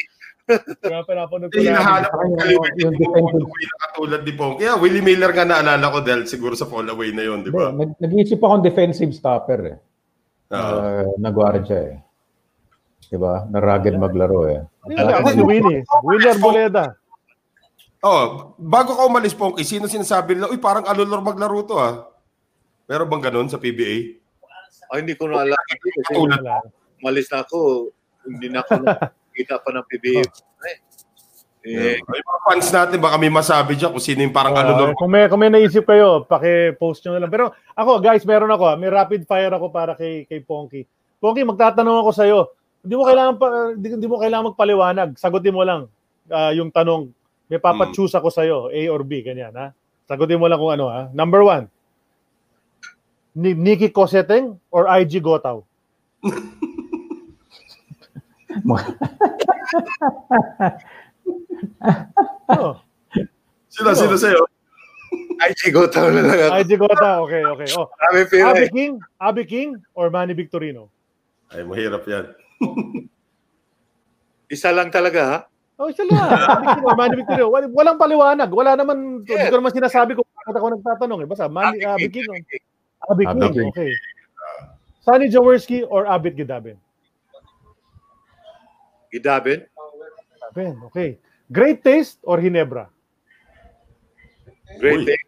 S5: Grabe, napanood ko lang.
S7: hinahanap ko
S8: yung-
S7: kaliwete
S8: yung defensive-
S7: katulad ni Ponky. Kaya Willie Miller nga naalala ko dahil siguro sa fall away na yun, di ba?
S8: Nag- nag-iisip akong defensive stopper eh.
S7: Oo.
S8: Uh, nagwardya eh. Diba? Na rugged maglaro eh.
S5: Ako si Winnie. Winnie Arboleda.
S7: Oh, bago ka umalis, Ponky, sino sinasabi nila, uy, parang alulor maglaro to ah. Meron bang ganun sa PBA?
S6: Ay, hindi ko na alam. Kasi malis na ako, hindi na ako nakikita pa ng PBA. Eh, eh,
S7: May mga fans natin, baka may masabi dyan kung sino yung parang
S5: Ah,
S7: alulor.
S5: kung may kung may naisip kayo, paki-post nyo na lang. Pero ako, guys, meron ako, may rapid fire ako para kay kay Ponky. Ponky, magtatanong ako sa iyo. Hindi mo kailangan pa, hindi, hindi mo kailangan magpaliwanag. Sagutin mo lang ah, yung tanong. May papachoose ako sa iyo, A or B, ganyan, ha? Sagutin mo lang kung ano, ha? Number one, Ni Nikki Coseteng or IG Gotaw? oh,
S7: Sila, sila sa'yo.
S6: ay, chigotaw na lang ako.
S5: IG Gotaw, okay, okay. Oh, Abby
S6: eh.
S5: King, Abby King or Manny Victorino?
S7: Ay, mahirap yan.
S6: Isa lang talaga, ha?
S5: Oh, siya lang. Manny Pacquiao, Manny Pacquiao. Wal- Walang paliwanag. Wala naman, hindi ko naman sinasabi kung bakit ako nagtatanong eh. Basta, Manny, uh,
S6: Abby
S5: King.
S6: King.
S5: Abby
S8: Abby
S5: King,
S8: King.
S5: okay. Sunny Jaworski or Abit Gidabin?
S6: Gidabin.
S5: Gidabin, okay. Great taste or Hinebra?
S6: Great
S7: Uy.
S6: day.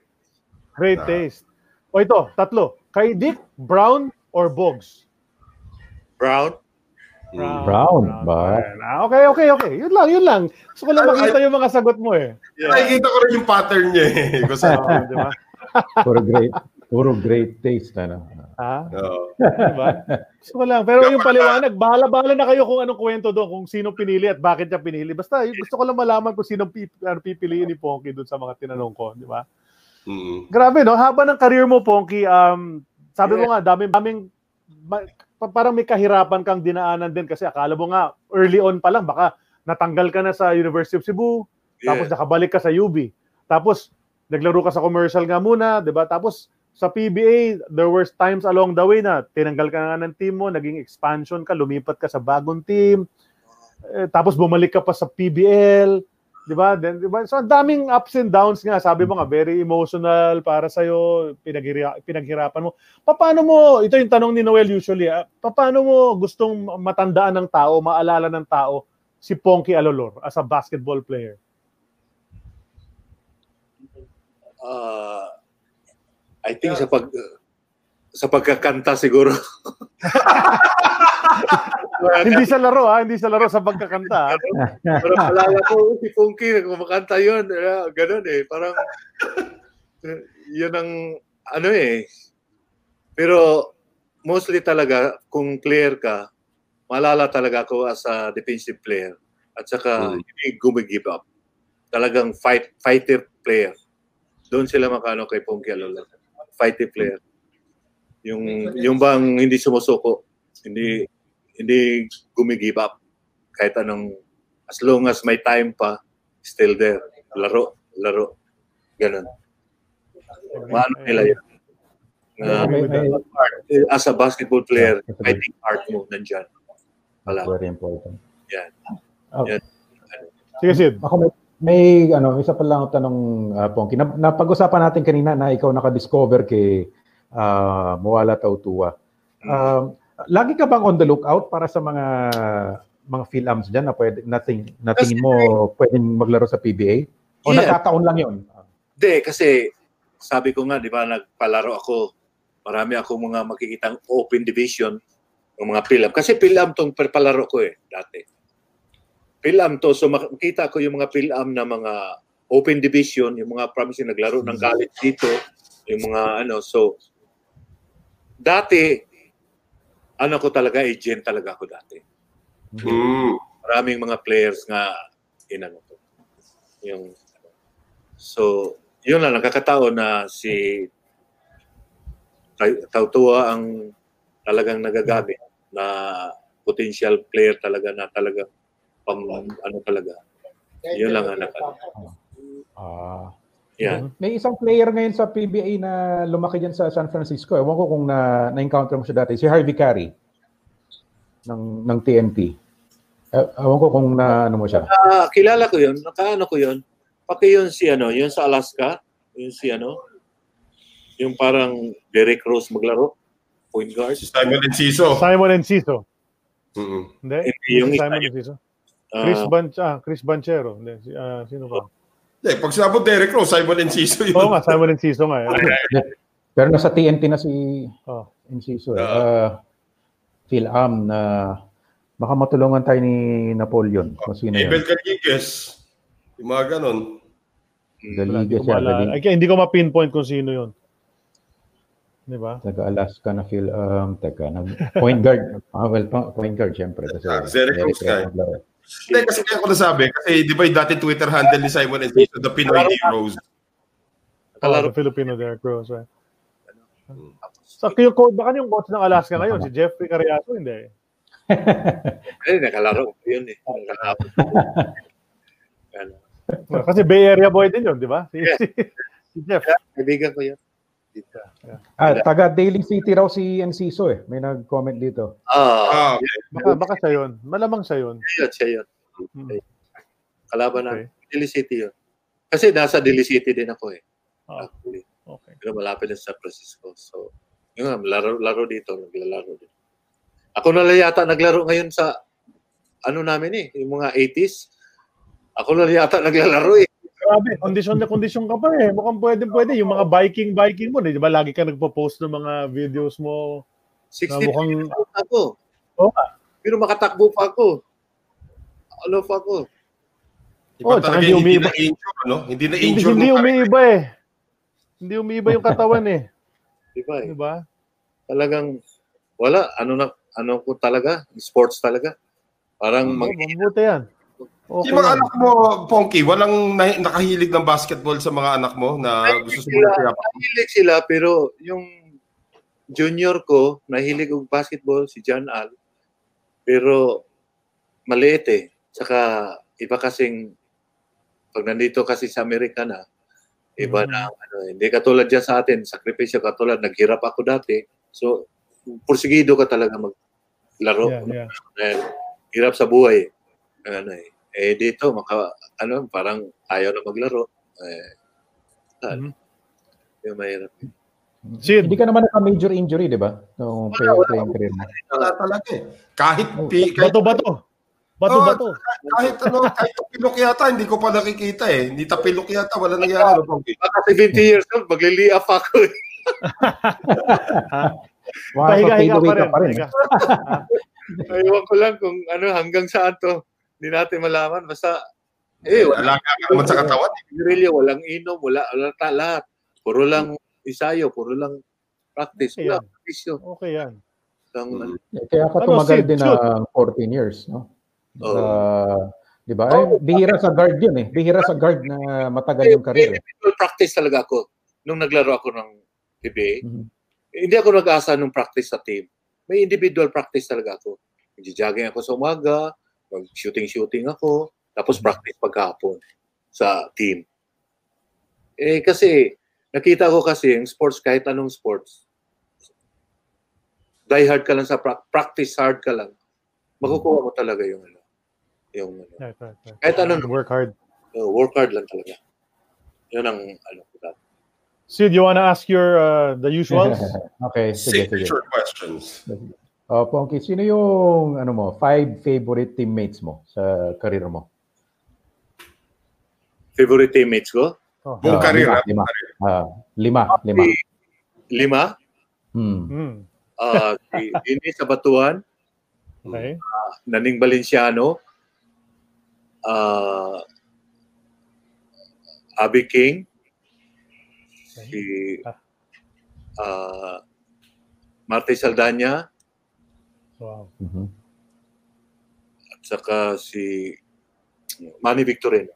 S5: Great taste. O ito, tatlo. Kay Dick, Brown, or Bogs?
S6: Brown.
S8: Brown, ba?
S5: Ayan. Ah, Okay, okay, okay. Yun lang, yun lang. Gusto ko lang makita yung mga sagot mo eh.
S7: Nakikita ko rin yung pattern niya eh. Kung saan.
S5: Oo, di ba?
S8: Puro great, puro great taste. Ano?
S5: Ha?
S7: Oo.
S5: Di ba? Gusto ko lang. Pero yung paliwanag, bahala-bahala na kayo kung anong kwento doon, kung sino pinili at bakit niya pinili. Basta, gusto ko lang malaman kung sino ano, pipiliin ni Ponky doon sa mga tinanong ko, di ba?
S7: Mm.
S5: Grabe, no? Haba ng career mo, Ponky, um, sabi mo nga, daming, daming, parang may kahirapan kang dinaanan din kasi akala mo nga, early on pa lang, baka natanggal ka na sa University of Cebu, tapos
S6: Yeah.
S5: nakabalik ka sa UB. Tapos, naglaro ka sa commercial nga muna, di ba? Tapos, sa PBA, there were times along the way na tinanggal ka nga ng team mo, naging expansion ka, lumipat ka sa bagong team, eh, tapos bumalik ka pa sa PBL, di ba? Then, di ba? So, ang daming ups and downs nga. Sabi mo nga, very emotional para sa'yo, pinaghira- pinaghirapan mo. Paano mo, ito yung tanong ni Noel usually, ah, paano mo gustong matandaan ng tao, maalala ng tao, si Ponky Alolor as a basketball player?
S6: Ah, I think sa pag sa pagkakanta siguro.
S5: hindi sa laro ha, hindi sa laro sa pagkakanta. ha?
S6: Pero palala ko, si Funky, kumakanta yun. Eh, Ganun eh. Parang, eh, yun ang, ano eh. Pero, mostly talaga, kung player ka, malala talaga ako as a defensive player. At saka,
S7: Mm.
S6: hindi gumigive up. Talagang fight, fighter player. Doon sila makano kay Funky Alola. Fighter player. Yung, yung bang hindi sumusuko, hindi, hindi gumigive up kahit anong as long as may time pa still there laro laro ganun maano nila yun
S8: may-
S6: as a basketball player
S8: Yeah,
S6: fighting heart mo nandyan wala
S8: Very important.
S6: yan
S8: Oh.
S6: Yan.
S5: Sige, Sid.
S8: Ako may, may ano, isa pa lang tanong uh, Pongki. Na, napag-usapan natin kanina na ikaw nakadiscover kay uh, Moala Tautua. Um, lagi ka bang on the lookout para sa mga mga Philams diyan na pwede nating natingin mo pwedeng maglaro sa PBA? O
S6: Yeah.
S8: nagkataon lang 'yon?
S6: Hindi, kasi sabi ko nga, di ba, nagpalaro ako. Marami akong mga makikitang open division ng mga pilam. Kasi pilam tong palaro ko eh, dati. Pilam to, so makita ko yung mga pilam na mga open division, yung mga promise yung naglaro ng college dito, yung mga ano, so dati, ano ko talaga, agent talaga ako dati.
S7: Mm.
S6: Maraming mga players nga inano to. Yung So, yun lang nakakataon na si Tautua ang talagang nagagamit na potential player talaga na talaga pang ano talaga. Yun lang ang nakaka.
S8: Ah.
S6: Yan.
S8: May isang player ngayon sa PBA na lumaki diyan sa San Francisco. Ewan ko kung na na-encounter mo siya dati, si Harvey Carey ng ng TNT. Eh, ewan ko kung na ano mo siya.
S6: Ah, kilala ko yun. Nakaano ko yun. Pati yun si ano, yun sa Alaska. Yun si ano. Yung parang Derek Rose maglaro. Point guard.
S7: Si Simon Enciso.
S5: Simon Enciso.
S7: Mm.
S5: Hindi?
S6: Hindi, yung
S5: Si Simon. Enciso. Chris Ban ah, Chris Banchero. Ah, sino ba?
S7: Eh, pag sinabi Derek Rose, Simon Enciso yun.
S5: Oo nga, Simon Enciso nga. eh.
S8: Pero nasa TNT na si
S5: Oh.
S8: Enciso. Eh. Uh, Phil Am na baka matulungan tayo ni Napoleon. Kung sino yun.
S7: Abel Rodriguez. Yung mga ganon.
S8: Daliga.
S5: Ay, hindi ko ma-pinpoint kung sino yun. Di ba?
S8: Taga Alaska na Phil Am. Teka, nag, point guard. Ah, well, pa- point guard syempre. Kasi
S7: Derek Rose. Hindi, kasi kaya ko nasabi, kasi di ba yung dati Twitter handle ni Simon Enciso, the Pinoy Heroes.
S5: Kalaro Filipino Derek Rose. Right? So, yung coach, baka yung coach ng Alaska ngayon, si Jeffrey Cariaso, hindi.
S6: Eh, nakalaro ko yun eh. Nakalaro. Ano.
S5: Kasi Bay Area boy din yun, di ba? Si,
S6: Yeah.
S5: si, si Jeff.
S6: Kaibigan ko yun.
S8: Ah, taga Daily City raw si Enciso eh. May nag-comment dito.
S6: Ah,
S7: Ah,
S5: Baka, baka siya yun. Malamang siya yun.
S6: siya yun, siya yun.
S5: Hmm.
S6: kalaban
S5: Okay.
S6: na Daly City yun. Kasi nasa Daly City din ako eh.
S5: Ah,
S6: Actually.
S5: okay.
S6: Pero malapit na sa San Francisco. So, yun nga, laro, laro dito, naglalaro din. Ako na lang yata naglaro ngayon sa ano namin eh, yung mga 80s. Ako na lang yata naglalaro eh.
S5: Grabe, kondisyon na kondisyon ka pa eh. Mukhang pwede pwede. Yung mga biking biking mo, di ba lagi ka nagpo-post ng mga videos mo
S6: 60
S5: na mukhang
S6: ako.
S5: Oo nga.
S6: Pero makatakbo pa ako. Ano pa ako?
S7: Iba
S5: Oh,
S7: talaga
S5: hindi
S7: yung hindi
S5: umiiba.
S7: na-injure, no? Hindi
S5: hindi,
S7: na-injure
S5: hindi
S7: nung
S5: umiiba eh. Hindi umiiba yung katawan eh.
S6: Di ba eh?
S5: Di ba?
S6: Talagang wala. Ano na, ano ko talaga? Sports talaga. Parang
S5: Oh,
S6: mag
S5: mabuti yan. Okay.
S7: Yung mga anak mo, Ponky, walang na- nakahilig ng basketball sa mga anak mo na gusto
S6: sila,
S7: sila
S6: nahilig sila, pero yung junior ko, nahilig og basketball, si John Al. Pero maliit eh. Saka iba kasing, pag nandito kasi sa Amerika na, iba
S5: Mhm.
S6: na, ano, hindi katulad dyan sa atin, sakripisyo katulad, naghirap ako dati. So, porsigido ka talaga maglaro.
S5: Yeah, yeah.
S6: Dahil hirap sa buhay. Ano eh. Eh dito, maka, ano, parang ayaw na maglaro. Eh, saan?
S5: Mhm.
S6: Yung mahirap.
S5: Sid,
S8: Hindi ka naman naka-major injury, di ba? Nung play, playing career mo.
S7: Wala talaga eh. Kahit,
S8: Oh,
S7: pi, kahit,
S5: bato-bato. Bato-bato.
S7: kahit ano, kahit tapilok yata, hindi ko pa nakikita eh. Hindi tapilok yata, wala nangyari. No?
S6: Baka 70 years old, magliliap ako. eh.
S8: Wow,
S5: Pahiga-higa
S8: so
S5: pa rin.
S8: pa rin.
S6: Ewan ko lang kung ano, hanggang saan to. Hindi natin malaman. Basta, eh, wala.
S7: Alaga ka naman sa katawan. eh.
S6: Really, walang inom, wala, wala ta, lahat. Puro lang isayo, puro lang practice.
S5: Okay
S6: Wala,
S5: yan.
S6: practice yun.
S5: Okay yan.
S6: Lang, ano.
S8: Eh, Kaya ka
S5: Ano,
S8: tumagal
S5: Sid,
S8: din ng 14 years, no?
S6: Oo.
S8: Ah, di ba? Eh, bihira sa guard yun eh. Bihira sa guard na matagal yung career. Eh.
S6: individual practice talaga ako. Nung naglaro ako ng PBA,
S8: Mhm.
S6: hindi ako nag-asa nung practice sa team. May individual practice talaga ako. Nag-jogging ako sa umaga, mag-shooting-shooting ako, tapos practice pagkahapon sa team. Eh kasi, nakita ko kasi yung sports, kahit anong sports, die hard ka lang sa pra- practice hard ka lang, makukuha mo talaga yung ano, yung ano,
S5: Right, right, right.
S6: kahit ano,
S5: Work hard.
S6: uh, work hard lang talaga. Yun ang ano ko.
S5: Sid, you wanna ask your uh, the usuals?
S8: okay, sige, sige.
S7: Signature questions.
S8: Uh, Ponky, sino yung ano mo, five favorite teammates mo sa career mo?
S6: Favorite teammates ko?
S5: Oh.
S7: Buong
S8: Ah,
S7: career,
S8: lima,
S7: ah.
S8: lima. Ah, lima, lima.
S6: Lima?
S8: Hmm.
S6: Uh, si Dini sa Batuan,
S5: Okay.
S6: Naning Valenciano, uh, Abby King, si uh, Marte Saldana,
S5: Wow.
S8: Mhm.
S6: at saka si Manny Victorino.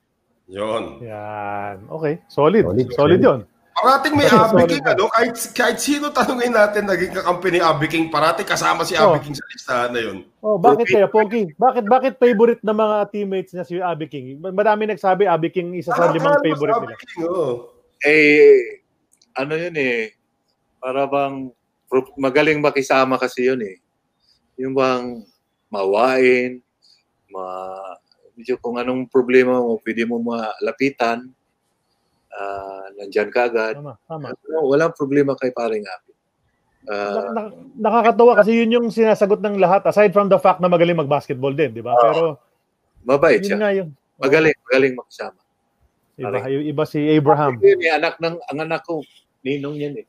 S7: Yun.
S5: Yan. Okay. Solid.
S8: Solid,
S5: Solid, yun.
S7: Parating may Abby King, ano? Kahit, kahit sino tanungin natin, naging kakampi ni Abby King, parating kasama si Abby
S5: Oh.
S7: King sa listahan na yun.
S5: Oh, bakit kaya, Pogi? Bakit bakit favorite ng mga teammates niya si Abby King? Marami nagsabi Abby King isa sa limang favorite nila.
S7: King, oh.
S6: Eh, ano yun eh, para bang magaling makisama kasi yun eh. Yung bang mawain, ma, medyo kung anong problema mo, pwede mo malapitan, ah nandyan ka agad.
S5: Tama, tama.
S6: Wala- Walang problema kay paring Abby.
S5: Na-
S6: Ah,
S5: na- nakakatawa kasi yun yung sinasagot ng lahat aside from the fact na magaling mag-basketball din, di ba? Pero
S6: mabait
S5: yun
S6: siya.
S5: nga yun.
S6: Magaling, magaling makisama.
S5: Iba, yung iba si Abraham.
S6: Yun eh, anak ng, ang anak ko, ninong yan eh.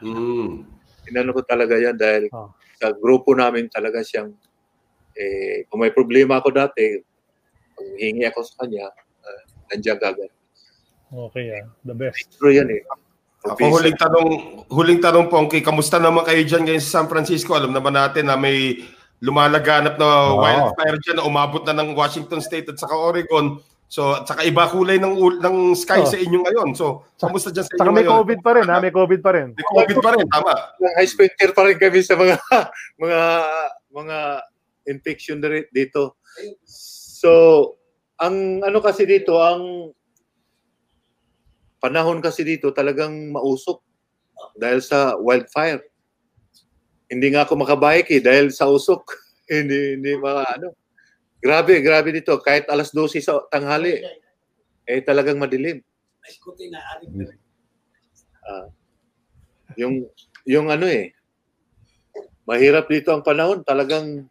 S7: Mm.
S6: Inano ko talaga yan dahil
S5: Oh.
S6: Sa grupo namin talaga siyang, eh, kung may problema ako dati, pag hingi ako sa kanya, uh, nandiyan agad.
S5: Okay, yeah. The best.
S6: True yan eh.
S7: Ako huling tanong, huling tanong Pongki, kamusta naman kayo dyan ngayon sa San Francisco? Alam naman natin na may lumalaganap na
S8: Oo.
S7: wildfire dyan na umabot na ng Washington State at saka Oregon. So, at saka iba kulay ng ng sky
S5: Oh.
S7: sa inyo ngayon. So, kamusta dyan sa
S5: Saka
S7: inyo
S5: may
S7: ngayon?
S5: COVID pa rin, ha? May COVID pa rin.
S7: May COVID pa rin, tama.
S6: High specter pa rin kami sa mga mga mga infection na rin dito. So, ang ano kasi dito, ang panahon kasi dito talagang mausok dahil sa wildfire. Hindi nga ako makabike eh dahil sa usok. hindi hindi mga ano. Grabe, grabe dito. Kahit alas 12 sa tanghali, eh talagang madilim. Ah, yung yung ano eh, mahirap dito ang panahon. Talagang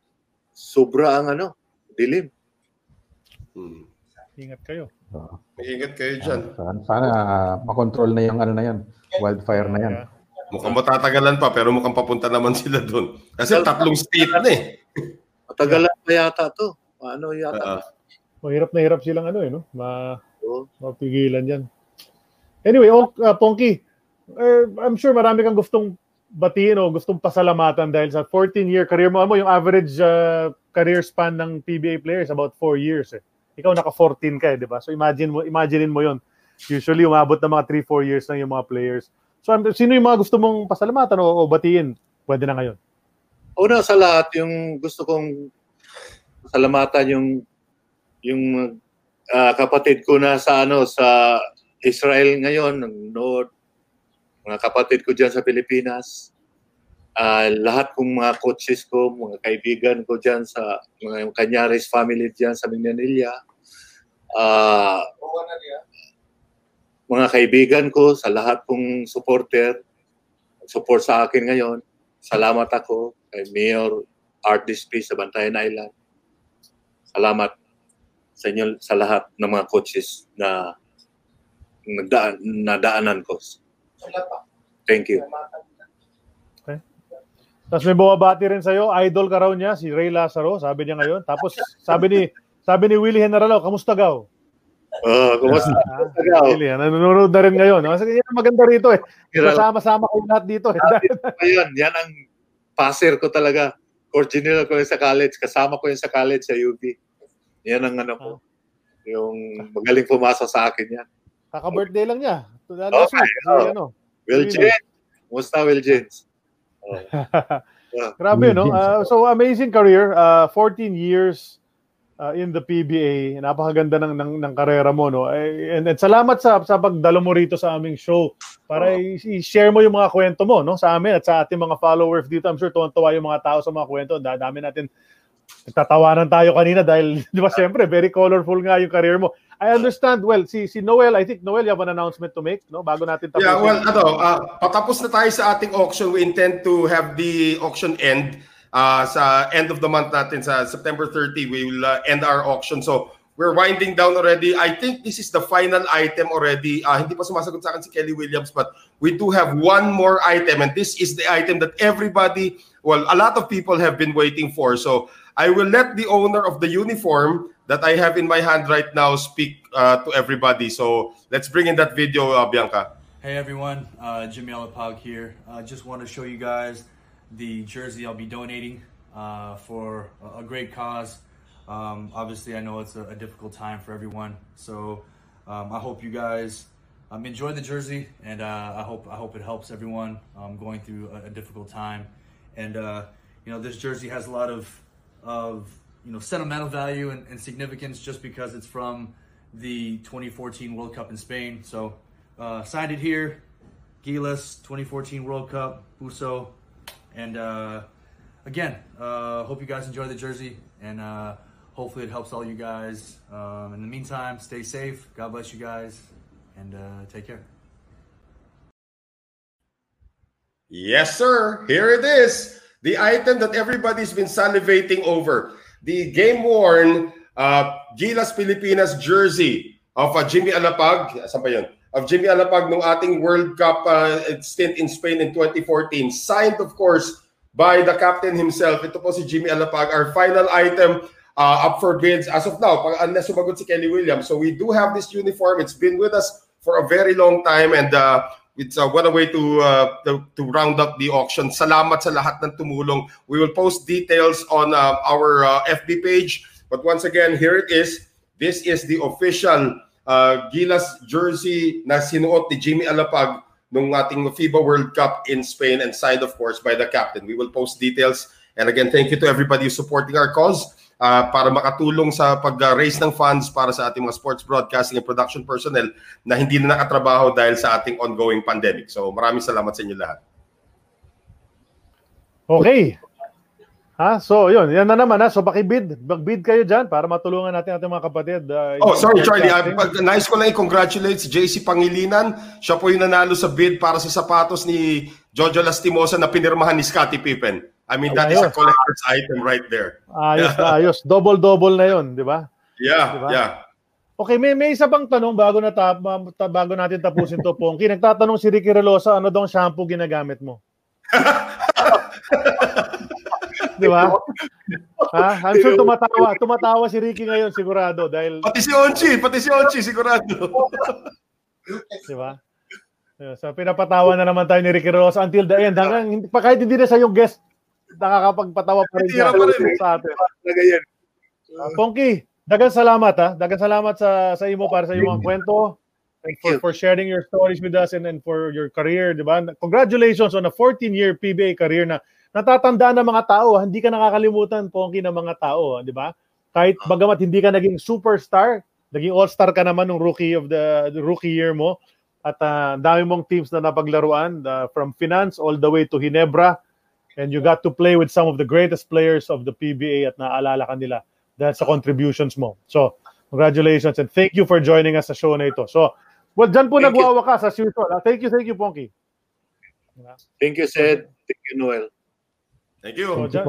S6: sobra ang ano, dilim.
S7: Hmm.
S5: Ingat kayo.
S8: Oo.
S7: Ingat kayo dyan.
S8: Sana, sana ah, makontrol na yung ano na yan, wildfire na yan.
S5: Yeah.
S7: Mukhang matatagalan pa pero mukhang papunta naman sila doon. Kasi tatlong state na eh.
S6: Matagalan pa yata to. Ano yata?
S7: Ah,
S5: Mahirap na hirap silang ano eh, no? Ma
S6: Oo.
S5: mapigilan yan. Anyway, oh, uh, Ponky, eh, I'm sure marami kang gustong batiin o gustong pasalamatan dahil sa 14-year career mo. Ano mo, yung average uh, career span ng PBA players about 4 years eh. Ikaw naka-14 ka eh, di ba? So imagine mo, imaginein mo yon. Usually, umabot ng mga 3-4 years lang yung mga players. So I'm- sino yung mga gusto mong pasalamatan o, o batiin? Pwede na ngayon.
S6: Una sa lahat, yung gusto kong salamatan yung yung ah, kapatid ko na sa ano sa Israel ngayon, nanonood. Mga kapatid ko diyan sa Pilipinas. Ah, lahat kong mga coaches ko, mga kaibigan ko diyan sa mga Canyares family diyan sa Mindanilla. Ah, mga kaibigan ko, sa lahat kong supporter, support sa akin ngayon. Salamat ako kay Mayor Art Dispe sa Bantayan Island. Salamat sa inyo sa lahat ng mga coaches na nagdaan nadaanan ko. Thank you.
S5: Tapos may bumabati rin sa'yo, idol ka raw niya, si Ray Lazaro, sabi niya ngayon. Tapos sabi ni sabi ni Willie Generalo, kamusta gaw?
S6: Oh, kumusta?
S5: Ah,
S6: Kumusta ka?
S5: Willie, nanonood na rin ngayon. No? Kasi yan ang maganda rito eh. Kasama-sama kayo lahat dito eh.
S6: Ayun, yan ang passer ko talaga. Original ko yun sa college. Kasama ko yun sa college sa UB. Yan ang ano ko. Yung magaling pumasa sa akin yan.
S5: Kaka-birthday lang niya. Last
S6: Okay,
S5: week,
S6: oh.
S5: ano.
S6: Will
S5: Really?
S6: James. Kumusta Will James? Oh.
S5: Grabe, no? Uh, so, amazing career. Uh, 14 years uh, in the PBA. Napakaganda ng, ng, ng karera mo, no? Eh, And, and salamat sa, sa pagdalo mo rito sa aming show para i- i-share mo yung mga kwento mo, no? Sa amin at sa ating mga followers dito. I'm sure tuwan-tuwa yung mga tao sa mga kwento. Dadami natin nagtatawanan tayo kanina dahil, di ba, siyempre, very colorful nga yung career mo. I understand, well, si, si Noel, I think, Noel, you have an announcement to make, no? Bago natin tapusin.
S7: Yeah, well, ano, uh, patapos na tayo sa ating auction. We intend to have the auction end uh, sa end of the month natin sa September 30. We will uh, end our auction. So, we're winding down already. I think this is the final item already. Uh, hindi pa sumasagot sa akin si Kelly Williams, but we do have one more item and this is the item that everybody, well, a lot of people have been waiting for. So, I will let the owner of the uniform that I have in my hand right now speak uh, to everybody. So, let's bring in that video, uh, Bianca.
S9: Hey everyone, uh, Jimmy Alapag here. I uh, just want to show you guys the jersey I'll be donating uh, for a, great cause. Um, obviously, I know it's a, a difficult time for everyone, so um, I hope you guys um, enjoy the jersey, and uh, I hope I hope it helps everyone um, going through a, a difficult time. And you know, this jersey has a lot of of you know sentimental value and, and significance just because it's from the 2014 World Cup in Spain. So uh, signed it here, Gilas 2014 World Cup, Buso, and uh, again, uh, hope you guys enjoy the jersey, and uh, hopefully it helps all you guys. Um, in the meantime, stay safe. God bless you guys, and uh, take care.
S7: Yes, sir. Here it is. The item that everybody's been salivating over. The game-worn uh, Gilas Pilipinas jersey of uh, Jimmy Alapag. Of Jimmy Alapag nung ating World Cup uh, stint in Spain in 2014. Signed, of course, by the captain himself. Ito po si Jimmy Alapag. Our final item uh, up for bids as of now, pag, unless sumagot si Kelly Williams. So we do have this uniform. It's been with us for a very long time and uh, it's uh, what a way to, uh, to to round up the auction. Salamat sa lahat ng tumulong. We will post details on uh, our uh, FB page. But once again, here it is. This is the official uh, Gilas jersey na sinuot ni Jimmy Alapag nung ating FIBA World Cup in Spain and signed, of course, by the captain. We will post details. And again, thank you to everybody supporting our cause uh, para makatulong sa pag-raise ng funds para sa ating mga sports broadcasting and production personnel na hindi na nakatrabaho dahil sa ating ongoing pandemic. So maraming salamat sa inyo lahat.
S5: Okay. Ha? So, yun. Yan na naman ha. So, pakibid. Magbid kayo dyan para matulungan natin ating mga kapatid. Uh,
S7: Oh, sorry, Charlie. Uh, pag- nice ko lang i-congratulate si JC Pangilinan. Siya po yung nanalo sa bid para sa sapatos ni Jojo Lastimosa na pinirmahan ni Scottie Pippen. I mean, that is a
S5: Ayos.
S7: collector's item right there.
S5: Ayos na ayos. Double-double na yun, di ba?
S7: Yeah,
S5: Diba?
S7: yeah.
S5: Okay, may, may isa bang tanong bago, na ta, ma- ta- bago natin tapusin to, Pongki. Nagtatanong si Ricky Relosa, ano daw shampoo ginagamit mo? di ba? Ha? I'm sure tumatawa. Tumatawa si Ricky ngayon, sigurado. Dahil,
S7: Pati si Onchi, pati si Onchi, sigurado.
S5: di ba? Yeah, So, pinapatawa na naman tayo ni Ricky Relosa until the end. Hanggang, kahit hindi na siya yung guest, nakakapagpatawa pa rin siya sa atin.
S6: Talaga yan.
S5: Uh, Pongki, dagan salamat ha. Dagan salamat sa sa imo para sa iyong mga kwento. And
S6: Thank
S5: for,
S6: you.
S5: for sharing your stories with us and, and for your career, di ba? Congratulations on a 14-year PBA career na natatandaan ng mga tao. ah. Hindi ka nakakalimutan, Pongki, ng mga tao, ah, di ba? Kahit bagamat hindi ka naging superstar, naging all-star ka naman ng rookie of the, the rookie year mo. At ah, ang dami mong teams na napaglaruan ah, from Finance all the way to Hinebra. And you got to play with some of the greatest players of the PBA at naaalala ka nila dahil sa contributions mo. So, congratulations and thank you for joining us sa show na ito. So, well, dyan po
S6: Thank you.
S5: nagwawakas as usual. Thank you, thank you, Ponky.
S6: Thank you, Sed. Thank you, Noel.
S7: Thank you.
S5: So, dyan,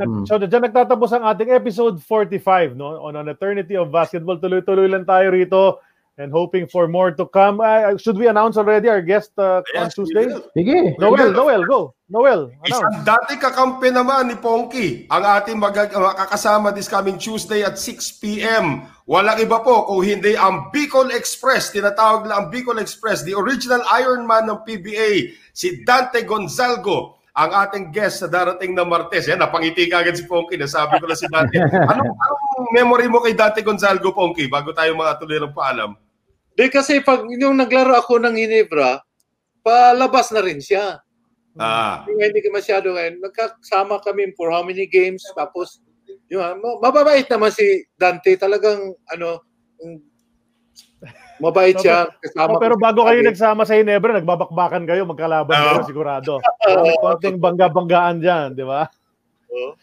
S8: Mm.
S5: so, dyan nagtatapos ang ating episode 45 no on an eternity of basketball. Tuloy-tuloy lang tayo rito and hoping for more to come. Uh, should we announce already our guest uh, on
S7: Yes, we
S5: Tuesday?
S8: Sige.
S5: Noel, Noel, go. Noel, announce.
S7: Isang dati kakampi naman ni Ponky ang ating mag- makakasama this coming Tuesday at 6 p.m. Walang iba po kung hindi ang Bicol Express. Tinatawag na ang Bicol Express, the original Ironman ng PBA, si Dante Gonzalgo ang ating guest sa darating na Martes. Yan, napangiti ka agad si Ponky. Nasabi ko na si Dante. Anong, anong memory mo kay Dante Gonzalgo, Ponky, bago tayo mga tuloy ng paalam?
S6: Di kasi pag yung naglaro ako ng Ginebra, palabas na rin siya.
S7: Ah,
S6: Hindi, hindi ka masyado ngayon. Nagkasama kami for how many games. Tapos, yun, ma- mababait naman si Dante. Talagang, ano, mabait siya. Kasama
S5: Oh, pero
S6: ko
S5: bago kayo nagsama sa Hinebra, nagbabakbakan kayo, magkalaban kayo sigurado. May konting bangga-banggaan dyan, di ba?
S6: Oo.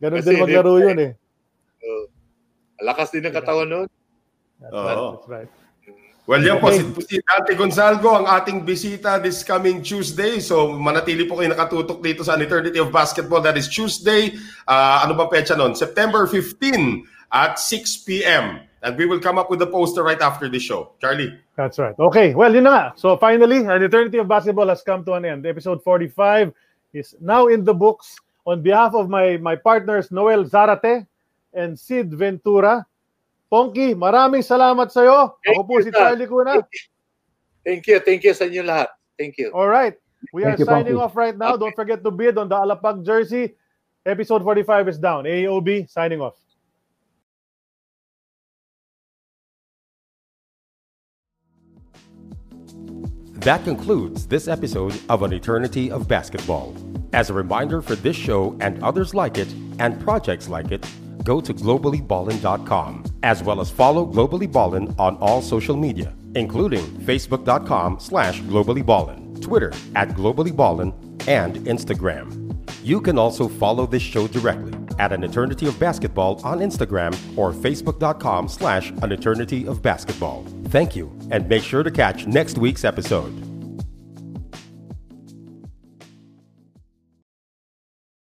S5: Ganun
S6: Kasi
S5: din maglaro yun eh.
S6: Oo. Lakas din ng katawan noon.
S5: That's right, that's right.
S7: Well, yan po,
S5: Okay.
S7: si, si Dante Gonzalgo, ang ating bisita this coming Tuesday. So, manatili po kayo nakatutok dito sa An Eternity of Basketball. That is Tuesday. Ah, ano ba pecha nun? September 15 at 6 p.m. And we will come up with the poster right after the show. Charlie.
S5: That's right. Okay, well, yun na nga. So finally, an eternity of basketball has come to an end. Episode 45 is now in the books. On behalf of my my partners Noel Zarate and Sid Ventura, Ponky, maraming salamat sa iyo. Ako
S6: Thank
S5: po
S6: you,
S5: si
S6: sir.
S5: Charlie Kuna.
S6: Thank you. Thank you sa inyo lahat. Thank you.
S5: All right. We
S8: Thank
S5: are
S8: you,
S5: signing
S8: Ponky.
S5: off right now. Don't forget to bid on the Alapag jersey. Episode 45 is down. AOB signing off.
S4: That concludes this episode of An Eternity of Basketball. As a reminder for this show and others like it and projects like it, go to globallyballin.com as well as follow Globally Ballin on all social media, including facebook.com slash globallyballin, Twitter at globallyballin, and Instagram. You can also follow this show directly at An Eternity of Basketball on Instagram or facebook.com slash An Eternity of Basketball. Thank you, and make sure to catch next week's episode.